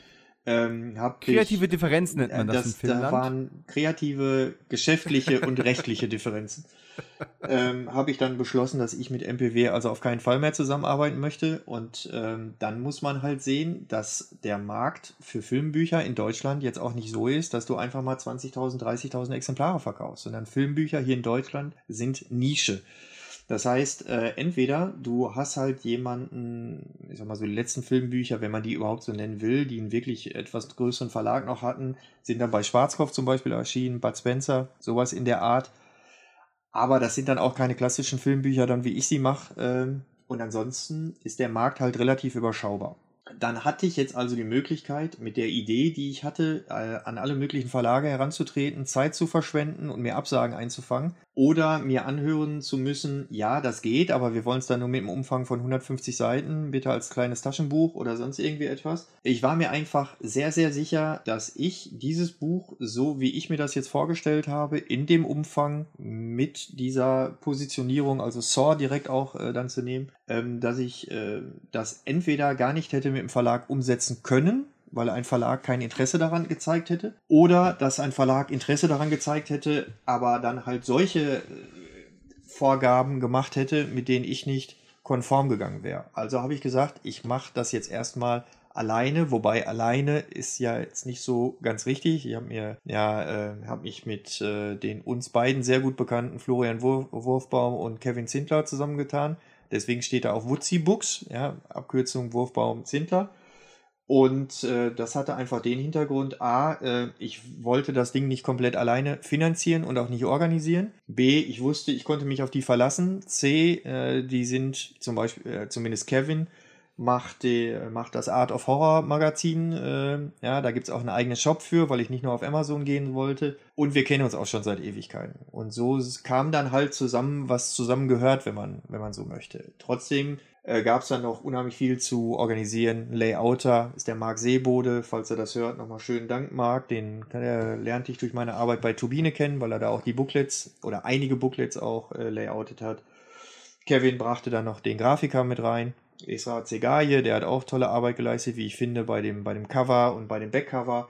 ähm, kreative ich, Differenzen nennt man das, das in Finnland. Da waren kreative, geschäftliche <laughs> und rechtliche Differenzen. Ähm, habe ich dann beschlossen, dass ich mit MPW also auf keinen Fall mehr zusammenarbeiten möchte. Und ähm, dann muss man halt sehen, dass der Markt für Filmbücher in Deutschland jetzt auch nicht so ist, dass du einfach mal 20.000, 30.000 Exemplare verkaufst, sondern Filmbücher hier in Deutschland sind Nische. Das heißt, äh, entweder du hast halt jemanden, ich sag mal so die letzten Filmbücher, wenn man die überhaupt so nennen will, die einen wirklich etwas größeren Verlag noch hatten, sind dann bei Schwarzkopf zum Beispiel erschienen, Bud Spencer, sowas in der Art. Aber das sind dann auch keine klassischen Filmbücher, dann wie ich sie mache. Äh, und ansonsten ist der Markt halt relativ überschaubar. Dann hatte ich jetzt also die Möglichkeit, mit der Idee, die ich hatte, äh, an alle möglichen Verlage heranzutreten, Zeit zu verschwenden und mir Absagen einzufangen oder mir anhören zu müssen, ja, das geht, aber wir wollen es dann nur mit einem Umfang von 150 Seiten, bitte als kleines Taschenbuch oder sonst irgendwie etwas. Ich war mir einfach sehr, sehr sicher, dass ich dieses Buch, so wie ich mir das jetzt vorgestellt habe, in dem Umfang mit dieser Positionierung, also Saw direkt auch äh, dann zu nehmen, ähm, dass ich äh, das entweder gar nicht hätte mit dem Verlag umsetzen können, weil ein Verlag kein Interesse daran gezeigt hätte. Oder dass ein Verlag Interesse daran gezeigt hätte, aber dann halt solche äh, Vorgaben gemacht hätte, mit denen ich nicht konform gegangen wäre. Also habe ich gesagt, ich mache das jetzt erstmal alleine, wobei alleine ist ja jetzt nicht so ganz richtig. Ich habe mir ja äh, habe mich mit äh, den uns beiden sehr gut bekannten Florian Wurf, Wurfbaum und Kevin Zindler zusammengetan. Deswegen steht da auch Wutzi Books, ja, Abkürzung Wurfbaum Zindler. Und äh, das hatte einfach den Hintergrund, a, äh, ich wollte das Ding nicht komplett alleine finanzieren und auch nicht organisieren. B, ich wusste, ich konnte mich auf die verlassen. C, äh, die sind zum Beispiel, äh, zumindest Kevin, macht, die, macht das Art of Horror Magazin. Äh, ja, da gibt's auch einen eigenen Shop für, weil ich nicht nur auf Amazon gehen wollte. Und wir kennen uns auch schon seit Ewigkeiten. Und so kam dann halt zusammen, was zusammengehört, wenn man, wenn man so möchte. Trotzdem äh, gab es dann noch unheimlich viel zu organisieren. Layouter ist der Marc Seebode, falls er das hört, nochmal schönen Dank, Marc. Den er, lernte ich durch meine Arbeit bei Turbine kennen, weil er da auch die Booklets oder einige Booklets auch äh, layoutet hat. Kevin brachte dann noch den Grafiker mit rein. Esra Zegaye, der hat auch tolle Arbeit geleistet, wie ich finde, bei dem, bei dem Cover und bei dem Backcover.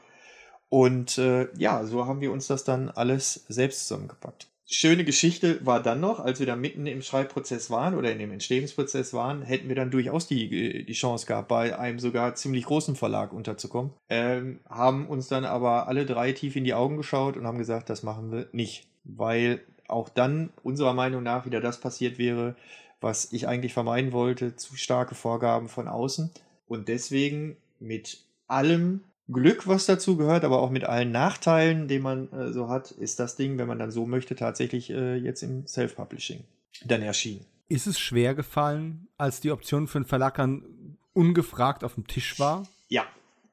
Und äh, ja, so haben wir uns das dann alles selbst zusammengepackt. Schöne Geschichte war dann noch, als wir da mitten im Schreibprozess waren oder in dem Entstehungsprozess waren, hätten wir dann durchaus die, die Chance gehabt, bei einem sogar ziemlich großen Verlag unterzukommen. Ähm, haben uns dann aber alle drei tief in die Augen geschaut und haben gesagt, das machen wir nicht. Weil auch dann unserer Meinung nach wieder das passiert wäre, was ich eigentlich vermeiden wollte, zu starke Vorgaben von außen. Und deswegen mit allem Glück, was dazu gehört, aber auch mit allen Nachteilen, die man äh, so hat, ist das Ding, wenn man dann so möchte, tatsächlich äh, jetzt im Self-Publishing dann erschienen. Ist es schwer gefallen, als die Option für einen Verlag dann ungefragt auf dem Tisch war? Ja,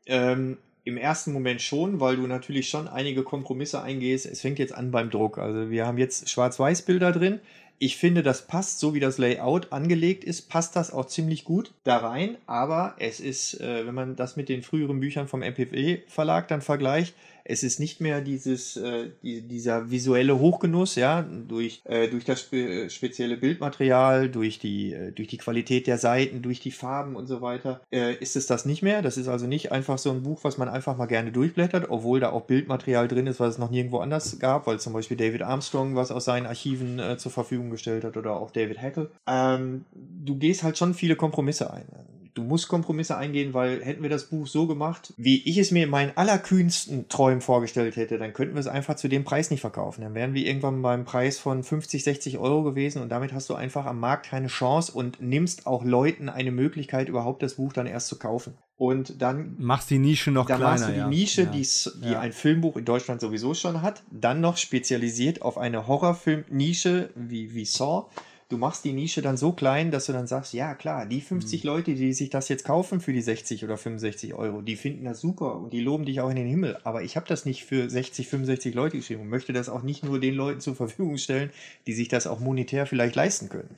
ähm, im ersten Moment schon, weil du natürlich schon einige Kompromisse eingehst. Es fängt jetzt an beim Druck. Also wir haben jetzt Schwarz-Weiß-Bilder drin. Ich finde, das passt, so wie das Layout angelegt ist, passt das auch ziemlich gut da rein. Aber es ist, äh, wenn man das mit den früheren Büchern vom MPW Verlag dann vergleicht, es ist nicht mehr dieses, äh, die, dieser visuelle Hochgenuss, ja, durch, äh, durch das spe spezielle Bildmaterial, durch die, äh, durch die Qualität der Seiten, durch die Farben und so weiter, äh, ist es das nicht mehr. Das ist also nicht einfach so ein Buch, was man einfach mal gerne durchblättert, obwohl da auch Bildmaterial drin ist, was es noch nirgendwo anders gab, weil zum Beispiel David Armstrong was aus seinen Archiven äh, zur Verfügung gestellt hat oder auch David Hackle. Ähm, du gehst halt schon viele Kompromisse ein du musst Kompromisse eingehen, weil hätten wir das Buch so gemacht, wie ich es mir in meinen allerkühnsten Träumen vorgestellt hätte, dann könnten wir es einfach zu dem Preis nicht verkaufen. Dann wären wir irgendwann beim Preis von 50, 60 Euro gewesen und damit hast du einfach am Markt keine Chance und nimmst auch Leuten eine Möglichkeit, überhaupt das Buch dann erst zu kaufen. Und dann machst die Nische noch dann kleiner. Dann machst du die ja. Nische, ja. die, die ja. ein Filmbuch in Deutschland sowieso schon hat, dann noch spezialisiert auf eine Horrorfilm-Nische wie, wie Saw du machst die Nische dann so klein, dass du dann sagst, ja klar, die 50 mhm. Leute, die sich das jetzt kaufen für die 60 oder 65 Euro, die finden das super und die loben dich auch in den Himmel. Aber ich habe das nicht für 60, 65 Leute geschrieben und möchte das auch nicht nur den Leuten zur Verfügung stellen, die sich das auch monetär vielleicht leisten können.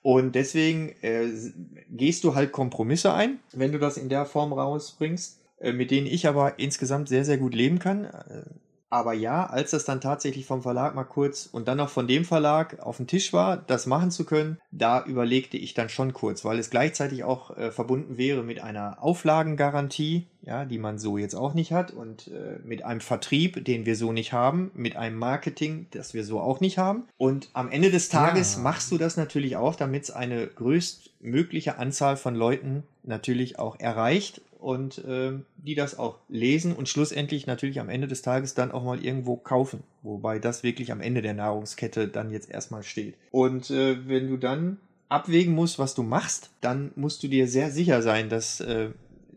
Und deswegen äh, gehst du halt Kompromisse ein, wenn du das in der Form rausbringst, äh, mit denen ich aber insgesamt sehr, sehr gut leben kann. Äh, aber ja, als das dann tatsächlich vom Verlag mal kurz und dann noch von dem Verlag auf dem Tisch war, das machen zu können, da überlegte ich dann schon kurz, weil es gleichzeitig auch äh, verbunden wäre mit einer Auflagengarantie, ja, die man so jetzt auch nicht hat und äh, mit einem Vertrieb, den wir so nicht haben, mit einem Marketing, das wir so auch nicht haben. Und am Ende des Tages ja. machst du das natürlich auch, damit es eine größtmögliche Anzahl von Leuten natürlich auch erreicht und äh, die das auch lesen und schlussendlich natürlich am Ende des Tages dann auch mal irgendwo kaufen. Wobei das wirklich am Ende der Nahrungskette dann jetzt erstmal steht. Und äh, wenn du dann abwägen musst, was du machst, dann musst du dir sehr sicher sein, dass, äh,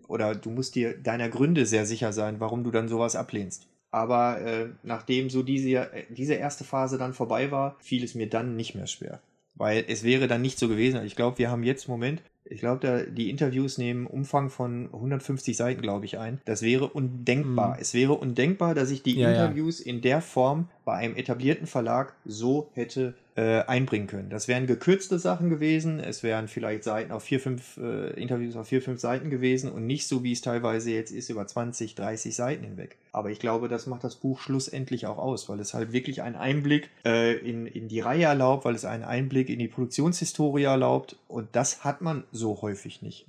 oder du musst dir deiner Gründe sehr sicher sein, warum du dann sowas ablehnst. Aber äh, nachdem so diese, diese erste Phase dann vorbei war, fiel es mir dann nicht mehr schwer. Weil es wäre dann nicht so gewesen. Ich glaube, wir haben jetzt im Moment ich glaube, die Interviews nehmen Umfang von 150 Seiten, glaube ich, ein. Das wäre undenkbar. Mhm. Es wäre undenkbar, dass ich die ja, Interviews ja. in der Form bei einem etablierten Verlag so hätte äh, einbringen können. Das wären gekürzte Sachen gewesen. Es wären vielleicht Seiten auf vier, fünf äh, Interviews auf vier, fünf Seiten gewesen und nicht so, wie es teilweise jetzt ist, über 20, 30 Seiten hinweg. Aber ich glaube, das macht das Buch schlussendlich auch aus, weil es halt wirklich einen Einblick äh, in, in die Reihe erlaubt, weil es einen Einblick in die Produktionshistorie erlaubt und das hat man so häufig nicht.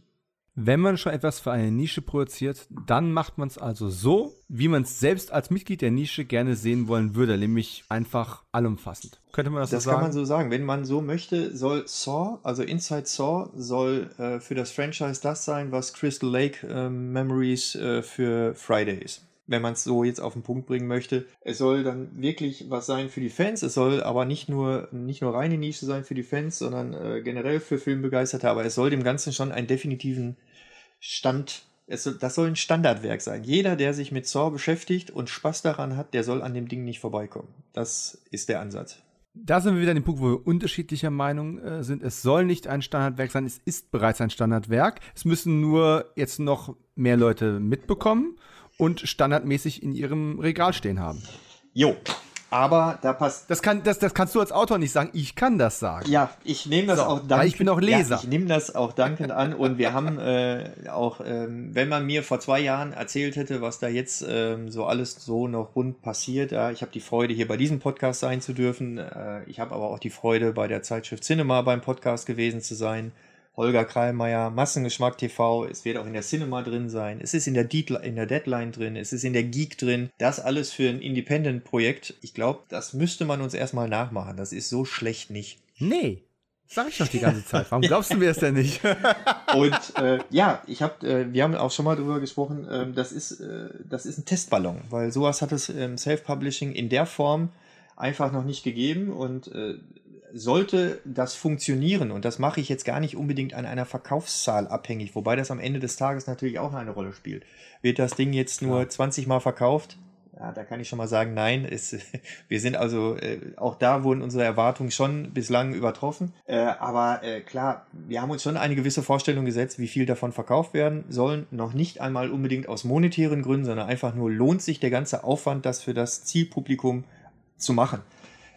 Wenn man schon etwas für eine Nische produziert, dann macht man es also so, wie man es selbst als Mitglied der Nische gerne sehen wollen würde, nämlich einfach allumfassend. Könnte man das, das so sagen? Das kann man so sagen. Wenn man so möchte, soll Saw, also Inside Saw, soll äh, für das Franchise das sein, was Crystal Lake äh, Memories äh, für Friday ist wenn man es so jetzt auf den Punkt bringen möchte. Es soll dann wirklich was sein für die Fans. Es soll aber nicht nur, nicht nur reine Nische sein für die Fans, sondern äh, generell für Filmbegeisterte. Aber es soll dem Ganzen schon einen definitiven Stand, es, das soll ein Standardwerk sein. Jeder, der sich mit Saw beschäftigt und Spaß daran hat, der soll an dem Ding nicht vorbeikommen. Das ist der Ansatz. Da sind wir wieder an dem Punkt, wo wir unterschiedlicher Meinung äh, sind. Es soll nicht ein Standardwerk sein, es ist bereits ein Standardwerk. Es müssen nur jetzt noch mehr Leute mitbekommen und standardmäßig in ihrem Regal stehen haben. Jo, aber da passt. Das, kann, das, das kannst du als Autor nicht sagen. Ich kann das sagen. Ja, ich nehme das so, auch dankend. ich bin auch Leser. Ja, ich nehme das auch dankend an. Und wir haben äh, auch, ähm, wenn man mir vor zwei Jahren erzählt hätte, was da jetzt ähm, so alles so noch rund passiert, ja, ich habe die Freude, hier bei diesem Podcast sein zu dürfen. Äh, ich habe aber auch die Freude, bei der Zeitschrift Cinema beim Podcast gewesen zu sein Holger Kreilmeier, Massengeschmack TV, es wird auch in der Cinema drin sein, es ist in der, in der Deadline drin, es ist in der Geek drin. Das alles für ein Independent-Projekt. Ich glaube, das müsste man uns erstmal nachmachen. Das ist so schlecht nicht. Nee. Sag ich doch die ganze Zeit. Warum <laughs> glaubst du mir es denn nicht? <laughs> Und äh, ja, ich habe, äh, wir haben auch schon mal drüber gesprochen. Ähm, das ist, äh, das ist ein Testballon, weil sowas hat es im Self-Publishing in der Form einfach noch nicht gegeben und äh, sollte das funktionieren, und das mache ich jetzt gar nicht unbedingt an einer Verkaufszahl abhängig, wobei das am Ende des Tages natürlich auch eine Rolle spielt. Wird das Ding jetzt nur ja. 20 Mal verkauft? Ja, da kann ich schon mal sagen, nein. Es, <laughs> wir sind also, äh, auch da wurden unsere Erwartungen schon bislang übertroffen. Äh, aber äh, klar, wir haben uns schon eine gewisse Vorstellung gesetzt, wie viel davon verkauft werden sollen. Noch nicht einmal unbedingt aus monetären Gründen, sondern einfach nur lohnt sich der ganze Aufwand, das für das Zielpublikum zu machen.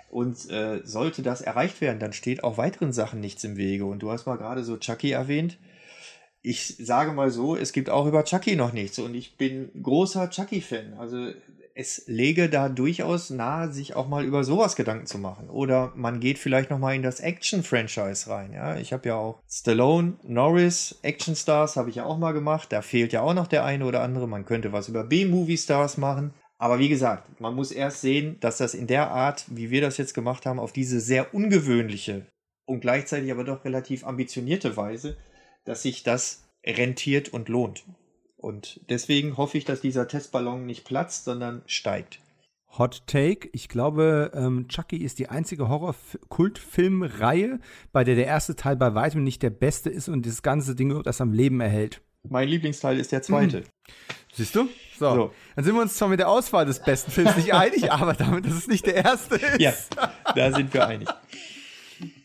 Und äh, sollte das erreicht werden, dann steht auch weiteren Sachen nichts im Wege. Und du hast mal gerade so Chucky erwähnt. Ich sage mal so, es gibt auch über Chucky noch nichts. Und ich bin großer Chucky-Fan. Also es lege da durchaus nahe, sich auch mal über sowas Gedanken zu machen. Oder man geht vielleicht noch mal in das Action-Franchise rein. Ja, ich habe ja auch Stallone, Norris, Action-Stars habe ich ja auch mal gemacht. Da fehlt ja auch noch der eine oder andere. Man könnte was über B-Movie-Stars machen. Aber wie gesagt, man muss erst sehen, dass das in der Art, wie wir das jetzt gemacht haben, auf diese sehr ungewöhnliche und gleichzeitig aber doch relativ ambitionierte Weise, dass sich das rentiert und lohnt. Und deswegen hoffe ich, dass dieser Testballon nicht platzt, sondern steigt. Hot Take. Ich glaube, ähm, Chucky ist die einzige Horror-Kultfilmreihe, bei der der erste Teil bei weitem nicht der beste ist und das ganze Ding das am Leben erhält. Mein Lieblingsteil ist der zweite. Mhm. Siehst du? So. so. Dann sind wir uns zwar mit der Auswahl des besten Films nicht einig, <laughs> aber damit, dass es nicht der erste ist. Ja, da sind wir einig.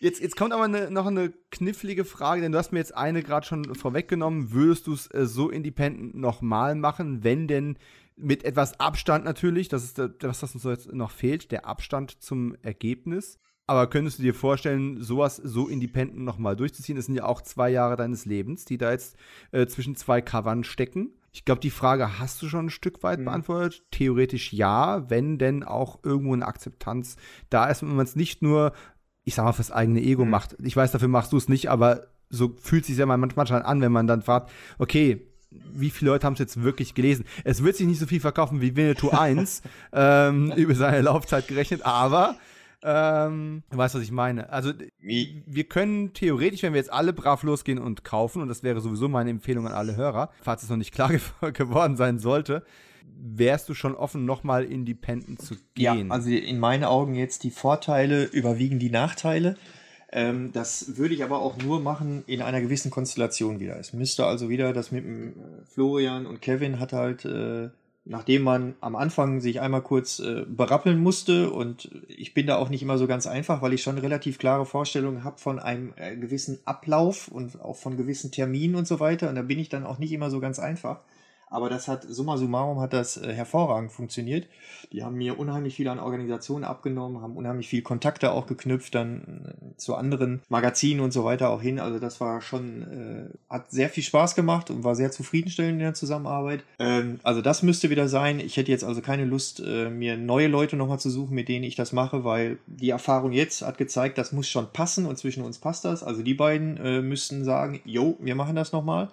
Jetzt, jetzt kommt aber eine, noch eine knifflige Frage, denn du hast mir jetzt eine gerade schon vorweggenommen. Würdest du es äh, so independent nochmal machen, wenn denn mit etwas Abstand natürlich, das ist das, was uns jetzt noch fehlt, der Abstand zum Ergebnis. Aber könntest du dir vorstellen, sowas so independent nochmal durchzuziehen? Das sind ja auch zwei Jahre deines Lebens, die da jetzt äh, zwischen zwei Covern stecken. Ich glaube, die Frage hast du schon ein Stück weit mhm. beantwortet. Theoretisch ja, wenn denn auch irgendwo eine Akzeptanz da ist und man es nicht nur, ich sag mal, fürs eigene Ego mhm. macht. Ich weiß, dafür machst du es nicht, aber so fühlt es sich ja manchmal an, wenn man dann fragt, okay, wie viele Leute haben es jetzt wirklich gelesen? Es wird sich nicht so viel verkaufen wie Winnetou 1 <laughs> ähm, über seine Laufzeit gerechnet, aber ähm, du weißt, was ich meine. Also, wir können theoretisch, wenn wir jetzt alle brav losgehen und kaufen, und das wäre sowieso meine Empfehlung an alle Hörer, falls es noch nicht klar <laughs> geworden sein sollte, wärst du schon offen, nochmal independent zu gehen? Ja, also in meinen Augen jetzt die Vorteile überwiegen die Nachteile. Ähm, das würde ich aber auch nur machen in einer gewissen Konstellation wieder. Es müsste also wieder das mit dem äh, Florian und Kevin hat halt äh, nachdem man am Anfang sich einmal kurz äh, berappeln musste und ich bin da auch nicht immer so ganz einfach, weil ich schon relativ klare Vorstellungen habe von einem äh, gewissen Ablauf und auch von gewissen Terminen und so weiter und da bin ich dann auch nicht immer so ganz einfach. Aber das hat, summa summarum hat das äh, hervorragend funktioniert. Die haben mir unheimlich viel an Organisationen abgenommen, haben unheimlich viel Kontakte auch geknüpft, dann äh, zu anderen Magazinen und so weiter auch hin. Also das war schon, äh, hat sehr viel Spaß gemacht und war sehr zufriedenstellend in der Zusammenarbeit. Ähm, also das müsste wieder sein. Ich hätte jetzt also keine Lust, äh, mir neue Leute nochmal zu suchen, mit denen ich das mache, weil die Erfahrung jetzt hat gezeigt, das muss schon passen und zwischen uns passt das. Also die beiden äh, müssten sagen, jo, wir machen das nochmal.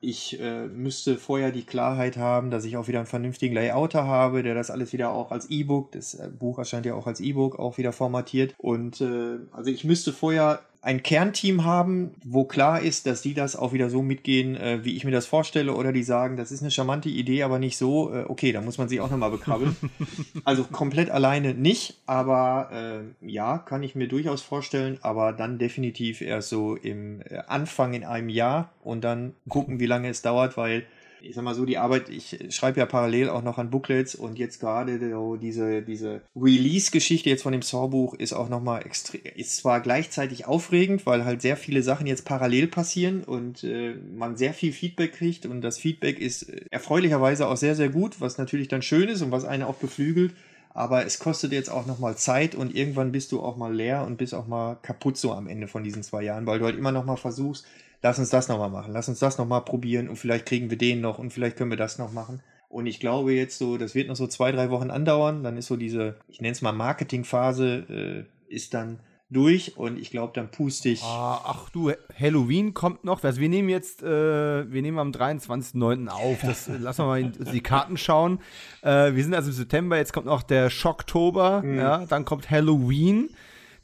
Ich äh, müsste vorher die Klarheit haben, dass ich auch wieder einen vernünftigen Layouter habe, der das alles wieder auch als E-Book, das äh, Buch erscheint ja auch als E-Book, auch wieder formatiert. Und äh, also ich müsste vorher ein Kernteam haben, wo klar ist, dass die das auch wieder so mitgehen, äh, wie ich mir das vorstelle, oder die sagen, das ist eine charmante Idee, aber nicht so, äh, okay, da muss man sich auch nochmal bekrabbeln. <laughs> also komplett alleine nicht, aber äh, ja, kann ich mir durchaus vorstellen, aber dann definitiv erst so im äh, Anfang in einem Jahr und dann gucken, wie lange es dauert, weil ich sag mal so, die Arbeit, ich schreibe ja parallel auch noch an Booklets und jetzt gerade so diese, diese Release-Geschichte jetzt von dem Saw-Buch ist auch nochmal extrem, ist zwar gleichzeitig aufregend, weil halt sehr viele Sachen jetzt parallel passieren und äh, man sehr viel Feedback kriegt und das Feedback ist erfreulicherweise auch sehr, sehr gut, was natürlich dann schön ist und was einen auch beflügelt. Aber es kostet jetzt auch nochmal Zeit und irgendwann bist du auch mal leer und bist auch mal kaputt so am Ende von diesen zwei Jahren, weil du halt immer nochmal versuchst, lass uns das nochmal machen, lass uns das nochmal probieren und vielleicht kriegen wir den noch und vielleicht können wir das noch machen. Und ich glaube jetzt so, das wird noch so zwei, drei Wochen andauern. Dann ist so diese, ich nenne es mal Marketingphase, äh, ist dann durch und ich glaube, dann puste ich. Ah, ach du, Halloween kommt noch. Also wir nehmen jetzt, äh, wir nehmen am 23.09. auf. Das, äh, lassen wir mal in die Karten schauen. Äh, wir sind also im September, jetzt kommt noch der Schocktober, mhm. ja, dann kommt Halloween.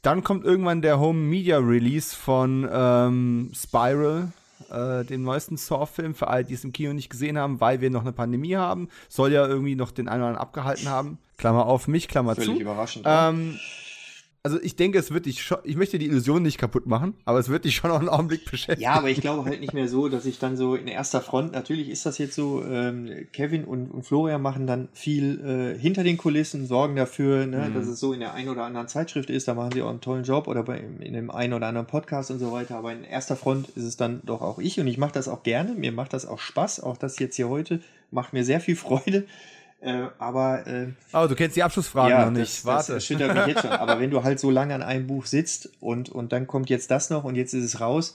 Dann kommt irgendwann der Home Media Release von ähm, Spiral, äh, dem neuesten Saw-Film, für alle, die es im Kino nicht gesehen haben, weil wir noch eine Pandemie haben. Soll ja irgendwie noch den einen oder anderen abgehalten haben. Klammer auf mich, Klammer Völlig zu. überraschend. Ähm, also ich denke, es wird dich schon, ich möchte die Illusion nicht kaputt machen, aber es wird dich schon noch einen Augenblick beschäftigen. Ja, aber ich glaube halt nicht mehr so, dass ich dann so in erster Front, natürlich ist das jetzt so, ähm, Kevin und, und Florian machen dann viel äh, hinter den Kulissen, sorgen dafür, ne, mhm. dass es so in der einen oder anderen Zeitschrift ist, da machen sie auch einen tollen Job oder bei, in dem einen oder anderen Podcast und so weiter, aber in erster Front ist es dann doch auch ich und ich mache das auch gerne, mir macht das auch Spaß, auch das jetzt hier heute macht mir sehr viel Freude. Äh, aber. Äh, oh, du kennst die Abschlussfragen ja, noch nicht. Das, Warte. Das schüttert mich jetzt schon. <laughs> Aber wenn du halt so lange an einem Buch sitzt und, und dann kommt jetzt das noch und jetzt ist es raus,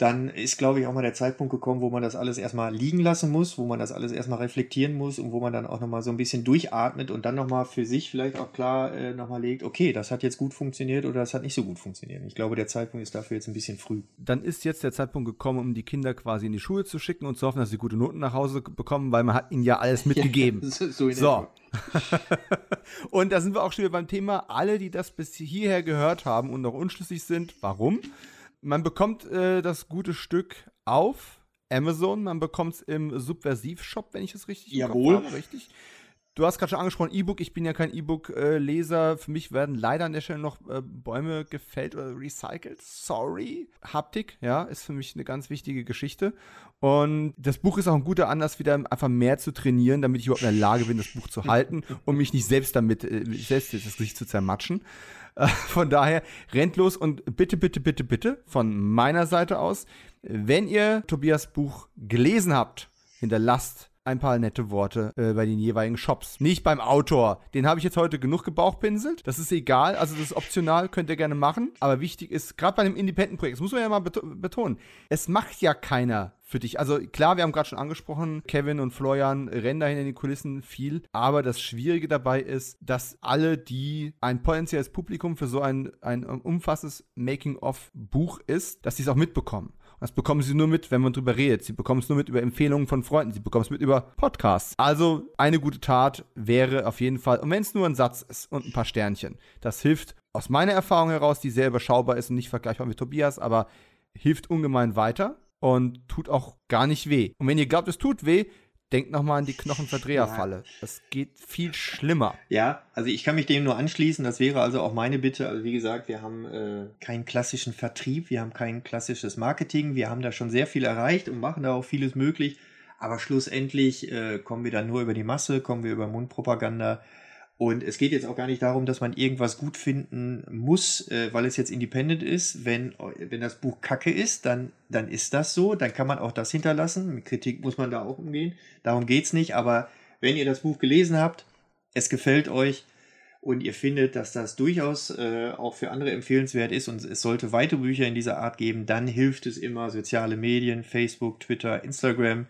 dann ist, glaube ich, auch mal der Zeitpunkt gekommen, wo man das alles erstmal liegen lassen muss, wo man das alles erstmal reflektieren muss und wo man dann auch nochmal so ein bisschen durchatmet und dann nochmal für sich vielleicht auch klar äh, nochmal legt, okay, das hat jetzt gut funktioniert oder das hat nicht so gut funktioniert. Ich glaube, der Zeitpunkt ist dafür jetzt ein bisschen früh. Dann ist jetzt der Zeitpunkt gekommen, um die Kinder quasi in die Schule zu schicken und zu hoffen, dass sie gute Noten nach Hause bekommen, weil man hat ihnen ja alles <laughs> mitgegeben. Ja, <laughs> so. so. <laughs> und da sind wir auch schon wieder beim Thema, alle, die das bis hierher gehört haben und noch unschlüssig sind, warum? Man bekommt äh, das gute Stück auf Amazon, man bekommt es im Subversiv-Shop, wenn ich es richtig Jawohl. habe, richtig. Du hast gerade schon angesprochen, E-Book. Ich bin ja kein E-Book-Leser. Für mich werden leider an der Stelle noch äh, Bäume gefällt oder recycelt. Sorry. Haptik, ja, ist für mich eine ganz wichtige Geschichte. Und das Buch ist auch ein guter Anlass, wieder einfach mehr zu trainieren, damit ich überhaupt in der Lage bin, das Buch zu halten und mich nicht selbst damit, äh, selbst das Gesicht zu zermatschen. Äh, von daher rennt los und bitte, bitte, bitte, bitte von meiner Seite aus, wenn ihr Tobias Buch gelesen habt, hinterlasst ein paar nette Worte äh, bei den jeweiligen Shops. Nicht beim Autor. Den habe ich jetzt heute genug gebauchpinselt. Das ist egal. Also das ist optional, könnt ihr gerne machen. Aber wichtig ist, gerade bei einem Independent-Projekt, das muss man ja mal betonen, es macht ja keiner für dich. Also klar, wir haben gerade schon angesprochen, Kevin und Florian rennen dahin in den Kulissen viel, aber das Schwierige dabei ist, dass alle, die ein potenzielles Publikum für so ein, ein umfassendes Making-of-Buch ist, dass sie es auch mitbekommen. Das bekommen sie nur mit, wenn man drüber redet. Sie bekommen es nur mit über Empfehlungen von Freunden. Sie bekommen es mit über Podcasts. Also eine gute Tat wäre auf jeden Fall, und wenn es nur ein Satz ist und ein paar Sternchen, das hilft aus meiner Erfahrung heraus, die sehr überschaubar ist und nicht vergleichbar mit Tobias, aber hilft ungemein weiter und tut auch gar nicht weh. Und wenn ihr glaubt, es tut weh, Denkt nochmal an die Knochenverdreherfalle. Ja. Das geht viel schlimmer. Ja, also ich kann mich dem nur anschließen. Das wäre also auch meine Bitte. Also wie gesagt, wir haben äh, keinen klassischen Vertrieb, wir haben kein klassisches Marketing. Wir haben da schon sehr viel erreicht und machen da auch vieles möglich. Aber schlussendlich äh, kommen wir dann nur über die Masse, kommen wir über Mundpropaganda und es geht jetzt auch gar nicht darum, dass man irgendwas gut finden muss, äh, weil es jetzt independent ist. Wenn, wenn das Buch kacke ist, dann, dann ist das so. Dann kann man auch das hinterlassen. Mit Kritik muss man da auch umgehen. Darum geht's nicht. Aber wenn ihr das Buch gelesen habt, es gefällt euch und ihr findet, dass das durchaus äh, auch für andere empfehlenswert ist und es sollte weitere Bücher in dieser Art geben, dann hilft es immer soziale Medien, Facebook, Twitter, Instagram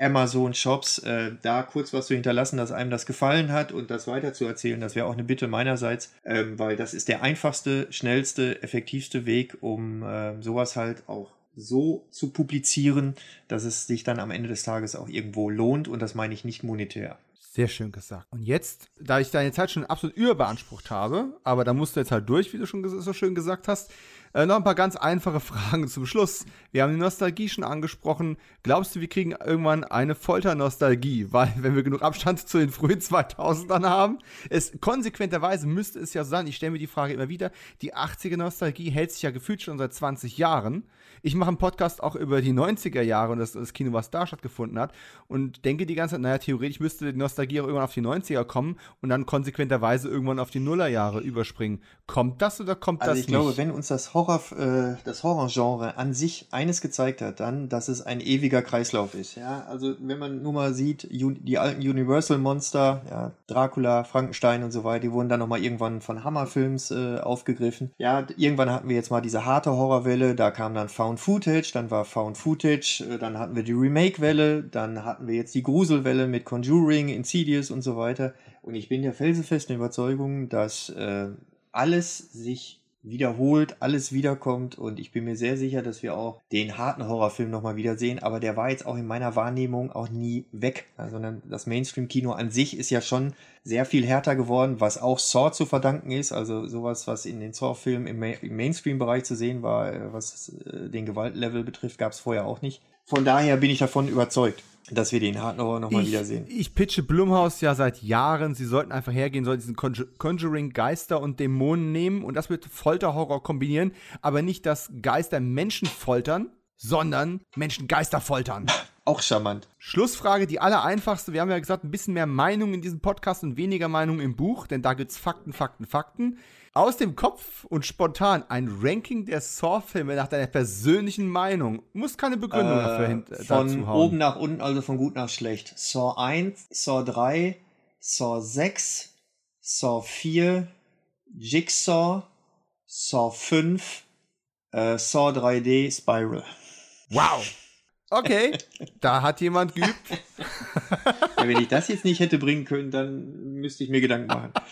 Amazon-Shops, äh, da kurz was zu hinterlassen, dass einem das gefallen hat und das weiter zu erzählen. Das wäre auch eine Bitte meinerseits, ähm, weil das ist der einfachste, schnellste, effektivste Weg, um äh, sowas halt auch so zu publizieren, dass es sich dann am Ende des Tages auch irgendwo lohnt und das meine ich nicht monetär. Sehr schön gesagt. Und jetzt, da ich deine Zeit schon absolut überbeansprucht habe, aber da musst du jetzt halt durch, wie du schon so schön gesagt hast, äh, noch ein paar ganz einfache <laughs> Fragen zum Schluss. Wir haben die Nostalgie schon angesprochen. Glaubst du, wir kriegen irgendwann eine Folternostalgie? Weil, wenn wir genug Abstand zu den frühen 2000ern haben, es konsequenterweise müsste es ja sein, ich stelle mir die Frage immer wieder, die 80er-Nostalgie hält sich ja gefühlt schon seit 20 Jahren. Ich mache einen Podcast auch über die 90er Jahre und das, das, Kino, was da stattgefunden hat und denke die ganze Zeit, naja, theoretisch müsste die Nostalgie auch irgendwann auf die 90er kommen und dann konsequenterweise irgendwann auf die Nullerjahre überspringen. Kommt das oder kommt also das nicht? ich glaube, wenn uns das Horror, äh, das Horrorgenre an sich eines gezeigt hat, dann, dass es ein ewiger Kreislauf ist. Ja, also wenn man nur mal sieht, die alten Universal Monster, ja, Dracula, Frankenstein und so weiter, die wurden dann nochmal irgendwann von Hammerfilms äh, aufgegriffen. Ja, irgendwann hatten wir jetzt mal diese harte Horrorwelle, da kam dann Found Footage, dann war Found Footage, äh, dann hatten wir die Remake-Welle, dann hatten wir jetzt die Gruselwelle mit Conjuring, Insidious und so weiter. Und ich bin der felsenfesten Überzeugung, dass äh, alles sich wiederholt alles wiederkommt und ich bin mir sehr sicher, dass wir auch den harten Horrorfilm nochmal wiedersehen, aber der war jetzt auch in meiner Wahrnehmung auch nie weg, sondern das Mainstream-Kino an sich ist ja schon sehr viel härter geworden, was auch Saw zu verdanken ist, also sowas, was in den Saw-Filmen im, Mainstream-Bereich zu sehen war, äh, was äh, den Gewaltlevel betrifft, gab es vorher auch nicht. Von daher bin ich davon überzeugt dass wir den Harten Horror nochmal wiedersehen. Ich pitche Blumhaus ja seit Jahren, sie sollten einfach hergehen, sollten diesen Conjuring Geister und Dämonen nehmen und das mit Folterhorror kombinieren, aber nicht, dass Geister Menschen foltern, sondern Menschen Geister foltern. <laughs> Auch charmant. Schlussfrage, die allereinfachste. Wir haben ja gesagt, ein bisschen mehr Meinung in diesem Podcast und weniger Meinung im Buch, denn da gibt es Fakten, Fakten, Fakten aus dem Kopf und spontan ein Ranking der Saw-Filme nach deiner persönlichen Meinung. Muss keine Begründung äh, dafür hin, äh, Von oben nach unten, also von gut nach schlecht. Saw 1, Saw 3, Saw 6, Saw 4, Jigsaw, Saw 5, äh, Saw 3D, Spiral. Wow! Okay, <laughs> da hat jemand geübt. ja, wenn ich das jetzt nicht hätte bringen können, dann müsste ich mir Gedanken machen. <laughs>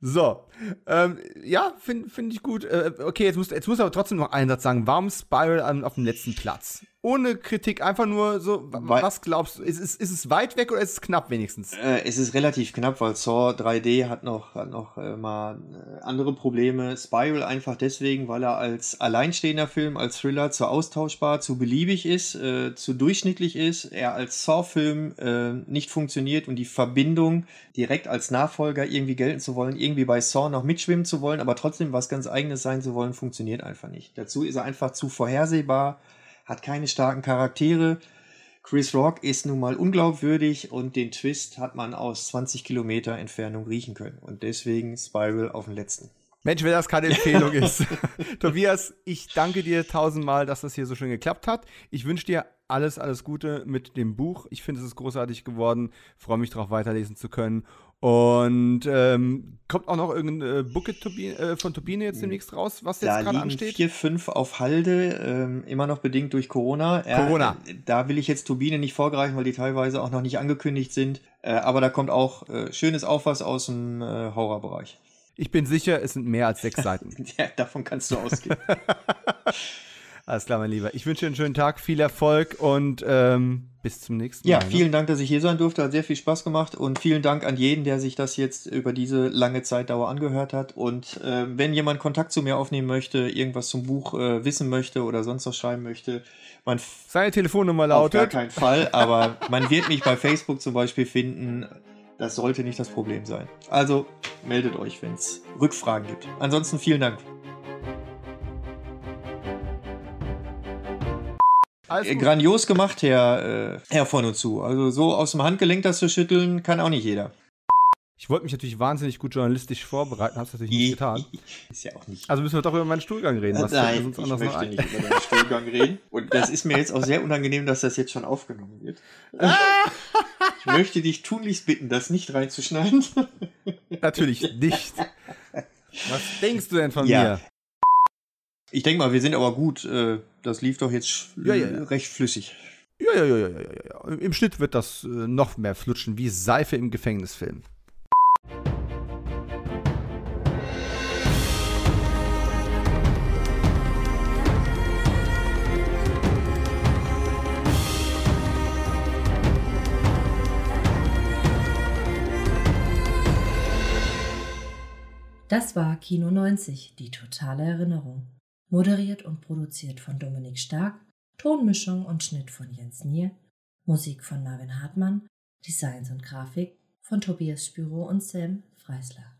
So, ähm, ja, finde find ich gut. Äh, okay, jetzt muss, jetzt muss aber trotzdem noch einen Satz sagen. Warum Spiral auf dem letzten Platz? Ohne Kritik, einfach nur so, weil, was glaubst du? Ist, ist, ist es weit weg oder ist es knapp wenigstens? Äh, es ist relativ knapp, weil Saw 3D hat noch, hat noch äh, mal äh, andere Probleme. Spiral einfach deswegen, weil er als alleinstehender Film, als Thriller zu austauschbar, zu beliebig ist, äh, zu durchschnittlich ist, er als Saw-Film äh, nicht funktioniert und die Verbindung direkt als Nachfolger irgendwie gelten zu wollen, irgendwie bei Saw noch mitschwimmen zu wollen, aber trotzdem was ganz eigenes sein zu wollen, funktioniert einfach nicht. Dazu ist er einfach zu vorhersehbar hat keine starken Charaktere. Chris Rock ist nun mal unglaubwürdig und den Twist hat man aus 20 Kilometer Entfernung riechen können. Und deswegen Spiral auf den letzten. Mensch, wenn das keine <laughs> Empfehlung ist. <laughs> Tobias, ich danke dir tausendmal, dass das hier so schön geklappt hat. Ich wünsche dir alles, alles Gute mit dem Buch. Ich finde, es ist großartig geworden. Freue mich darauf, weiterlesen zu können. Und ähm, kommt auch noch irgendein äh, Bucket Turbine, äh, von Turbine jetzt demnächst raus, was jetzt gerade ansteht? vier, fünf auf Halde, ähm, immer noch bedingt durch Corona. Äh, Corona. da will ich jetzt Turbine nicht vorgreifen, weil die teilweise auch noch nicht angekündigt sind. Äh, aber da kommt auch äh, schönes Aufwas aus dem äh, Horrorbereich. Ich bin sicher, es sind mehr als sechs <laughs> Seiten. ja, davon kannst du ausgehen. <laughs> Alles klar, mein Lieber. Ich wünsche dir einen schönen Tag, viel Erfolg und ähm, bis zum nächsten Mal. Ja, ne? vielen? Dank, dass ich hier sein durfte. Hat sehr viel Spaß gemacht und vielen Dank an jeden, der sich das jetzt über diese lange Zeitdauer angehört hat. Und äh, wenn jemand Kontakt zu mir aufnehmen möchte, irgendwas zum Buch äh, wissen möchte oder sonst was schreiben möchte, man seine Telefonnummer lautet. Auf gar keinen Fall, aber man wird mich bei Facebook zum Beispiel finden. Das sollte nicht das Problem sein. Also meldet euch, wenn es Rückfragen gibt. Ansonsten vielen Dank. Äh, grandios gemacht, Herr, äh, Herr von und zu. Also so aus dem Handgelenk das zu schütteln, kann auch nicht jeder. Ich wollte mich natürlich wahnsinnig gut journalistisch vorbereiten, habe es natürlich nicht getan. Ist ja auch nicht. Also müssen wir doch über meinen Stuhlgang reden. Was Nein, ich möchte nicht über den Stuhlgang reden. Und das ist mir jetzt auch sehr unangenehm, dass das jetzt schon aufgenommen wird. ich möchte dich tunlichst bitten, das nicht reinzuschneiden. Natürlich nicht. Was denkst du denn von ja, mir? Ich denke mal, wir sind aber gut. Äh, das lief doch jetzt ja, ja, ja. recht flüssig. Ja, ja, ja, ja, ja, ja. Im Schnitt wird das äh, noch mehr flutschen, wie Seife im Gefängnisfilm. Das war Kino 90, die totale Erinnerung moderiert und produziert von Dominik Stark, Tonmischung und Schnitt von Jens Nier, Musik von Marvin Hartmann, Designs und Grafik von Tobias Spüro und Sam Freisler.